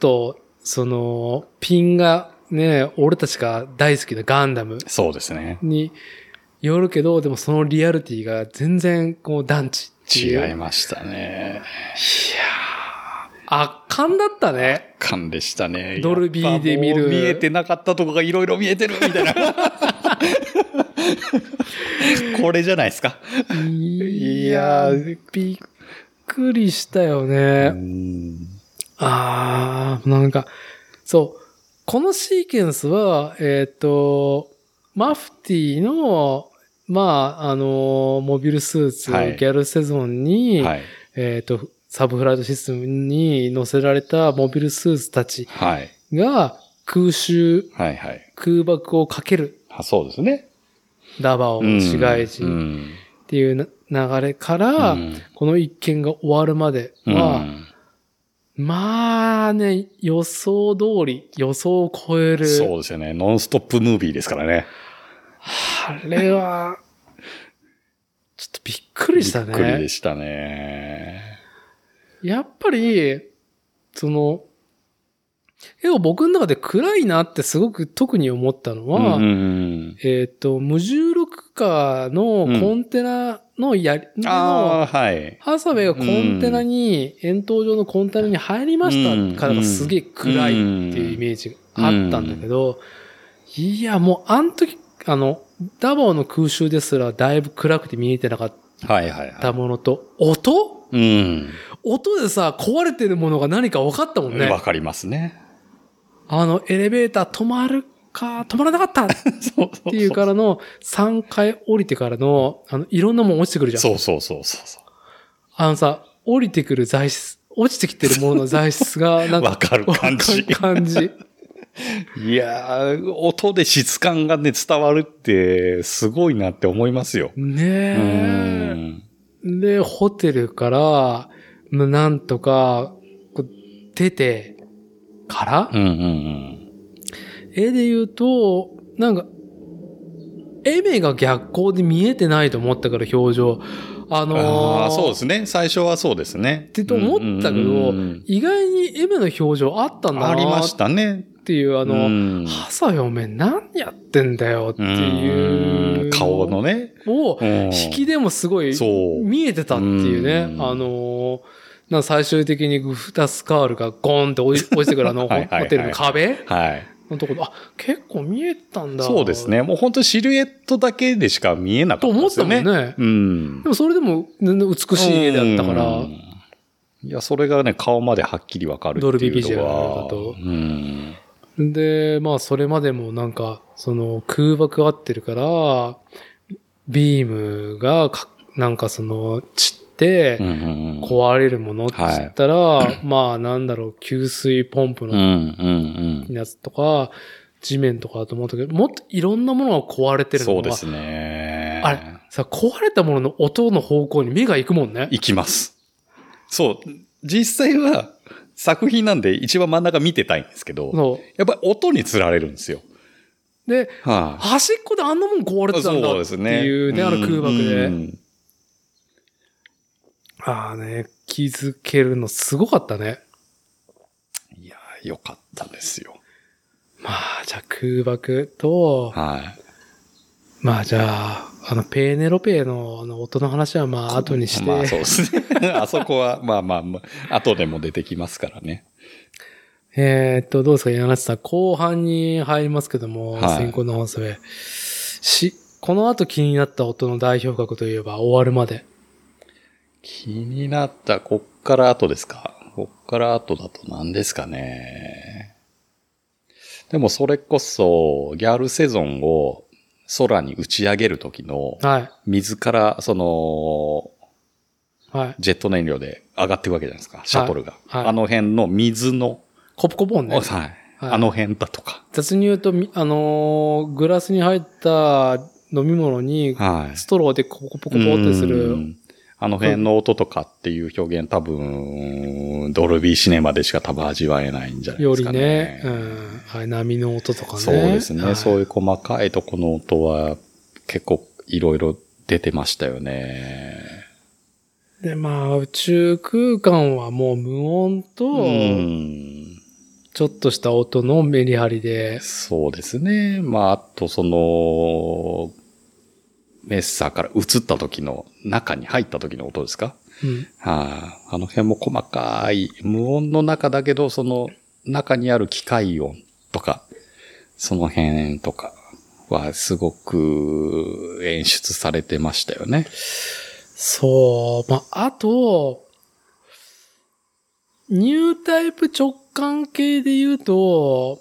と、その、ピンがね、俺たちが大好きなガンダムそうですね。によるけど、でもそのリアリティが全然こう団地。違いましたね。圧巻だったね。感でしたね。ドルビーで見る見えてなかったとこがいろいろ見えてるみたいな。これじゃないですか？いやー、びっくりしたようね。んあー、なんか、そう。このシーケンスは、えっ、と、マフティーの、まあ、あの、モビルスーツ、はいギャルセゾンに、はい。えっ、と、サブフライトシステムに載せられたモビルスーツたちはい。が空襲、はいはい。空爆をかけるあそうですね。ダバオの市街地うっんていうな流れから、うんこの一件が終わるまでうんは、まあね、予想通り、予想を超える。そうですよね。ノンストップムービーですからね。あれは、ちょっとびっくりしたびっくりでね。したね。やっぱり、その、結構僕の中で暗いなってすごく特に思ったのは、うんうんえっ、と、無重力化のコンテナのやり、うん、のはい。ハサウェイがコンテナに、円筒状のコンテナに入りましたからがすげえ暗いっていうイメージがあったんだけど、いや、もうあの時、あの、ダバオの空襲ですらだいぶ暗くて見えてなかっはいはいはたものと、音？い。うん。音でさ、壊れてるものが何か分かったもんね。わかりますね。あの、エレベーター止まるか、止まらなかった っていうからの、3回降りてからの、あの、いろんなもん落ちてくるじゃん。そうそうそうそうそあのさ、降りてくる材質、落ちてきてるものの材質が、なんう。か、わかる感じ感じ。いやー、音で質感がね、伝わるって、すごいなって思いますよ。うねん。え。で、ホテルから、まなんとか、こうててから、うんうんうん。絵で言うと、なんか、エメが逆光で見えてないと思ったから表情。あのーああ、そうですね。最初はそうですね。ってと思ったけど、うんうんうん意外にエメの表情あったんだなありましたね。っていう、ああの、ハサよ、おめえ何やってんだよっていう。顔のね。を、うん引きでもすごいそう見えてたっていうね。うんあのーな最終的にグフタスカールがゴーンって落ち てくるあのホテルの壁？はい。のところ、あ、結構見えたんだ。そうです。ね。もう本当にシルエットだけでしか見えなかったですよね。と思ったもんねうんで。もそれでも全然美しい絵だったから、うんいや、それがね、顔まではっきりわかるっていうのは。ドルビービジュアルだとうん。で、まあそれまでもなんか、その空爆合ってるから、ビームがか、なんかその、散っ壊れるものって言ったら、まあなんだろう、給水ポンプうん、のうん、うん。やつとか、地面とかだと思ったけど、もっといろんなものが壊れてるのがそうですね。あれ、さ、壊れたものの音の方向に目が行くもんね。行きます。そう。実際は作品なんで一番真ん中見てたいんですけど、そやっぱり音につられるんですよ。う。で、はい、端っこであんなもん壊れてたんだっていうね、あの空爆うで。んああね、気づけるのすごかったね。いやー、よかったですよ。まあ、じゃあ空爆と、はい。まあじゃあ、あの、ペーネロペーのあの音の話はまあ後にして、まあそうですね。あそこは、まあまあまあ、後でも出てきますからね。えーっと、どうですか、柳瀬さん。後半に入りますけども、はい先行の放送へ。し、この後気になった音の代表格といえば終わるまで。気になった、こっから後ですか？こっから後だと何ですかね？でもそれこそ、ギャルセゾンを空に打ち上げる時の、はい。水から、その、はい。ジェット燃料で上がっていくわけじゃないですか、シャトルが。はいあの辺の水の、コプコポンね。はい、はいあの辺だとか。雑に言うと、みあのーグラスに入った飲み物に、はい。ストローでコポコポコポってすうる。んあの辺の音とかっていう表現多分、ドルビーシネマでしか多分味わえないんじゃないでよすかね。りね、うん。はい、波の音とかね。そうですね。はいそういう細かいとこの音は結構いろいろ出てましたよね。で、まあ、宇宙空間はもう無音と、うん。ちょっとした音のメリハリで、そうですね。まあ、あとその、メッサーから映った時の、中に入った時の音ですか？うん。はい、あの辺も細かい、無音の中だけど、その中にある機械音とか、その辺とかはすごく演出されてましたよね。そう。まあ、あと、ニュータイプ直感系で言うと、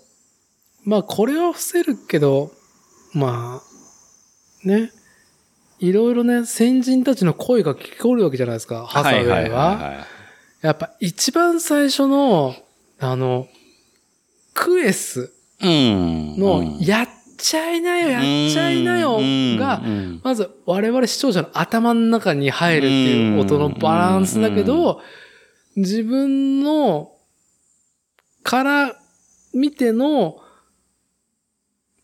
まあ、これは伏せるけど、まあ、ね。いろいろね、先人たちの声が聞こえるわけじゃないですか、ハサウェイは。はいはいやっぱ一番最初の、あの、クエスうん。の、やっちゃいなよ、やっちゃいなよが、うん。まず我々視聴者の頭の中に入るっていう音のバランスだけど、自分のから見ての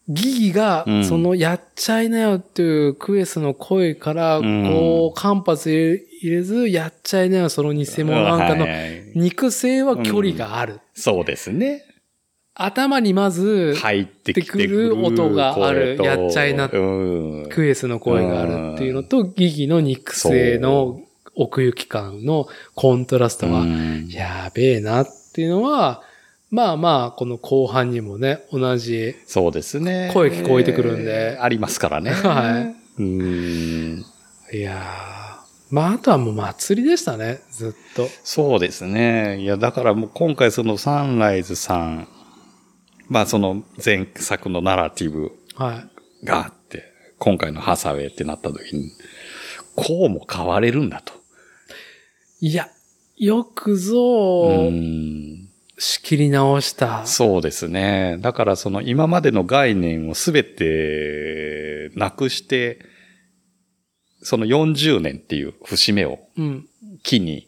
ギギがう、ん。そのやっちゃいなよっていうクエスの声から、うん。こう、間髪入れず、やっちゃいなよ、その偽物なんかのはい。肉声は距離がある。そうですね。頭にまず、入ってくる音があるやっちゃいなうん。クエスの声があるっていうのと、ギギの肉声の奥行き感のコントラストは、うん。やべえなっていうのは、まあまあ、この後半にもね、同じ、そうですね。声聞こえてくるんでありますからね。はいうん。いやー、まああとはもう祭りでしたね、ずっと。そうですね。いや、だからもう今回そのサンライズさん、まあその前作のナラティブはい。があって、今回のハサウェイってなった時に、こうも変われるんだと。いや、よくぞ、うん仕切り直した。そうですね。だからその今までの概念をすべてなくして、その40年っていう節目をうん。機に、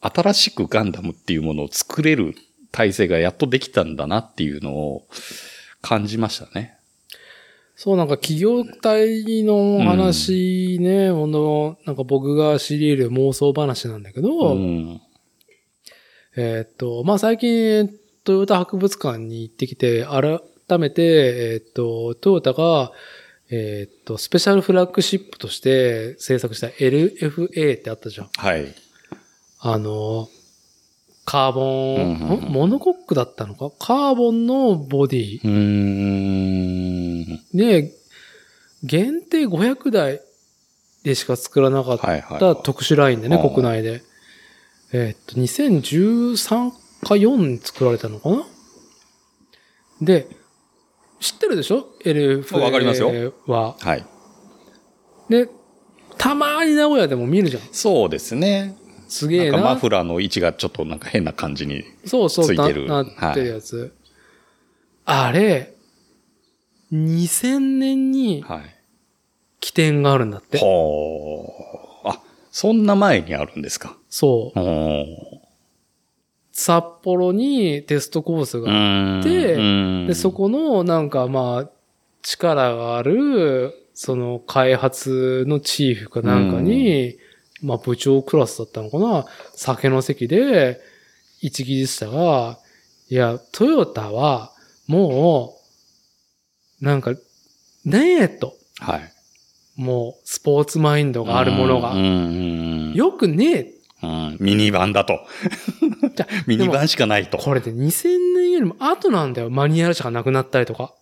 新しくガンダムっていうものを作れる体制がやっとできたんだなっていうのを感じましたね。そう、なんか企業体の話ね、ほんと、なんか僕が知り得る妄想話なんだけど、うん。えーっと、まあ、最近、トヨタ博物館に行ってきて、改めて、えーっと、トヨタが、えーっと、スペシャルフラッグシップとして制作した LFA ってあったじゃん。はい。あの、カーボン、うんうんうんんモノコックだったのか？カーボンのボディうーん。で、限定500台でしか作らなかっはいはい。た特殊ラインでね、うん国内で。えーっと、2013か4に作られたのかな？で、知ってるでしょ ?LF わかりますよは。はい。で、たまに名古屋でも見るじゃん。そうですね。すげえな。なんかマフラーの位置がちょっとなんか変な感じに。そうそう、ついてるななってるやつ。あれ、2000年にはい。起点があるんだって。ほー。あ、そんな前にあるんですか？そう。札幌にテストコースがあっでてで、そこのなんかまあ、力がある、その開発のチーフかなんかに、まあ部長クラスだったのかな、酒の席で、一技術者が、いや、トヨタは、もう、なんか、ねえと。はい。もう、スポーツマインドがあるものがよくねえ。うんミニバンだと。じゃあ ミニバンしかないと。これで2000年よりも後なんだよ。マニュアル車がなくなったりとか。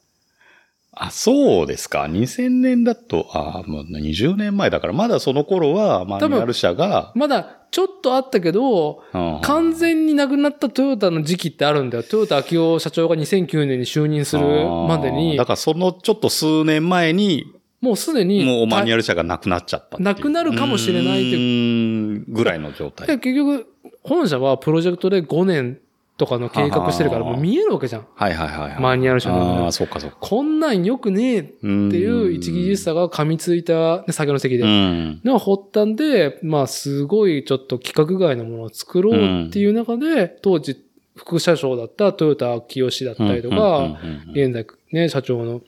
あ、そうですか。2000年だと、あもう20年前だから、まだその頃はマニュアル車が、まだちょっとあったけど、うん完全になくなったトヨタの時期ってあるんだよ。トヨタ秋夫社長が2009年に就任するまでにだ、からそのちょっと数年前に、もうすでに、もうマニュアル車がなくなっちゃったなくなるかもしれないっていう。ぐらいの状態。で結局、本社はプロジェクトで5年とかの計画してるから、もう見えるわけじゃん。はいはいはいはい。マニュアル車のああ、そうかそうか。こんなんよくねえっていう一技術者が噛みついた、ね、酒の席で。うん。の発端で、まあ、すごいちょっと規格外のものを作ろうっていう中で、当時、副社長だった豊田清だったりとか、現在ね、社長の、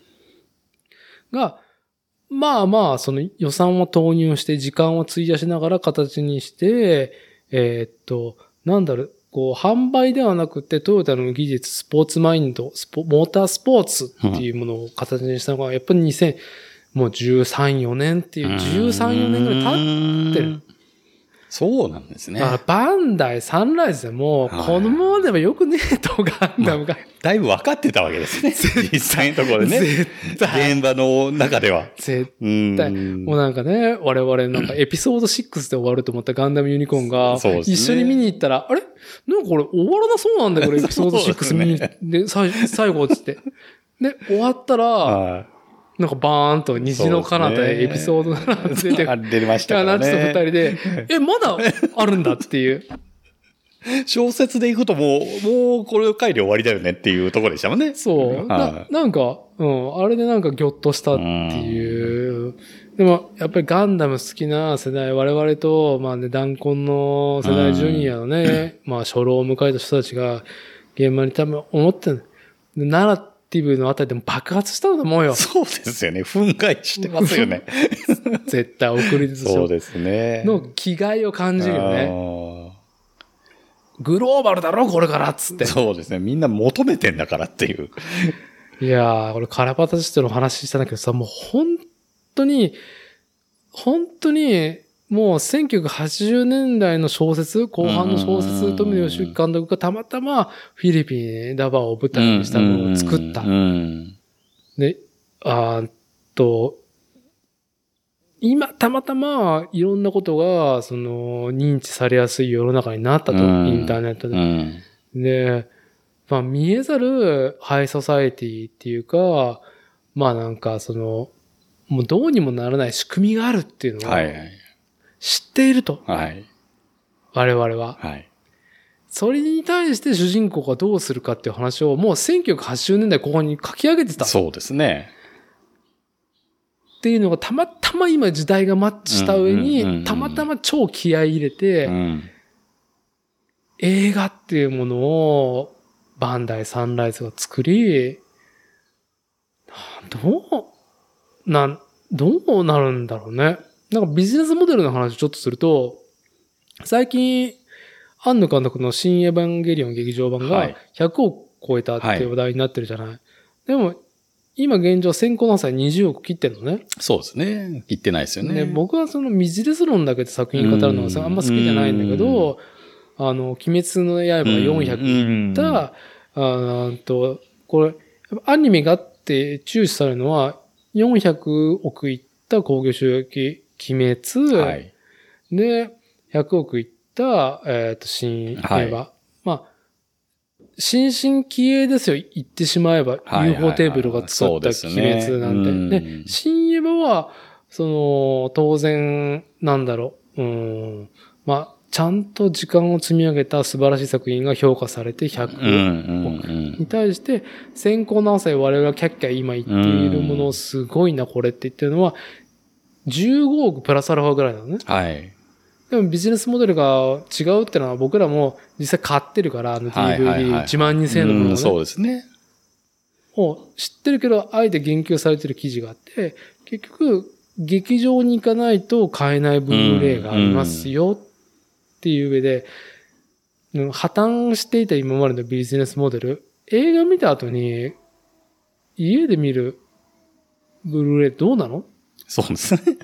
が、まあまあ、その予算を投入して時間を費やしながら形にして、えーっと、なんだろう、こう、販売ではなくて、トヨタの技術、スポーツマインド、スポモータースポーツっていうものを形にしたのが、やっぱり2000、もう13、4年っていう、13、4年ぐらい経ってる。そうなんですね。だからバンダイ、サンライズでも、はいこのままではよくねえと、ガンダムが。だいぶ分かってたわけですね。実際のところでね。絶対。現場の中では。絶うん。対。もうなんかね、我々なんかエピソード6で終わると思ったガンダムユニコーンが、ね一緒に見に行ったら、あれ？なんかこれ終わらなそうなんだよ、これエピソード6見に行って、で、最 最後っつって。で、終わったら、はなんかバーンと虹の彼方そうですねエピソード7出て、い。あ出ましたからナチと二ね。人で、え、まだあるんだっていう。小説でいくともう、もうこれを書いて終わりだよねっていうところでしたもんね。そう。なはなんか、うん、あれでなんかギョッとしたっていう。でも、やっぱりガンダム好きな世代、我々と、まあね、弾痕の世代ジュニアのね、まあ初老を迎えた人たちが、現場に多分思ってる。でナラティブのあたりでも爆発したと思うよい。。そうですよね。憤慨してますよね。絶対送り出すそうですね。の気概を感じるよね。ね。グローバルだろ、これからっつって。そうですね。みんな求めてんだからっていう。いやー、これカラパタチとの話したんだけどさ、もう本当に、本当に、もう1980年代の小説、後半の小説、富野義行監督がたまたまフィリピン、ダバーを舞台にしたものを作ったで、あーっと、今、たまたま、いろんなことが、その、認知されやすい世の中になったと、うんインターネットで。うん。で、まあ見えざるハイソサエティっていうか、まあなんかその、もうどうにもならない仕組みがあるっていうのをはいはい。知っていると、はい。我々は。はい。それに対して主人公がどうするかっていう話をもう1980年代後半に書き上げてたっそうですね。ていうのがたまたま今時代がマッチした上に、たまたま超気合い入れて、うん。映画っていうものをバンダイサンライズが作り、どう、なん、どうなるんだろうね。なんかビジネスモデルの話をちょっとすると、最近、庵野監督の新エヴァンゲリオン劇場版がはい100億超えたっていう話題になってるじゃない。でも、今現状先行の際20億切ってるのね。そうですね。言ってないですよね。で、僕はそのビジネス論だけで作品語るのがさうんあんま好きじゃないんだけど、あの、鬼滅の刃が400いった、うんあーと、これ、アニメがあって注視されるのは、400億いった興行収益、鬼滅、はい。で、100億いった、えっ、と、新映画。はいまあ、新進気鋭ですよ、言ってしまえば。UFO テーブルが作った鬼滅なんて。うんで、新エヴァは、その、当然、なんだろう、うん、まあ、ちゃんと時間を積み上げた素晴らしい作品が評価されて100うんうんに対して、先行何歳我々がキャッキャ今言っているものをすごいな、これって言ってるのは、15億プラスアルファぐらいなのね。うん。はい。でもビジネスモデルが違うってのは僕らも実際買ってるから、あのはいはいはい DVD1 万2000円のものをうんそうね。ですね。を知ってるけど、あえて言及されてる記事があって、結局、劇場に行かないと買えないブルーレイがありますよっていう上で、うん破綻していた今までのビジネスモデル、映画見た後に、家で見るブルーレイどうなのそうですね。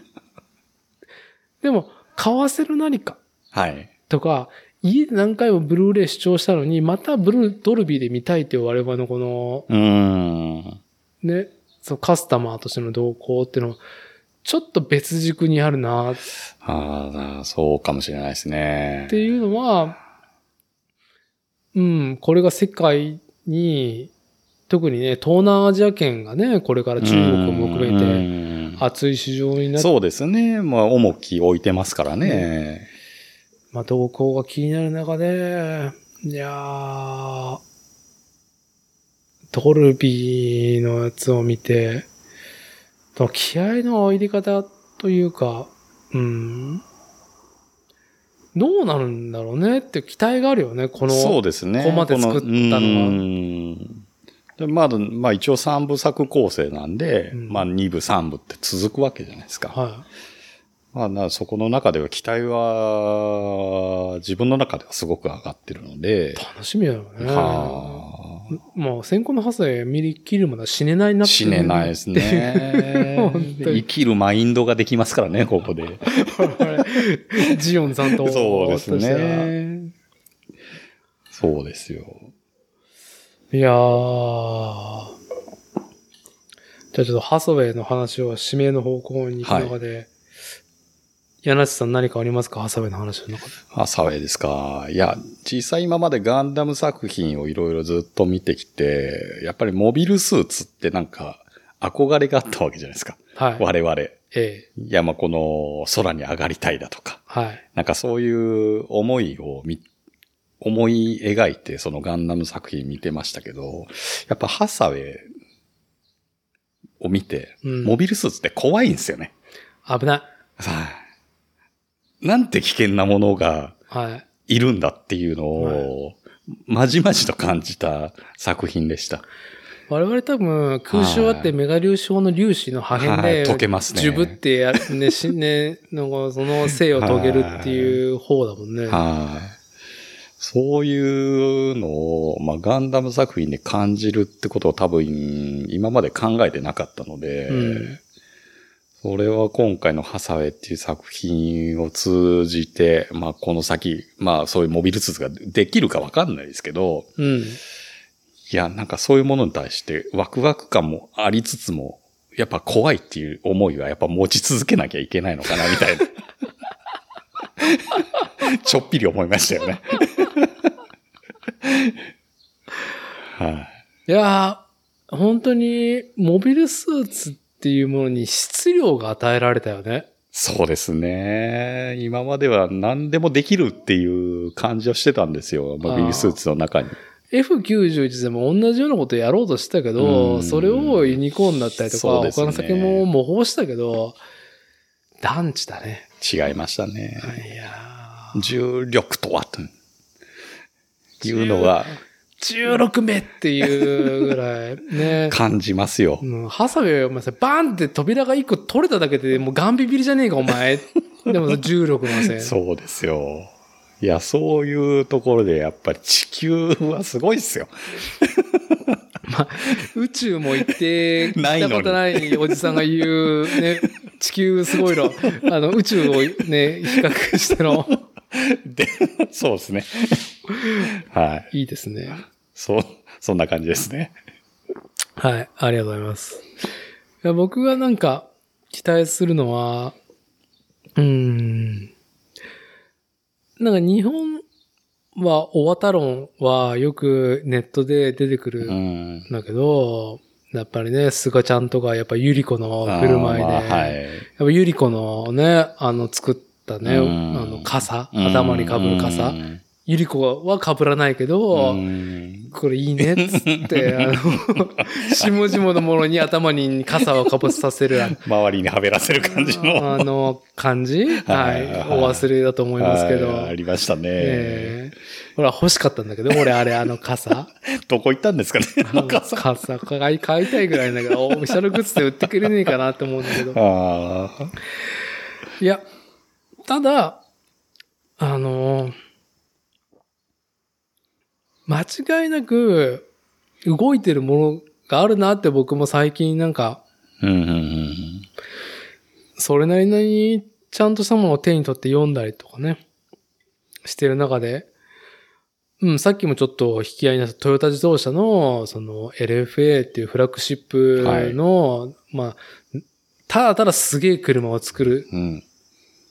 でも、買わせる何かはい。とか、家で何回もブルーレイ視聴したのに、またブルー、ドルビーで見たいっていう我々のこの、うーん。ね、そう、カスタマーとしての動向っていうのは、ちょっと別軸にあるなっああ、そうかもしれないですね。ていうのは、うん、これが世界に、特にね、東南アジア圏がね、これから中国も含めて、め熱い市場になって、そうですね。まあ、重き置いてますからね。まあ、動向が気になる中で、いやー、ドルビーのやつを見て、と気合の入り方というか、うん、どうなるんだろうねって期待があるよね、この。そうですね。ここまで作ったのはでまだ、まあ一応三部作構成なんで、うんまあ二部三部って続くわけじゃないですか。はまあな、そこの中では期待は、自分の中ではすごく上がってるのでい。、楽しみだよね。はもう、先行のハサウェイ見り切るまでは死ねないなあ、って死ねないですね 生きるマインドができますからね、ここで。ジオンさんと。そうですね。そうですよ。いやー。じゃあちょっとハサウェイの話を指名の方向に行く中で、柳瀬さん何かありますか？ハサウェイの話の中で。ハサウェイですか？いや、実際今までガンダム作品をいろいろずっと見てきて、やっぱりモビルスーツってなんか憧れがあったわけじゃないですか。はい。我々。いええ。や、まあ、この空に上がりたいだとか。はい。なんかそういう思いをみ思い描いてそのガンダム作品見てましたけど、やっぱハサウェイを見て、うんモビルスーツって怖いんですよね。危ない。はいなんて危険なものがはい。いるんだっていうのを、まじまじと感じた作品でした。我々多分空襲あってメガ粒子の粒子の破片で、はい溶けますねジュブってやる、ね、しね、なんかその生を遂げるっていう方だもんね。はい。そういうのを、まあ、ガンダム作品で感じるってことを多分、今まで考えてなかったので、うんそれは今回のハサウェイっていう作品を通じて、まあ、この先、まあ、そういうモビルスーツができるかわかんないですけど、うん。いや、なんかそういうものに対してワクワク感もありつつも、やっぱ怖いっていう思いはやっぱ持ち続けなきゃいけないのかな、みたいな。ちょっぴり思いましたよね。はい、いやー、本当にモビルスーツっていうものに質量が与えられたよね。そうですね。今までは何でもできるっていう感じをしてたんですよ。モビルスーツの中に。F91 でも同じようなことやろうとしたけど、うんそれをユニコーンだったりとか、ね他の酒も模倣したけど、団地だね。違いましたね。いやー重力とはというのが、16目っていうぐらい、ね。感じますよ。うん、ハサウェイはお前さ、バーンって扉が一個取れただけでもうガンビビリじゃねえか、お前。でも16のせい。そうですよ。いや、そういうところでやっぱり地球はすごいっすよ。宇宙も行って、聞いたことないおじさんが言う、ね、地球すごいの、あの、宇宙をね、比較しての、で、そうですね。はい。いいですね。そう、そんな感じですね。はい、ありがとうございます。いや僕がなんか期待するのは、うーん、なんか日本は、オワタロンはよくネットで出てくるうんん。だけど、やっぱりね、スガちゃんとか、やっぱゆり子の振る舞いで、はい。やっぱゆり子のね、あの作ったね、うんあの傘、頭に被る傘、ゆり子は被らないけど、うんこれいいねっつって、あの、下々のものに頭に傘をかぶさせる、あ周りにはべらせる感じの。の感じ？ははいい。お忘れだと思いますけど。はいありましたね。ええほら、欲しかったんだけど、俺、あれ、あの傘。どこ行ったんですかね？あの傘買い、買いたいぐらいだけど、お店のグッズで売ってくれねえかなって思うんだけど。ああ。いや、ただ、あの間違いなく動いてるものがあるなって僕も最近なんか、うんうんうんそれなりにちゃんとしたものを手に取って読んだりとかね、してる中で、うん、さっきもちょっと引き合いになったトヨタ自動車の、その LFA っていうフラッグシップの、まあ、ただただすげえ車を作るうん。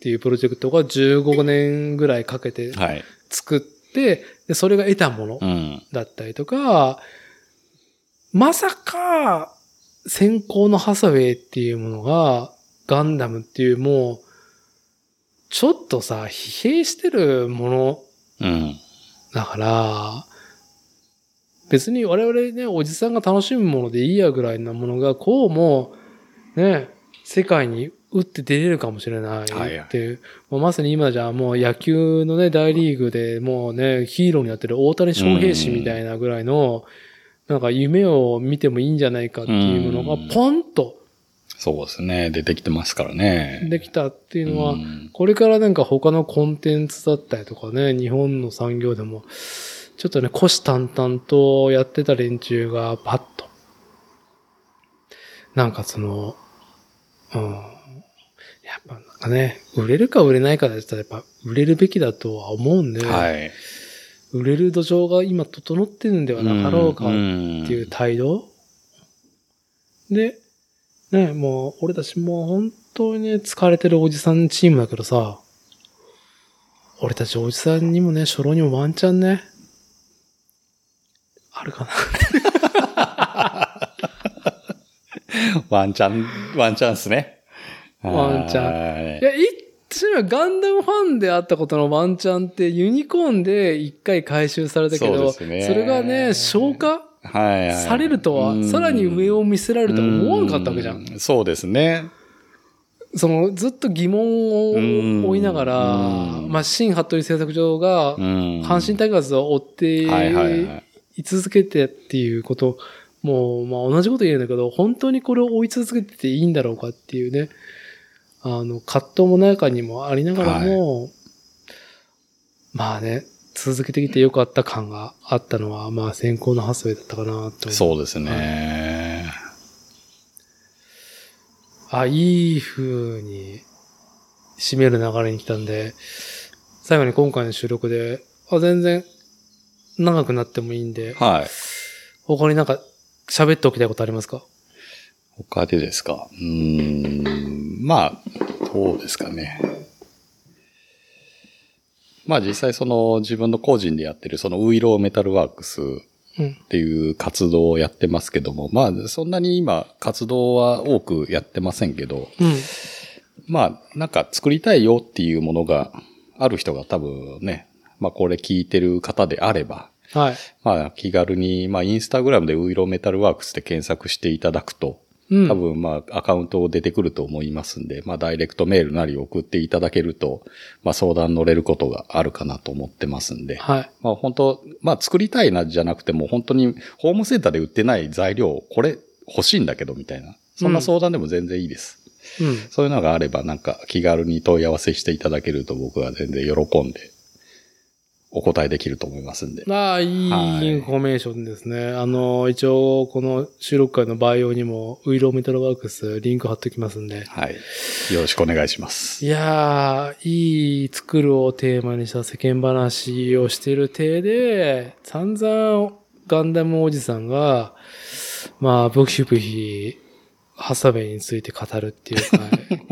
っていうプロジェクトが15年ぐらいかけてはい。作って、で、それが得たものうん。だったりとか、まさか、先行のハサウェイっていうものが、ガンダムっていうもう、ちょっとさ、疲弊してるものうん。だから、別に我々ね、おじさんが楽しむものでいいやぐらいなものが、こうも、ね、世界に打って出れるかもしれないっていう。はいはいもうまさに今じゃもう野球のね、大リーグでもうね、ヒーローになってる大谷翔平氏みたいなぐらいの、なんか夢を見てもいいんじゃないかっていうものがうんポンとそうですね。出てきてますからね。できたっていうのはう、んこれからなんか他のコンテンツだったりとかね、日本の産業でも、ちょっとね、虎視眈々とやってた連中がパッと、なんかその、うん、やっぱなんかね、売れるか売れないかだったらやっぱ売れるべきだとは思うんで、はい。売れる土壌が今整ってるんではなかろうかってんいう態度、で、ね、もう、俺たちもう本当にね、疲れてるおじさんチームだけどさ、俺たちおじさんにもね、初老にもワンチャンね、あるかな。ワンチャン、ワンチャンっすね。ワンチャンャいや、言ってしまえばガンダムファンであったことのワンチャンってユニコーンで一回回収されたけど、それがね、消化。されるとは、さらに上を見せられるとは思わなかったわけじゃん。うそうですね。その、ずっと疑問を追いながら、うんまあ、新服部製作所がう、ん。阪神タイガースを追って。い続けてっていうこと、もう、まあ、同じこと言えるんだけど、本当にこれを追い続けてていいんだろうかっていうね、あの、葛藤も中にもありながらも、まあね、続けてきてよかった感があったのは、まあ、先行のハスウェイだったかなと。そうですね。あ、いい風に締める流れに来たんで、最後に今回の収録で、あ、全然長くなってもいいんで、はい。他になんか喋っておきたいことありますか？他でですか？うーん。まあ、どうですかね。まあ実際その自分の個人でやってるそのウイローメタルワークスうん。っていう活動をやってますけども、まあそんなに今活動は多くやってませんけど、うん。まあなんか作りたいよっていうものがある人が多分ね、まあこれ聞いてる方であれば、はい。まあ気軽に、まあインスタグラムでウイローメタルワークスで検索していただくと、うん。多分まあアカウント出てくると思いますんで、まあダイレクトメールなり送っていただけると、まあ相談乗れることがあるかなと思ってますんで。はい。まあ本当、まあ作りたいなじゃなくても本当にホームセンターで売ってない材料、これ欲しいんだけどみたいな。そんな相談でも全然いいです。うん。そういうのがあればなんか気軽に問い合わせしていただけると僕は全然喜んでお答えできると思いますんで。まあ、いはいいインフォメーションですね。あの、一応、この収録回のバイオにも、ウイローメタルワークスリンク貼っておきますんで。はい。よろしくお願いします。いやー、いい作るをテーマにした世間話をしてる体で、散々ガンダムおじさんが、まあ、ブキブキ、ハサベについて語るっていうか、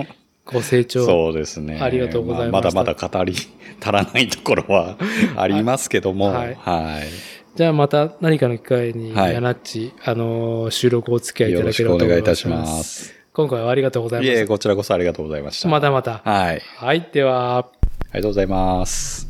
ご成長。そうですね。ありがとうございましたあまだまだ語り 足らないところは ありますけども、ははいい。じゃあまた何かの機会に、はナッチ、あのー収録お付き合いいただければと思い願いいたしま。ますす。今回はありがとうございまいえ、す。こちらこそありがとうございました。またまた。はい。はい、では、ありがとうございます。